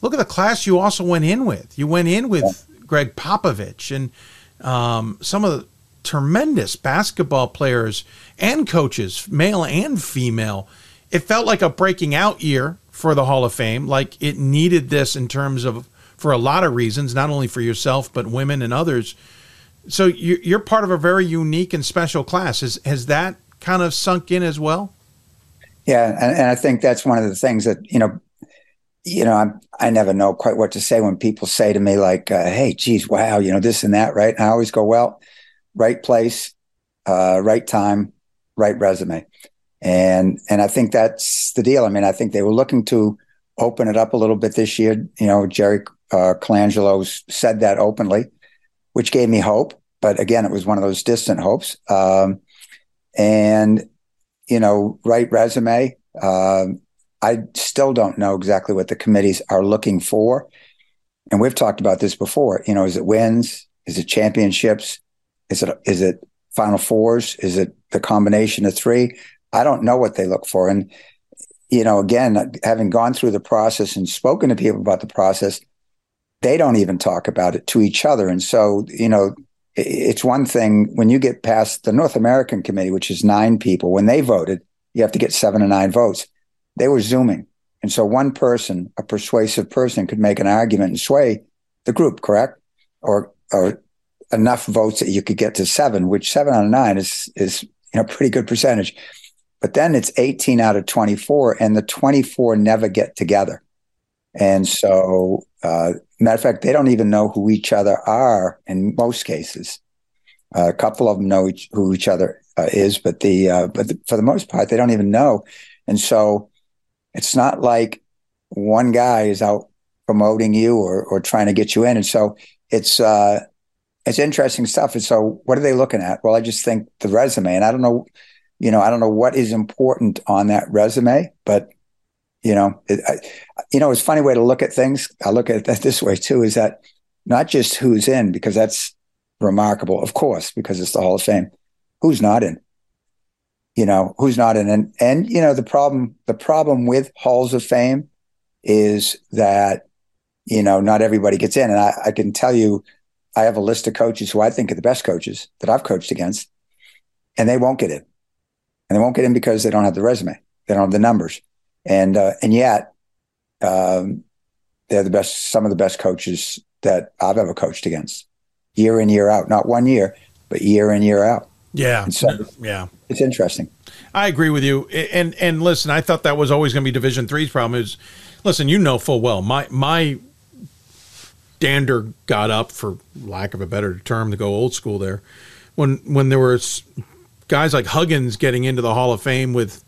look at the class you also went in with. You went in with Gregg Popovich and um, some of the tremendous basketball players and coaches male and female it felt like a breaking out year for the hall of fame like it needed this in terms of for a lot of reasons, not only for yourself but women and others. So you're part of a very unique and special class. Has has that kind of sunk in as well? Yeah, and, and I think that's one of the things that you know, you know, I'm, I never know quite what to say when people say to me like, uh, "Hey, geez, wow, you know this and that," right? And I always go, "Well, right place, uh, right time, right resume," and and I think that's the deal. I mean, I think they were looking to open it up a little bit this year. You know, Jerry uh, Colangelo said that openly, which gave me hope. But again, it was one of those distant hopes. Um, and, you know, right resume. Um, I still don't know exactly what the committees are looking for. And we've talked about this before. You know, is it wins? Is it championships? Is it is it final fours? Is it the combination of three? I don't know what they look for. And, you know, again, having gone through the process and spoken to people about the process, they don't even talk about it to each other. And so, you know, it's one thing when you get past the North American Committee, which is nine people, when they voted, you have to get seven or nine votes. They were Zooming. And so one person, a persuasive person, could make an argument and sway the group, correct? Or, or enough votes that you could get to seven, which seven out of nine is, is, you know, pretty good percentage. But then it's 18 out of 24, and the 24 never get together. And so, uh, matter of fact, they don't even know who each other are in most cases. Uh, a couple of them know each, who each other uh, is, but the uh, but the, for the most part, they don't even know. And so, it's not like one guy is out promoting you or or trying to get you in. And so, it's uh, it's interesting stuff. And so, what are they looking at? Well, I just think the resume, and I don't know, you know, I don't know what is important on that resume, but You know, it, I, you know, it's funny way to look at things. I look at it this way too: is that not just who's in because that's remarkable, of course, because it's the Hall of Fame. Who's not in? You know, who's not in? And and you know, the problem the problem with halls of fame is that you know not everybody gets in. And I, I can tell you, I have a list of coaches who I think are the best coaches that I've coached against, and they won't get in, and they won't get in because they don't have the resume, they don't have the numbers and uh, and yet um, they're the best, some of the best coaches that I've ever coached against, year in year out. Not one year, but year in year out. Yeah, so yeah, it's interesting. I agree with you. And and listen, I thought that was always going to be Division Three's problem. Is listen, you know full well my my dander got up, for lack of a better term, to go old school there, when when there were guys like Huggins getting into the Hall of Fame with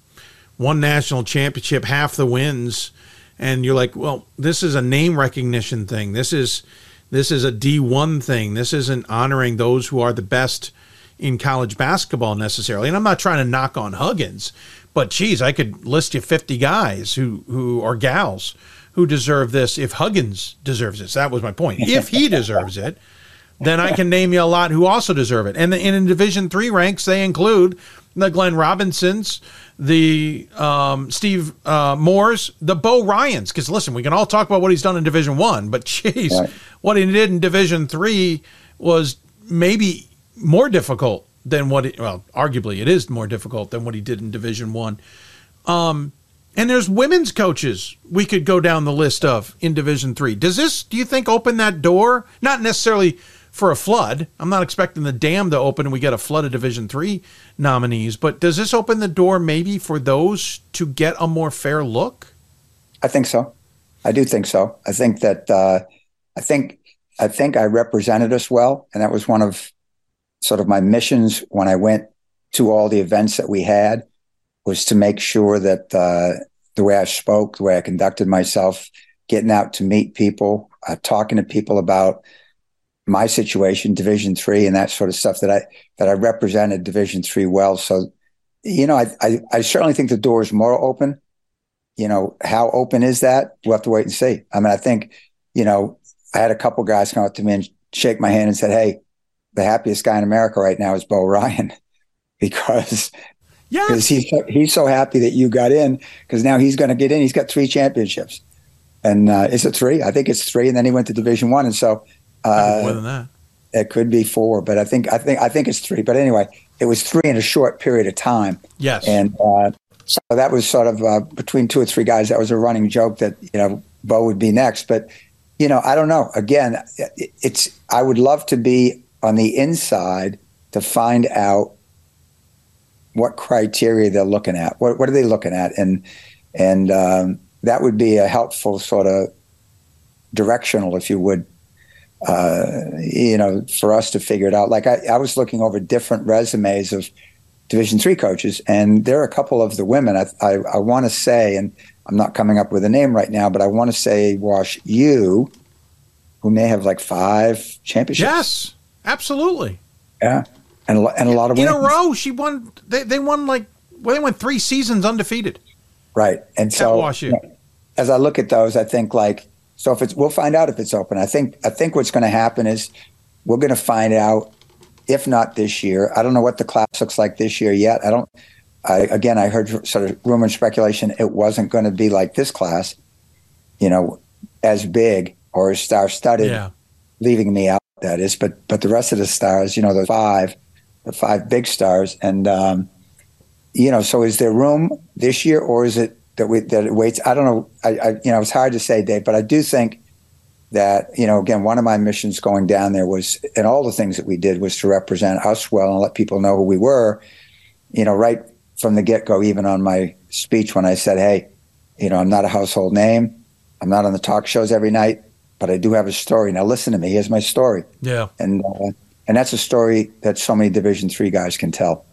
one national championship, half the wins, and you're like, well, this is a name recognition thing. This is this is a D1 thing. This isn't honoring those who are the best in college basketball necessarily. And I'm not trying to knock on Huggins, but geez, I could list you 50 guys who who are gals who deserve this if Huggins deserves this. That was my point. If he deserves it, then I can name you a lot who also deserve it. And in Division three ranks, they include the Glenn Robinsons, the um, Steve uh, Moores, the Bo Ryans. Because listen, we can all talk about what he's done in Division One, but (laughs) jeez, right. what he did in Division Three was maybe more difficult than what. It, well, arguably, it is more difficult than what he did in Division One. Um, and there's women's coaches we could go down the list of in Division Three. Does this, do you think, open that door? Not necessarily for a flood. I'm not expecting the dam to open and we get a flood of Division Three nominees, but does this open the door maybe for those to get a more fair look? I think so. I do think so. I think that uh, I think I think I represented us well, and that was one of sort of my missions when I went to all the events that we had was to make sure that uh, the way I spoke, the way I conducted myself, getting out to meet people, uh, talking to people about my situation, Division three, and that sort of stuff that I that I represented Division three well. So, you know, I, I, I certainly think the door is more open. You know, how open is that? We'll have to wait and see. I mean, I think, you know, I had a couple guys come up to me and shake my hand and said, "Hey, the happiest guy in America right now is Bo Ryan," (laughs) because yeah, because he's he's so happy that you got in because now he's going to get in. He's got three championships, and uh, is it three? I think it's three, and then he went to Division One, and so uh, more than that. It could be four, but I think I think I think it's three. But anyway, it was three in a short period of time. Yes, and uh, so that was sort of uh, between two or three guys. That was a running joke that you know Bo would be next. But you know, I don't know. Again, it's I would love to be on the inside to find out what criteria they're looking at. What what are they looking at? And and um, that would be a helpful sort of directional, if you would, uh, you know, for us to figure it out. Like I, I was looking over different resumes of Division three coaches, and there are a couple of the women. I, I, I want to say, and I'm not coming up with a name right now, but I want to say Wash U, who may have like five championships. Yes, absolutely. Yeah, and a, and a lot of in wins. a row. She won. They they won like well, they went three seasons undefeated. Right, and so Wash U. as I look at those, I think like so if it's, we'll find out if it's open. I think, I think what's going to happen is we're going to find out, if not this year. I don't know what the class looks like this year yet. I don't. I, again, I heard sort of rumor and speculation it wasn't going to be like this class, you know, as big or as star studded. Yeah. Leaving me out, that is, but but the rest of the stars, you know, the five, the five big stars, and um, you know, so is there room this year, or is it that we that it waits. I don't know. I, I, you know it's hard to say, Dave, but I do think that you know again one of my missions going down there was and all the things that we did was to represent us well and let people know who we were. You know, right from the get go, even on my speech when I said, "Hey, you know, I'm not a household name. I'm not on the talk shows every night, but I do have a story. Now listen to me. Here's my story." Yeah, and uh, and that's a story that so many Division three guys can tell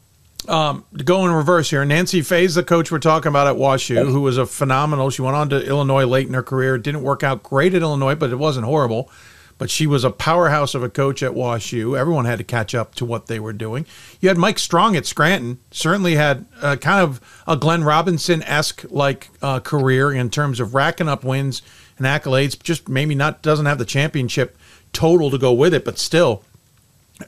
um, to go in reverse here, Nancy Fahey, the coach we're talking about at WashU, who was a phenomenal. She went on to Illinois late in her career. It didn't work out great at Illinois, but it wasn't horrible. but she was a powerhouse of a coach at WashU. Everyone had to catch up to what they were doing. You had Mike Strong at Scranton, certainly had a, kind of a Glenn Robinson esque like uh, career in terms of racking up wins and accolades. Just maybe not doesn't have the championship total to go with it, but still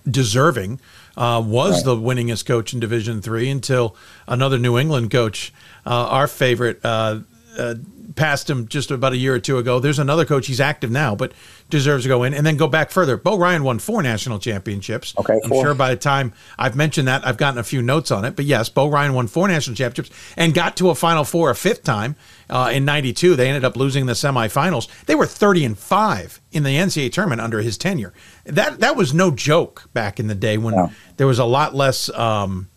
deserving. Uh, was right. the winningest coach in Division Three until another New England coach, uh, our favorite, uh, uh passed him just about a year or two ago. There's another coach. He's active now, but deserves to go in and then go back further. Bo Ryan won four national championships. Okay, I'm sure by the time I've mentioned that, I've gotten a few notes on it. But yes, Bo Ryan won four national championships and got to a Final Four a fifth time uh, in '92. They ended up losing the semifinals. They were 30 and five in the NCAA tournament under his tenure. That that was no joke back in the day when no. there was a lot less. Um,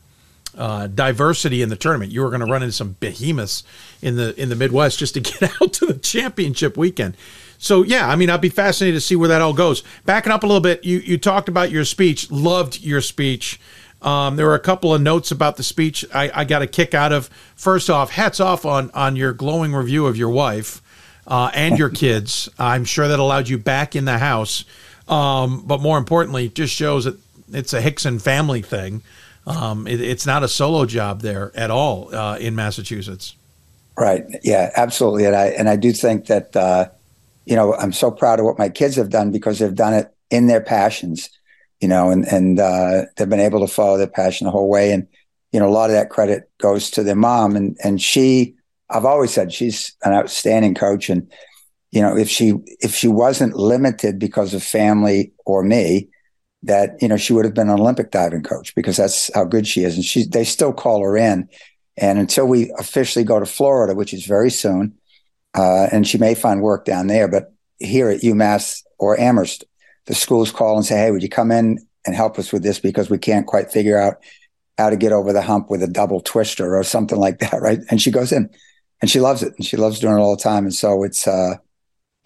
uh, diversity in the tournament. You were going to run into some behemoths in the in the Midwest just to (laughs) get out to the championship weekend. So yeah, I mean, I'd be fascinated to see where that all goes. Backing up a little bit, you you talked about your speech. Loved your speech. Um, there were a couple of notes about the speech I, I, got a kick out of. First off, hats off on on your glowing review of your wife uh, and your kids. (laughs) I'm sure that allowed you back in the house. Um, but more importantly, just shows that it's a Hixon family thing. Um, it, it's not a solo job there at all uh, in Massachusetts. Right. Yeah. Absolutely. And I and I do think that uh, you know I'm so proud of what my kids have done because they've done it in their passions. You know, and and uh, they've been able to follow their passion the whole way. And you know, a lot of that credit goes to their mom. And and she, I've always said she's an outstanding coach. And you know, if she if she wasn't limited because of family or me, that you know she would have been an Olympic diving coach because that's how good she is, and she they still call her in. And until we officially go to Florida, which is very soon, uh, and she may find work down there, but here at UMass or Amherst, the schools call and say, "Hey, would you come in and help us with this because we can't quite figure out how to get over the hump with a double twister or something like that, (laughs) right?" And she goes in, and she loves it, and she loves doing it all the time, and so it's uh,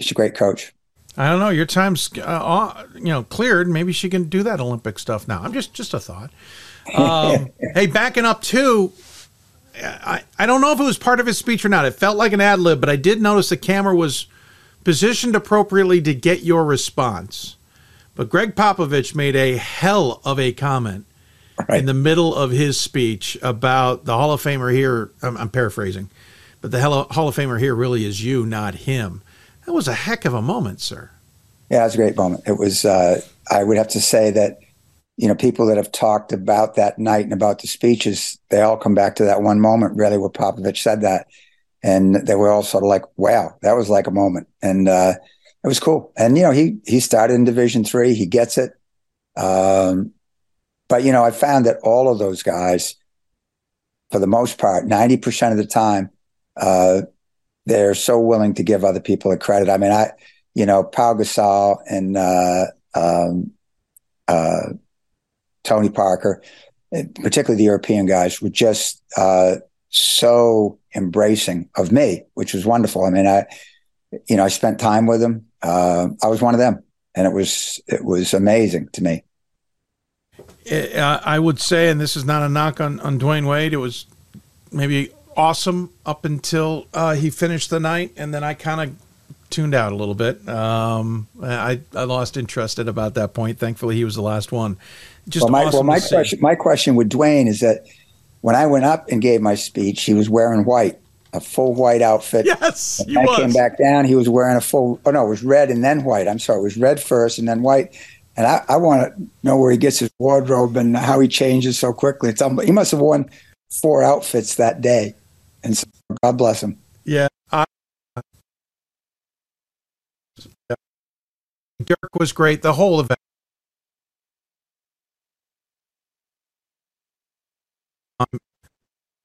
she's a great coach. I don't know. Your time's uh, you know cleared. Maybe she can do that Olympic stuff now. I'm just just a thought. Um, (laughs) hey, backing up too. I, I don't know if it was part of his speech or not. It felt like an ad lib, but I did notice the camera was positioned appropriately to get your response. But Gregg Popovich made a hell of a comment right. in the middle of his speech about the Hall of Famer here. I'm, I'm paraphrasing, but the Hall of Famer here really is you, not him. That was a heck of a moment, sir. Yeah, it was a great moment. It was. Uh, I would have to say that you know people that have talked about that night and about the speeches, they all come back to that one moment, really, where Popovich said that, and they were all sort of like, "Wow, that was like a moment," and uh, it was cool. And you know, he he started in Division three. He gets it. Um, but you know, I found that all of those guys, for the most part, ninety percent of the time, uh, they're so willing to give other people a credit. I mean, I, you know, Pau Gasol and uh, um, uh, Tony Parker, particularly the European guys, were just uh, so embracing of me, which was wonderful. I mean, I, you know, I spent time with them. Uh, I was one of them, and it was it was amazing to me. I would say, and this is not a knock on on Dwyane Wade. It was maybe awesome up until uh, he finished the night, and then I kind of tuned out a little bit. Um, I I lost interest at about that point. Thankfully, he was the last one. Just well, my, awesome well, my question my question with Dwyane is that when I went up and gave my speech, he was wearing white, a full white outfit. Yes, when I was. came back down. He was wearing a full. Oh no, it was red and then white. I'm sorry, it was red first and then white. And I, I want to know where he gets his wardrobe and how he changes so quickly. It's he must have worn four outfits that day. And so God bless him. Yeah. I, Dirk was great. The whole event. Um,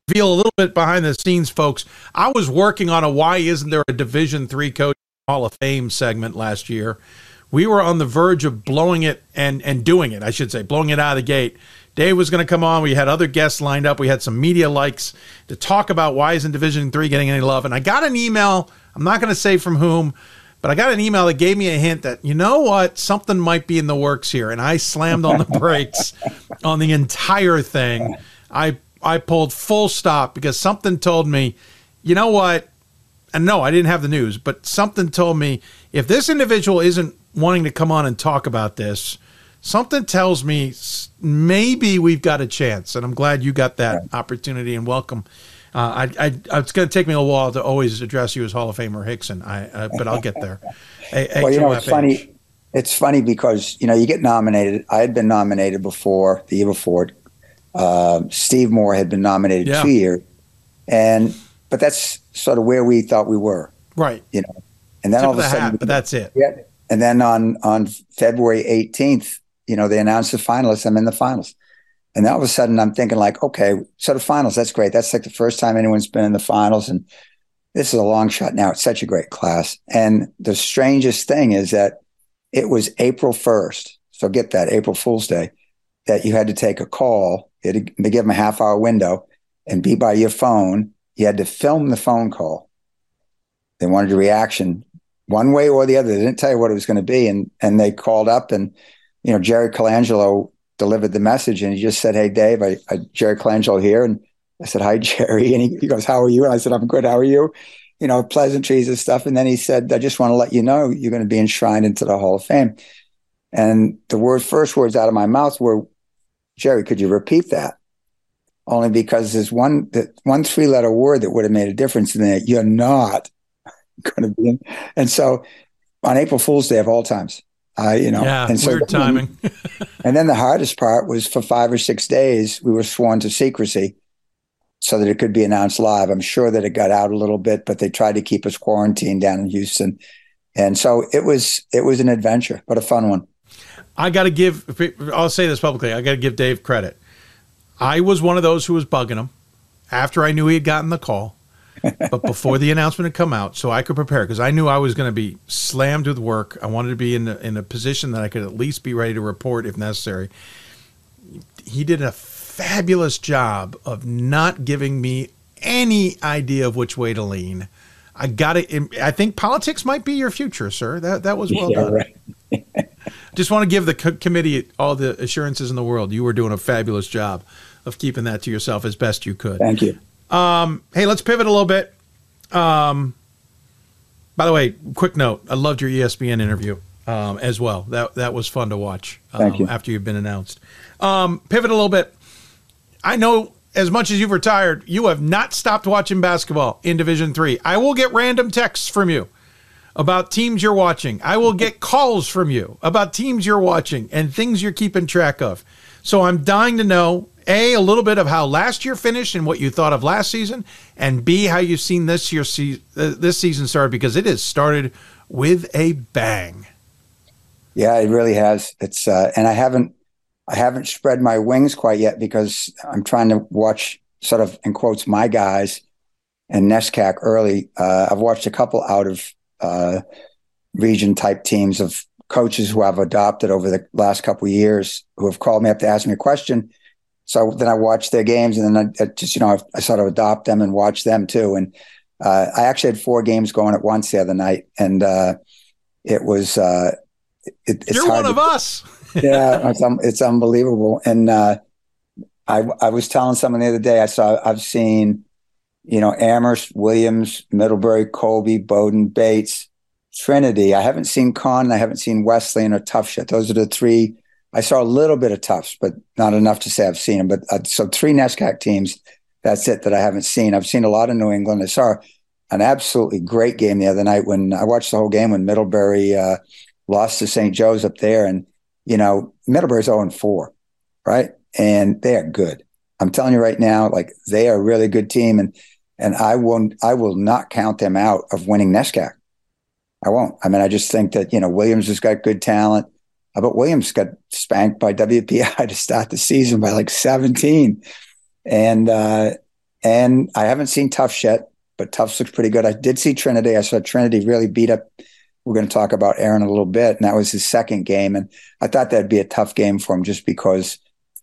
feel a little bit behind the scenes, folks. I was working on a "Why isn't there a Division three coach Hall of Fame" segment last year. We were on the verge of blowing it and and doing it. I should say, blowing it out of the gate. Dave was going to come on. We had other guests lined up. We had some media likes to talk about why isn't Division Three getting any love. And I got an email. I'm not going to say from whom, but I got an email that gave me a hint that you know what, something might be in the works here. And I slammed on the (laughs) brakes on the entire thing. I I pulled full stop because something told me, you know what, and no, I didn't have the news, but something told me if this individual isn't wanting to come on and talk about this, something tells me maybe we've got a chance, and I'm glad you got that opportunity and welcome. Uh, I, I, it's going to take me a while to always address you as Hall of Famer Hixon, I, uh, but I'll get there. A- well, you know, it's funny. It's funny because you know you get nominated. I had been nominated before the year before. Uh, Steve Moore had been nominated yeah. two years, and but that's sort of where we thought we were, right? You know, and then Tip all of a sudden, hat, but that's it. Yeah, and then on on February 18th, you know, they announced the finalists. I'm in the finals. And all of a sudden I'm thinking like, okay, so the finals, that's great. That's like the first time anyone's been in the finals. And this is a long shot now. It's such a great class. And the strangest thing is that it was April 1st. So get that April Fool's Day that you had to take a call. They give them a half hour window and be by your phone. You had to film the phone call. They wanted a reaction one way or the other. They didn't tell you what it was going to be. And, and they called up and you know, Jerry Colangelo delivered the message and he just said, Hey, Dave, I, I Jerry Colangelo here. And I said, Hi, (laughs) Jerry. And he, he goes, How are you? And I said, I'm good. How are you? You know, pleasantries and stuff. And then he said, I just want to let you know you're going to be enshrined into the Hall of Fame. And the word, first words out of my mouth were, Jerry, could you repeat that? Only because there's one that one three letter word that would have made a difference in that you're not (laughs) going to be in. And so on April Fool's Day of all times, uh, you know, yeah, and so weird then, timing. (laughs) and then the hardest part was for five or six days we were sworn to secrecy, so that it could be announced live. I'm sure that it got out a little bit, but they tried to keep us quarantined down in Houston, and so it was it was an adventure, but a fun one. I got to give. I'll say this publicly. I got to give Dave credit. I was one of those who was bugging him after I knew he had gotten the call but before the announcement had come out, so I could prepare because I knew I was going to be slammed with work. I wanted to be in a, in a position that I could at least be ready to report if necessary. He did a fabulous job of not giving me any idea of which way to lean. I got it. I think politics might be your future, sir. That that was well yeah, done. Right. (laughs) Just want to give the co- committee all the assurances in the world. You were doing a fabulous job of keeping that to yourself as best you could. Thank you. Um, hey, let's pivot a little bit. Um, by the way, quick note: I loved your ESPN interview um, as well. That that was fun to watch. Thank you. Um, after you've been announced. Um, pivot a little bit. I know as much as you've retired, you have not stopped watching basketball in Division Three. I will get random texts from you about teams you're watching. I will get calls from you about teams you're watching and things you're keeping track of. So I'm dying to know a, a little bit of how last year finished and what you thought of last season, and B, how you've seen this year se- uh, this season start because it has started with a bang. Yeah, it really has. It's uh, and I haven't I haven't spread my wings quite yet because I'm trying to watch sort of in quotes my guys and NESCAC early. Uh, I've watched a couple out of uh, region type teams of coaches who I've adopted over the last couple years who have called me up to ask me a question so then I watched their games, and then I, I just you know I, I, sort of adopt them and watch them too. And uh, I actually had four games going at once the other night, and uh, it was uh, it, it's you're one to, of us. (laughs) yeah, it's, it's, unbelievable. And uh, I I was telling someone the other day I saw I've seen you know Amherst, Williams, Middlebury, Colby, Bowdoin, Bates, Trinity. I haven't seen Conn. I haven't seen Wesleyan or Toughshed. Those are the three I saw a little bit of Tufts, but not enough to say I've seen them. But uh, so three NESCAC teams. That's it that I haven't seen. I've seen a lot of New England. I saw an absolutely great game the other night when I watched the whole game when Middlebury uh, lost to St. Joe's up there, and you know Middlebury's zero and four, right? And they are good. I'm telling you right now, like they are a really good team, and and I won't, I will not count them out of winning NESCAC. I won't. I mean, I just think that you know Williams has got good talent. But Williams got spanked by WPI to start the season by like 17. And uh, and I haven't seen Tufts yet, but Tufts looks pretty good. I did see Trinity. I saw Trinity really beat up. We're going to talk about Aaron a little bit, and that was his second game. And I thought that'd be a tough game for him just because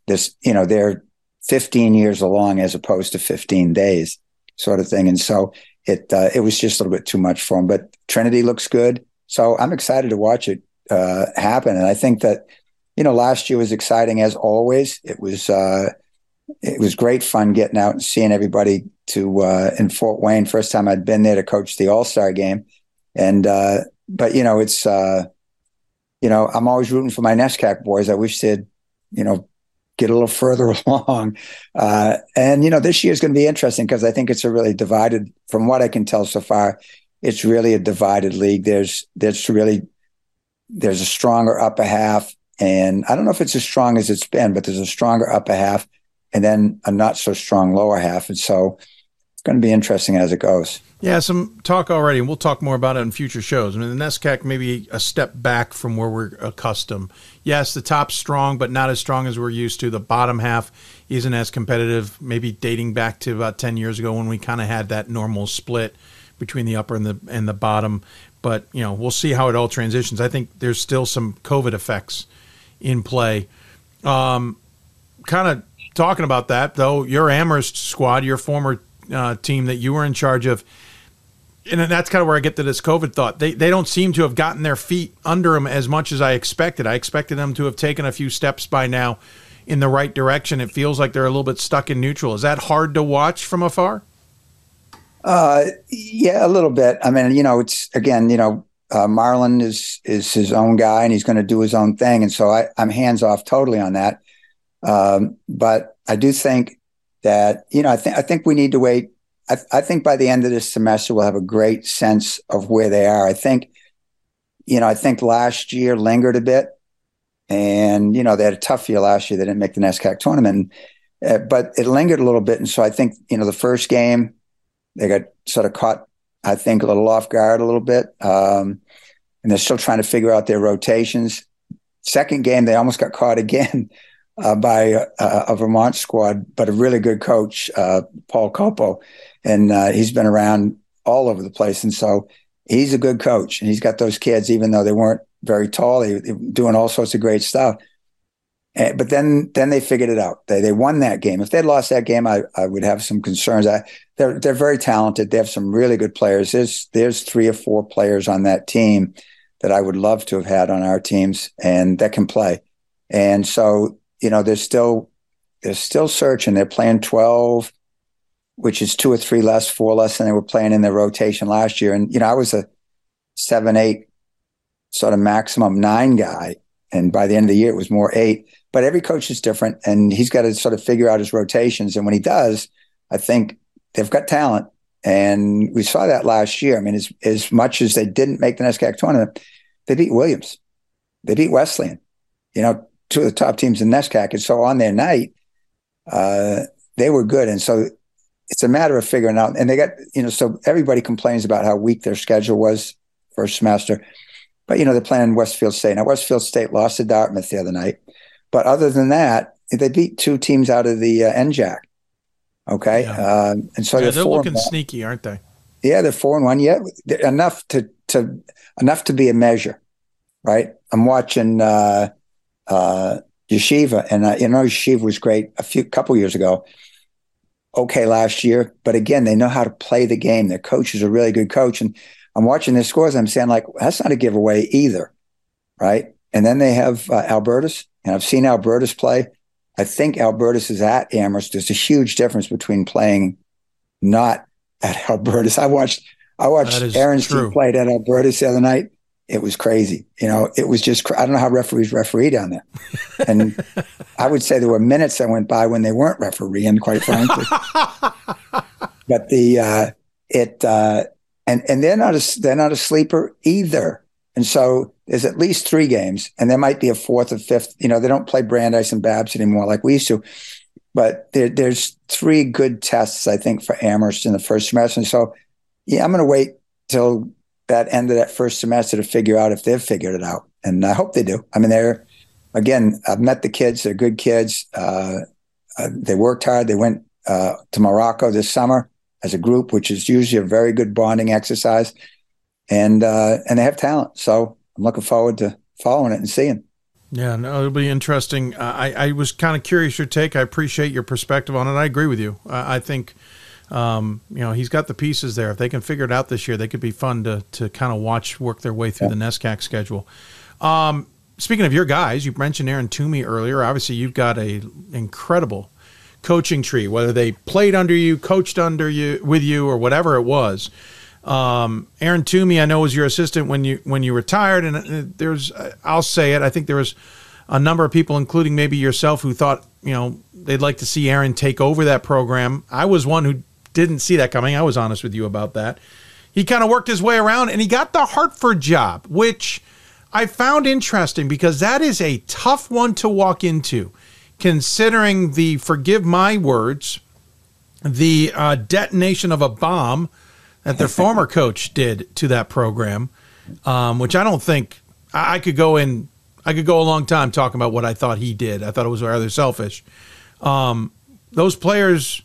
this, you know, they're 15 years along as opposed to 15 days, sort of thing. And so it uh, it was just a little bit too much for him. But Trinity looks good, so I'm excited to watch it uh, happen. And I think that, you know, last year was exciting as always. It was, uh, it was great fun getting out and seeing everybody to, uh, in Fort Wayne. First time I'd been there to coach the All Star game. And, uh, but, you know, it's, uh, you know, I'm always rooting for my NESCAC boys. I wish they'd, you know, get a little (laughs) further along. Uh, and, you know, this year is going to be interesting because I think it's a really divided, from what I can tell so far, it's really a divided league. There's, there's really, there's a stronger upper half. And I don't know if it's as strong as it's been, but there's a stronger upper half and then a not so strong lower half. And so it's going to be interesting as it goes. Yeah, some talk already, and we'll talk more about it in future shows. I mean, the NESCAC maybe a step back from where we're accustomed. Yes, the top's strong, but not as strong as we're used to. The bottom half isn't as competitive, maybe dating back to about 10 years ago when we kind of had that normal split between the upper and the and the bottom. But, you know, we'll see how it all transitions. I think there's still some COVID effects in play. Um, kind of talking about that, though, your Amherst squad, your former uh, team that you were in charge of – and that's kind of where I get to this COVID thought. They they don't seem to have gotten their feet under them as much as I expected. I expected them to have taken a few steps by now in the right direction. It feels like they're a little bit stuck in neutral. Is that hard to watch from afar? Uh, yeah, a little bit. I mean, you know, it's again, you know, uh, Marlon is is his own guy and he's going to do his own thing, and so I, I'm hands off totally on that. Um, but I do think that you know, I think I think we need to wait I, I think by the end of this semester, we'll have a great sense of where they are. I think, you know, I think last year lingered a bit. And, you know, they had a tough year last year. They didn't make the NESCAC tournament, uh, but it lingered a little bit. And so I think, you know, the first game, they got sort of caught, I think, a little off guard a little bit. Um, and they're still trying to figure out their rotations. Second game, they almost got caught again (laughs) uh, by a, a, Vermont squad, but a really good coach, uh, Paul Copo and uh, he's been around all over the place. And so he's a good coach, and he's got those kids, even though they weren't very tall, they, they doing all sorts of great stuff. And, but then then they figured it out. They they won that game. If they'd lost that game, I, I would have some concerns. I, they're they're very talented. They have some really good players. There's there's three or four players on that team that I would love to have had on our teams and that can play. And so you know, they're still they're still searching. They're playing twelve which is two or three less, four less than they were playing in their rotation last year. And, you know, I was a seven, eight sort of maximum nine guy. And by the end of the year, it was more eight. But every coach is different and he's got to sort of figure out his rotations. And when he does, I think they've got talent. And we saw that last year. I mean, as, as much as they didn't make the NESCAC tournament, they beat Williams. They beat Wesleyan, you know, two of the top teams in NESCAC. And so on their night, uh, they were good. And so it's a matter of figuring out. And they got, you know, so everybody complains about how weak their schedule was first semester. But, you know, they're playing Westfield State. Now, Westfield State lost to Dartmouth the other night. But other than that, they beat two teams out of the uh, NJAC. Okay. Yeah. Um, and so yeah, they're, they're looking sneaky, aren't they? Yeah, they're four and one. Yeah, enough to to enough to be a measure, right? I'm watching uh, uh, Yeshiva, and uh, you know Yeshiva was great a few couple years ago, okay last year, but again, they know how to play the game. Their coach is a really good coach. And I'm watching their scores. I'm saying, like, that's not a giveaway either. Right. And then they have uh, Albertus, and I've seen Albertus play. I think Albertus is at Amherst. There's a huge difference between playing not at (laughs) Albertus. I watched I watched Aaron's team played at Albertus the other night it was crazy. You know, it was just, I don't know how referees referee down there. (laughs) And I would say there were minutes that went by when they weren't refereeing, quite frankly. (laughs) but the, uh, it, uh, and, and they're not a, they're not a sleeper either. And so there's at least three games and there might be a fourth or fifth, you know, they don't play Brandeis and Babs anymore like we used to, but there, there's three good tests, I think, for Amherst in the first semester. And so, yeah, I'm going to wait till that end of that first semester to figure out if they've figured it out. And I hope they do. I mean, they're, again, I've met the kids. They're good kids. Uh, uh, they worked hard. They went uh, to Morocco this summer as a group, which is usually a very good bonding exercise. And, uh, and they have talent. So I'm looking forward to following it and seeing. Yeah, no, it'll be interesting. I, I was kind of curious your take. I appreciate your perspective on it. I agree with you. I think – um, you know, he's got the pieces there. If they can figure it out this year, they could be fun to to kind of watch work their way through yeah. the NESCAC schedule. Um, speaking of your guys, you mentioned Aaron Toomey earlier. Obviously, you've got a incredible coaching tree. Whether they played under you, coached under you, with you, or whatever it was, Um, Aaron Toomey, I know was your assistant when you when you retired, and uh, there's I'll say it. I think there was a number of people, including maybe yourself, who thought you know they'd like to see Aaron take over that program. I was one who didn't see that coming. I was honest with you about that. He kind of worked his way around, and he got the Hartford job, which I found interesting because that is a tough one to walk into, considering the forgive my words, the uh, detonation of a bomb that their former coach did to that program, um, which I don't think I, I could go in. I could go a long time talking about what I thought he did. I thought it was rather selfish. Um, those players,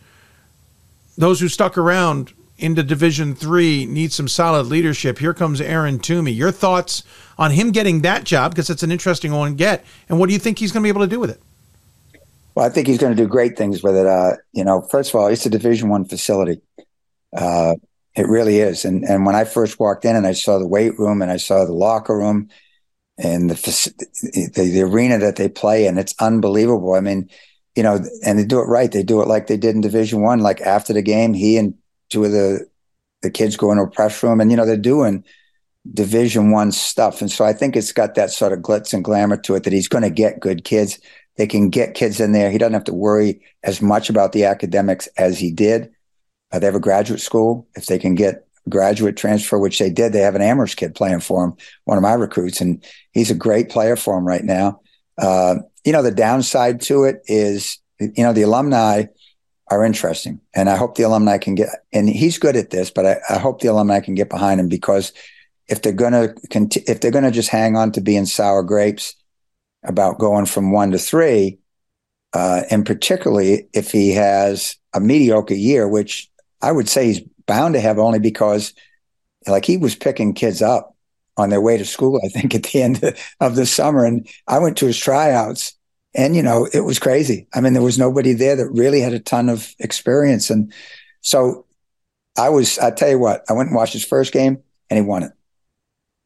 those who stuck around into Division Three, need some solid leadership. Here comes Aaron Toomey. Your thoughts on him getting that job because it's an interesting one to get, and what do you think he's going to be able to do with it? Well, I think he's going to do great things with it. Uh, you know, first of all, it's a Division One facility. Uh, it really is. And and when I first walked in and I saw the weight room and I saw the locker room and the the, the arena that they play in, it's unbelievable. I mean, you know, and they do it right. They do it like they did in Division One. Like after the game, he and two of the the kids go into a press room, and you know they're doing Division One stuff. And so I think it's got that sort of glitz and glamour to it that he's going to get good kids. They can get kids in there. He doesn't have to worry as much about the academics as he did. They have a graduate school. If they can get graduate transfer, which they did, they have an Amherst kid playing for him, one of my recruits, and he's a great player for him right now. Uh, you know, the downside to it is, you know, the alumni are interesting, and I hope the alumni can get. And he's good at this, but I, I hope the alumni can get behind him because if they're gonna conti- if they're gonna just hang on to being sour grapes about going from one to three, uh, and particularly if he has a mediocre year, which I would say he's bound to have only because like he was picking kids up on their way to school, I think (laughs) at the end of the summer. And I went to his tryouts and, you know, it was crazy. I mean, there was nobody there that really had a ton of experience. And so I was, I tell you what, I went and watched his first game and he won it.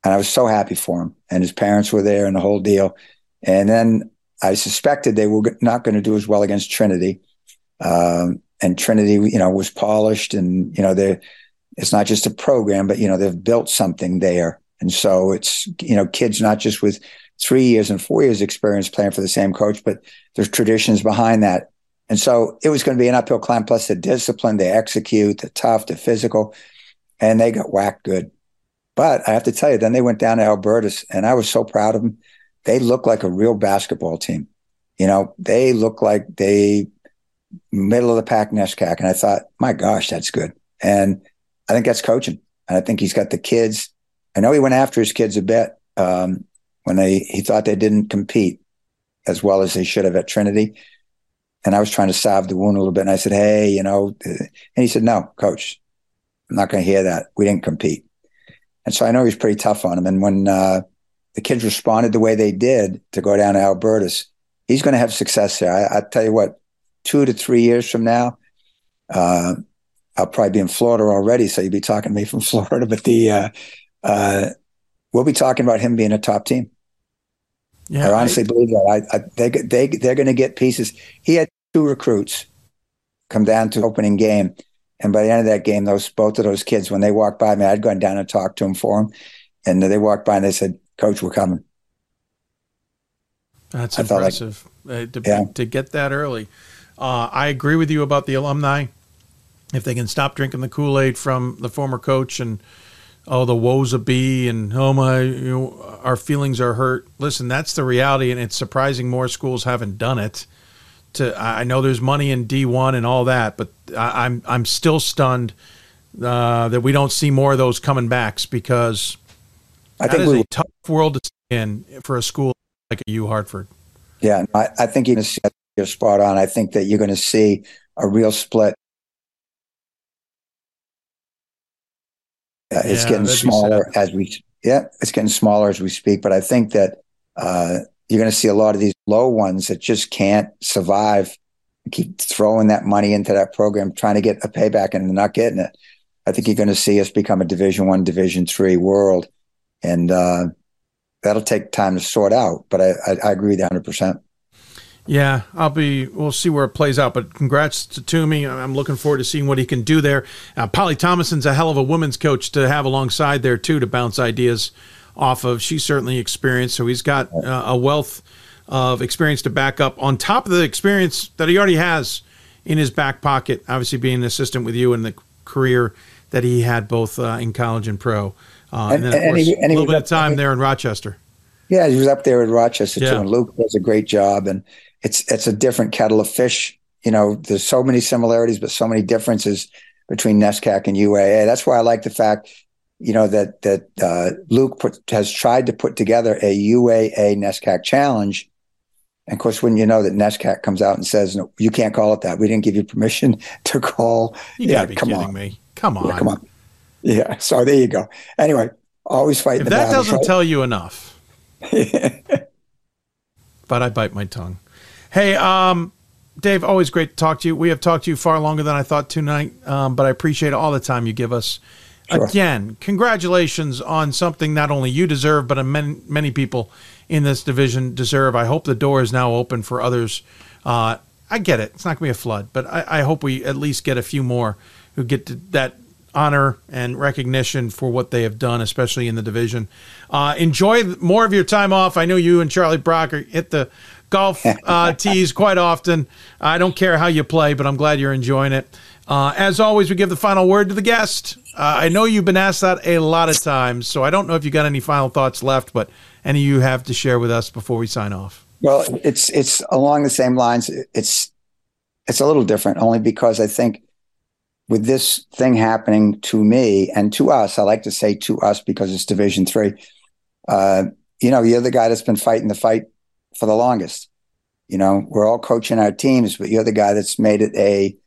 And I was so happy for him. And his parents were there and the whole deal. And then I suspected they were not going to do as well against Trinity. Um, and Trinity, you know, was polished and, you know, they it's not just a program, but, you know, they've built something there. And so it's, you know, kids not just with three years and four years experience playing for the same coach, but there's traditions behind that. And so it was going to be an uphill climb, plus the discipline, they execute, the tough, the physical, and they got whacked good. But I have to tell you, then they went down to Albertus, and I was so proud of them. They look like a real basketball team. You know, they look like they middle of the pack NESCAC. And I thought, my gosh, that's good. And I think that's coaching. And I think he's got the kids. I know he went after his kids a bit um, when they he thought they didn't compete as well as they should have at Trinity. And I was trying to salve the wound a little bit. And I said, hey, you know, and he said, no, coach, I'm not going to hear that. We didn't compete. And so I know he was pretty tough on him. And when uh, the kids responded the way they did to go down to Albertus, he's going to have success there. I, I tell you what, two to three years from now, uh, I'll probably be in Florida already. So you'll be talking to me from (laughs) Florida, but the, uh, uh, we'll be talking about him being a top team. Yeah, I honestly I, believe that. I, I, they, they, they're going to get pieces. He had two recruits come down to opening game. And by the end of that game, those, both of those kids, when they walked by me, I'd gone down and talked to them for them. And they walked by and they said, coach, we're coming. That's impressive like, uh, to, yeah. to get that early. Uh, I agree with you about the alumni. If they can stop drinking the Kool Aid from the former coach and oh the woes of B and oh my you know, our feelings are hurt. Listen, that's the reality, and it's surprising more schools haven't done it. To I know there's money in D one and all that, but I, am I'm, I'm still stunned uh, that we don't see more of those coming backs because I think it's a tough world to stay in for a school like a U Hartford. Yeah, I, I think you you're spot on. I think that you're going to see a real split. Uh, it's yeah, getting smaller as we yeah, it's getting smaller as we speak. But I think that uh, you're going to see a lot of these low ones that just can't survive. Keep throwing that money into that program, trying to get a payback, and not getting it. I think you're going to see us become a Division One, Division Three world, and uh, that'll take time to sort out. But I, I, I agree with you 100. percent Yeah, I'll be. We'll see where it plays out. But congrats to Toomey. I'm looking forward to seeing what he can do there. Uh, Polly Thomason's a hell of a women's coach to have alongside there too to bounce ideas off of. She's certainly experienced, so he's got uh, a wealth of experience to back up on top of the experience that he already has in his back pocket. Obviously, being an assistant with you and the career that he had both uh, in college and pro, uh, and, and, then of course, he, a little bit of time there in Rochester. Yeah, he was up there in Rochester yeah. too, and Luke does a great job. And it's it's a different kettle of fish. You know, there's so many similarities, but so many differences between NESCAC and UAA. That's why I like the fact, you know, that that uh, Luke put, has tried to put together a UAA NESCAC challenge. And of course, when you know that NESCAC comes out and says, "No, you can't call it that. We didn't give you permission (laughs) to call." You yeah, gotta be come kidding on. me. Come on, yeah, come on. Yeah. So there you go. Anyway, always fighting. If that battles, doesn't right? tell you enough, (laughs) but I bite my tongue. Hey, um, Dave, always great to talk to you. We have talked to you far longer than I thought tonight, um, but I appreciate all the time you give us. Sure. Again, congratulations on something not only you deserve, but many, many people in this division deserve. I hope the door is now open for others. Uh, I get it; it's not going to be a flood, but I, I, hope we at least get a few more who get that honor and recognition for what they have done, especially in the division. Uh, enjoy more of your time off. I know you and Charlie Brock are hit the golf (laughs) uh, tees quite often. I don't care how you play, but I'm glad you're enjoying it. Uh, as always, we give the final word to the guest. Uh, I know you've been asked that a lot of times, so I don't know if you got any final thoughts left, but any you have to share with us before we sign off. Well, it's it's along the same lines. It's it's a little different, only because I think with this thing happening to me and to us, I like to say to us because it's Division Three. Uh, you know, you're the guy that's been fighting the fight for the longest. You know, we're all coaching our teams, but you're the guy that's made it a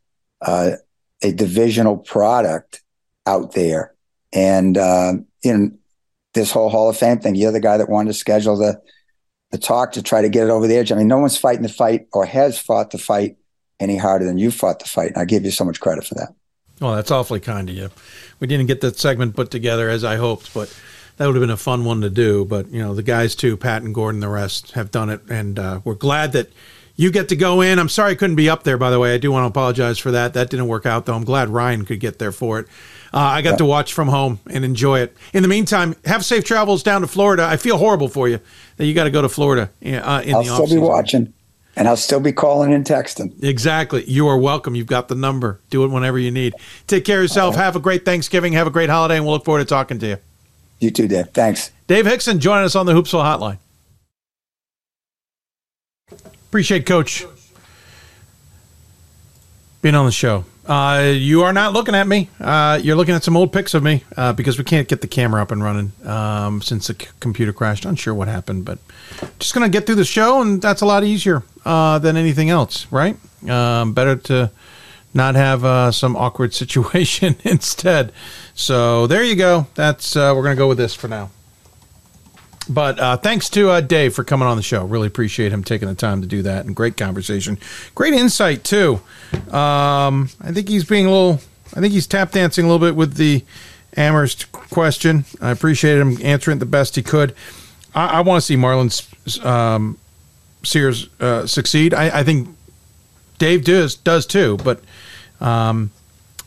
uh, a divisional product out there. And uh, know, this whole Hall of Fame thing, you're the guy that wanted to schedule the the talk to try to get it over the edge. I mean, no one's fighting the fight or has fought the fight any harder than you fought the fight. And I give you so much credit for that. Well, that's awfully kind of you. We didn't get that segment put together as I hoped, but that would have been a fun one to do. But you know, the guys too, Pat and Gordon, the rest have done it, and uh, we're glad that you get to go in. I'm sorry I couldn't be up there. By the way, I do want to apologize for that. That didn't work out though. I'm glad Ryan could get there for it. Uh, I got yeah. to watch from home and enjoy it. In the meantime, have safe travels down to Florida. I feel horrible for you that you got to go to Florida uh, in I'll the I'll still be watching. And I'll still be calling and texting. Exactly. You are welcome. You've got the number. Do it whenever you need. Take care of yourself. Right. Have a great Thanksgiving. Have a great holiday, and we'll look forward to talking to you. You too, Dave. Thanks. Dave Hixon joining us on the Hoopsville Hotline. Appreciate Coach being on the show. Uh, you are not looking at me. Uh, you're looking at some old pics of me uh, because we can't get the camera up and running um, since the c- computer crashed. Unsure what happened, but just gonna get through the show, and that's a lot easier uh, than anything else, right? Um, better to not have uh, some awkward (laughs) situation instead. So there you go. That's uh, we're gonna go with this for now. But uh, thanks to uh, Dave for coming on the show. Really appreciate him taking the time to do that. And great conversation, great insight too. Um, I think he's being a little. I think he's tap dancing a little bit with the Amherst question. I appreciate him answering the best he could. I, I want to see Marlon um, Sears uh, succeed. I, I, think Dave does does too. But um,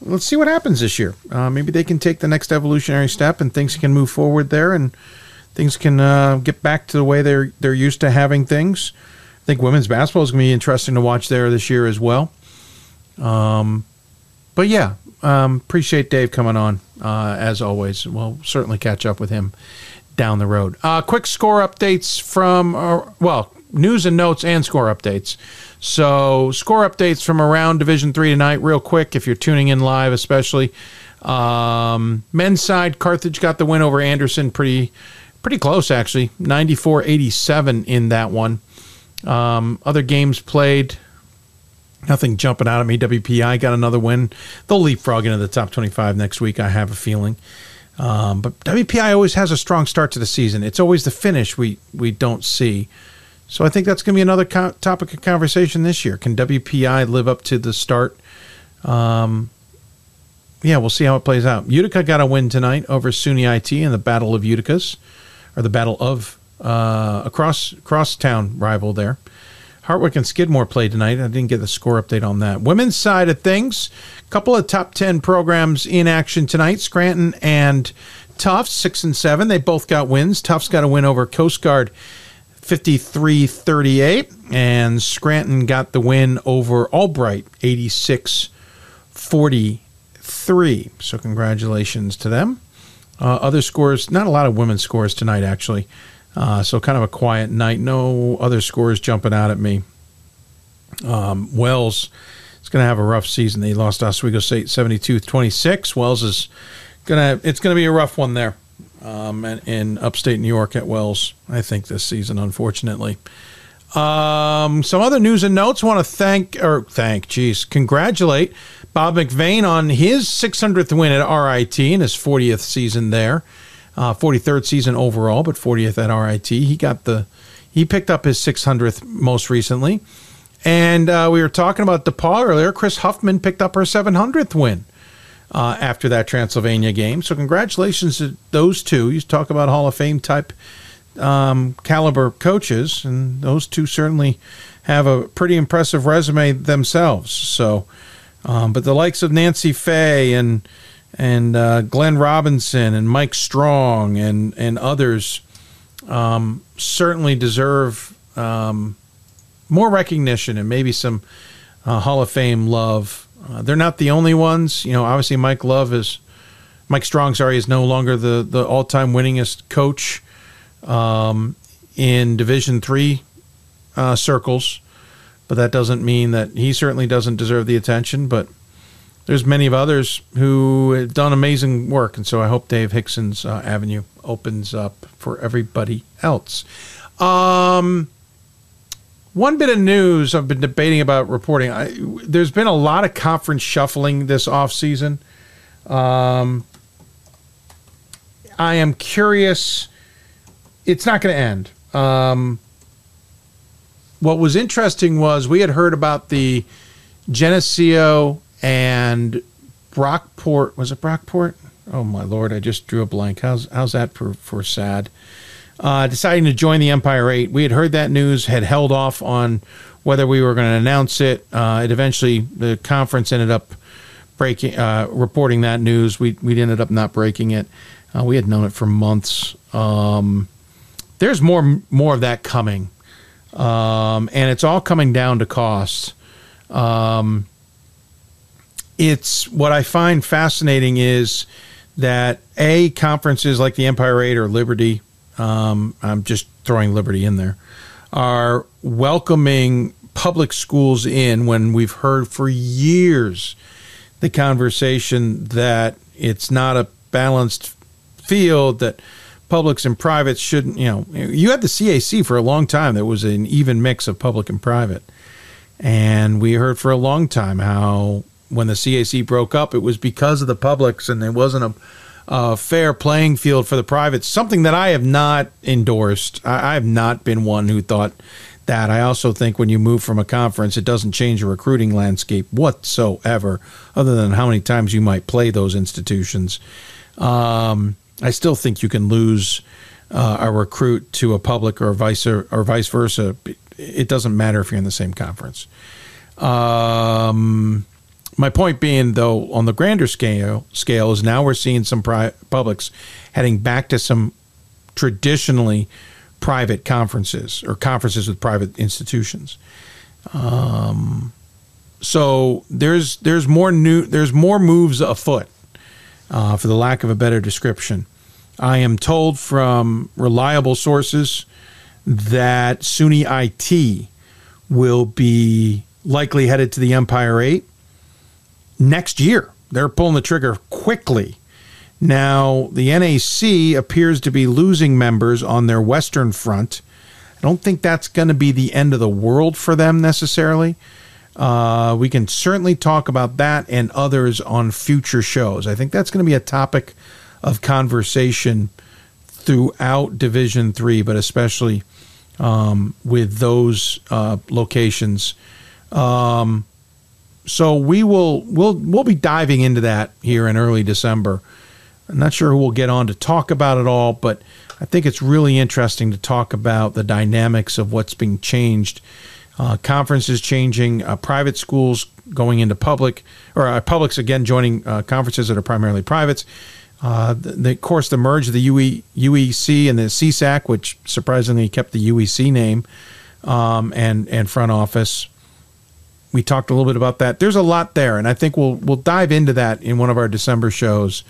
let's see what happens this year. Uh, maybe they can take the next evolutionary step and things can move forward there and things can uh, get back to the way they're they're used to having things. I think women's basketball is going to be interesting to watch there this year as well. Um, but yeah, um, appreciate Dave coming on uh, as always. We'll certainly catch up with him down the road. Uh, quick score updates from uh, well news and notes and score updates. So score updates from around Division Three tonight, real quick. If you're tuning in live, especially. Um, men's side, Carthage got the win over Anderson. Pretty pretty close actually. 94 87 in that one. Um, other games played nothing jumping out at me. Wpi got another win. They'll leapfrog into the top 25 next week i have a feeling. Um, but wpi always has a strong start to the season. It's always the finish we we don't see so i think that's going to be another co- topic of conversation this year can wpi live up to the start um, yeah, we'll see how it plays out. Utica got a win tonight over SUNY IT in the Battle of Uticas or the Battle of uh, a cross crosstown rival there. Hartwick and Skidmore played tonight. I didn't get the score update on that. Women's side of things, a couple of top 10 programs in action tonight. Scranton and Tufts, 6 and 7. They both got wins. Tufts got a win over Coast Guard 53 38, and Scranton got the win over Albright 86 43. So, congratulations to them. Uh, other scores, not a lot of women's scores tonight, actually. Uh, so kind of a quiet night. No other scores jumping out at me. Um, Wells is going to have a rough season. They lost Oswego State 72-26. Wells is going to it's going to be a rough one there. Um, in upstate New York at Wells, I think this season, unfortunately. Um, some other news and notes. Want to thank or thank, geez, congratulate Bob McVean on his 600th win at RIT in his 40th season there uh, 43rd season overall, but 40th at RIT. He got the he picked up his 600th most recently, and uh, we were talking about DePauw earlier. Kris Huffman picked up her 700th win uh, after that Transylvania game. So congratulations to those two. You talk about Hall of Fame type um, caliber coaches, and those two certainly have a pretty impressive resume themselves. So, um, but the likes of Nancy Fahey and and uh, Glenn Robinson and Mike Strong and and others um, certainly deserve um, more recognition and maybe some uh, Hall of Fame love. Uh, they're not the only ones. You know, obviously Mike Love is Mike Strong. Sorry, is no longer the the all time winningest coach um, in Division three uh, circles, but that doesn't mean that he certainly doesn't deserve the attention. But there's many of others who have done amazing work, and so I hope Dave Hixon's uh, avenue opens up for everybody else. Um, one bit of news I've been debating about reporting. I, there's been a lot of conference shuffling this offseason. Um, I am curious. It's not going to end. Um, what was interesting was we had heard about the Geneseo and Brockport was it Brockport? Oh my lord, I just drew a blank. How's how's that for for sad? Uh, deciding to join the Empire Eight. We had heard that news, had held off on whether we were going to announce it. Uh, it eventually the conference ended up breaking uh, reporting that news. We we ended up not breaking it. Uh, we had known it for months. Um, there's more more of that coming, um, and it's all coming down to cost. Um, it's what I find fascinating is that a conferences like the Empire Eight or Liberty, um, I'm just throwing Liberty in there, are welcoming public schools in when we've heard for years the conversation that it's not a balanced field that publics and privates shouldn't you know you had the CAC for a long time that was an even mix of public and private. And we heard for a long time how when the CAC broke up, it was because of the publics and it wasn't a, a fair playing field for the privates. Something that I have not endorsed. I, I, have not been one who thought that. I also think when you move from a conference, it doesn't change your recruiting landscape whatsoever, other than how many times you might play those institutions. Um, I still think you can lose uh, a recruit to a public or vice or vice versa. It doesn't matter if you're in the same conference. Um, my point being, though, on the grander scale, scale is now we're seeing some pri- publics heading back to some traditionally private conferences or conferences with private institutions. Um, so there's there's more new there's more moves afoot, uh, for the lack of a better description. I am told from reliable sources that SUNY IT will be likely headed to the Empire Eight next year. They're pulling the trigger quickly. Now, the NAC appears to be losing members on their Western front. I don't think that's going to be the end of the world for them necessarily. Uh, we can certainly talk about that and others on future shows. I think that's going to be a topic of conversation throughout Division Three, but especially um, with those uh, locations. Um, so we will we'll we'll be diving into that here in early December. I'm not sure who we'll get on to talk about it all, but I think it's really interesting to talk about the dynamics of what's being changed uh, conferences changing, uh, private schools going into public, or uh, publics again joining uh, conferences that are primarily privates. Uh, the, the, of course, the merge of the UE, UEC and the CSAC, which surprisingly kept the UEC name um, and and front office. We talked a little bit about that. There's a lot there, and I think we'll we'll dive into that in one of our December shows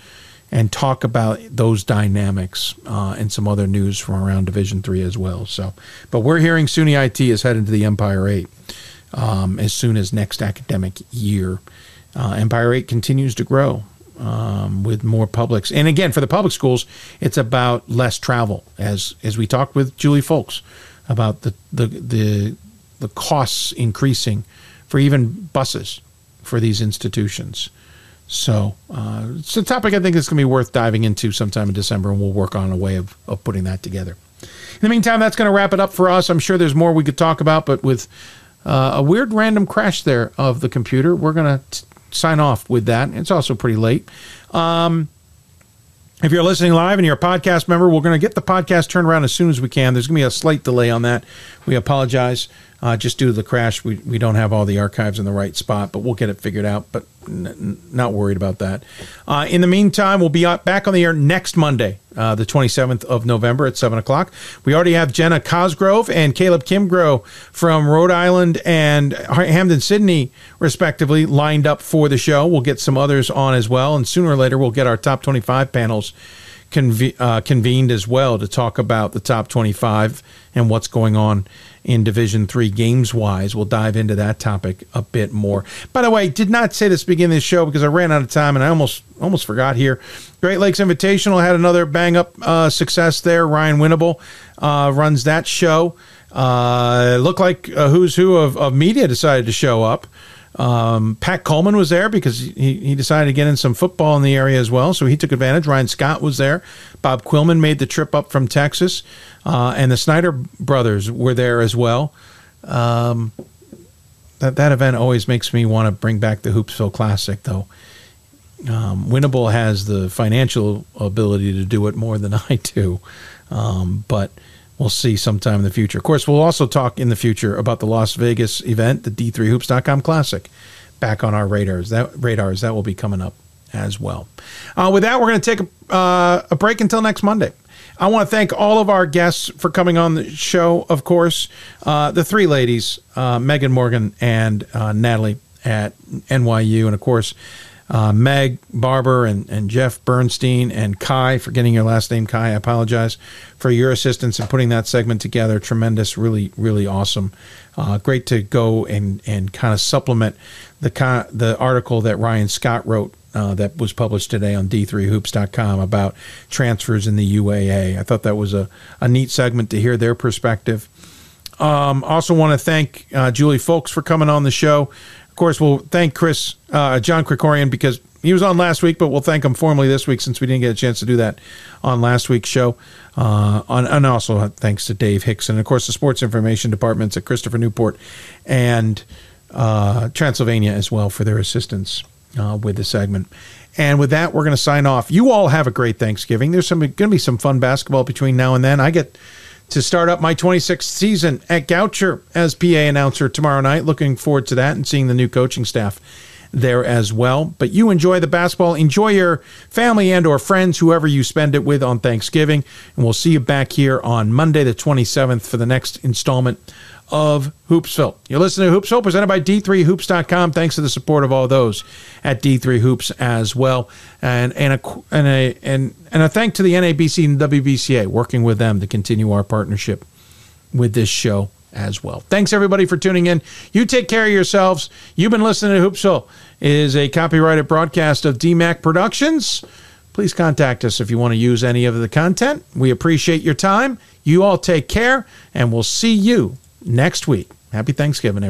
and talk about those dynamics uh, and some other news from around Division Three as well. So, but we're hearing SUNY IT is headed to the Empire Eight um, as soon as next academic year. Uh, Empire Eight continues to grow um, with more publics, and again for the public schools, it's about less travel. As as we talked with Juli Fulks about the the the, the costs increasing for even buses for these institutions. So uh, it's a topic I think that's going to be worth diving into sometime in December, and we'll work on a way of, of putting that together. In the meantime, that's going to wrap it up for us. I'm sure there's more we could talk about, but with uh, a weird random crash there of the computer, we're going to sign off with that. It's also pretty late. Um, if you're listening live and you're a podcast member, we're going to get the podcast turned around as soon as we can. There's going to be a slight delay on that. We apologize. Uh, just due to the crash, we, we don't have all the archives in the right spot, but we'll get it figured out. But n- not worried about that. Uh, in the meantime, we'll be back on the air next Monday, uh, the 27th of November at 7 o'clock. We already have Jenna Cosgrove and Caleb Kimgrow from Rhode Island and Hampden Sydney, respectively, lined up for the show. We'll get some others on as well. And sooner or later, we'll get our top 25 panels uh, convened as well to talk about the top 25 and what's going on in Division Three games wise. We'll dive into that topic a bit more. By the way, did not say this beginning of the show because I ran out of time and I almost almost forgot here. Great Lakes Invitational had another bang up uh, success there. Ryan Winnable uh, runs that show. Uh, looked like a who's who of, of media decided to show up. Um, Pat Coleman was there because he, he decided to get in some football in the area as well, so he took advantage. Ryan Scott was there. Bob Quillman made the trip up from Texas, uh, and the Snyder brothers were there as well. Um, that that event always makes me want to bring back the Hoopsville Classic, though. Um, Winnable has the financial ability to do it more than (laughs) I do, um, but we'll see sometime in the future. Of course, we'll also talk in the future about the Las Vegas event, the D3Hoops.com Classic, back on our radars. That radars that will be coming up as well. Uh, with that, we're going to take a, uh, a break until next Monday. I want to thank all of our guests for coming on the show. Of course, uh, the three ladies, uh, Megan Morgan and uh, Natalie at NYU, and of course. Uh, Meg Barber and, and Jeff Bernstein and Kai for getting your last name, Kai. I apologize for your assistance in putting that segment together. Tremendous, really, really awesome. Uh, great to go and, and kind of supplement the the article that Ryan Scott wrote uh, that was published today on d3hoops.com about transfers in the UAA. I thought that was a, a neat segment to hear their perspective. Um, also want to thank uh, Juli Fulks for coming on the show course, we'll thank Chris, uh, John Krikorian, because he was on last week, but we'll thank him formally this week since we didn't get a chance to do that on last week's show. Uh, on, and also thanks to Dave Hixon, and of course the sports information departments at Christopher Newport and uh, Transylvania as well for their assistance uh, with the segment. And with that, we're going to sign off. You all have a great Thanksgiving. There's some going to be some fun basketball between now and then. I get to start up my 26th season at Goucher as PA announcer tomorrow night. Looking forward to that and seeing the new coaching staff there as well. But you enjoy the basketball, enjoy your family and or friends, whoever you spend it with on Thanksgiving, and we'll see you back here on Monday the 27th for the next installment of Hoopsville. You're listening to Hoopsville presented by D3Hoops.com. Thanks to the support of all those at D3 Hoops as well. And and a, and a, and, and a thank to the NABC and WBCA working with them to continue our partnership with this show as well. Thanks everybody for tuning in. You take care of yourselves. You've been listening to Hoopsville. It is a copyrighted broadcast of DMAC Productions. Please contact us if you want to use any of the content. We appreciate your time. You all take care, and we'll see you next week. Happy Thanksgiving, everyone.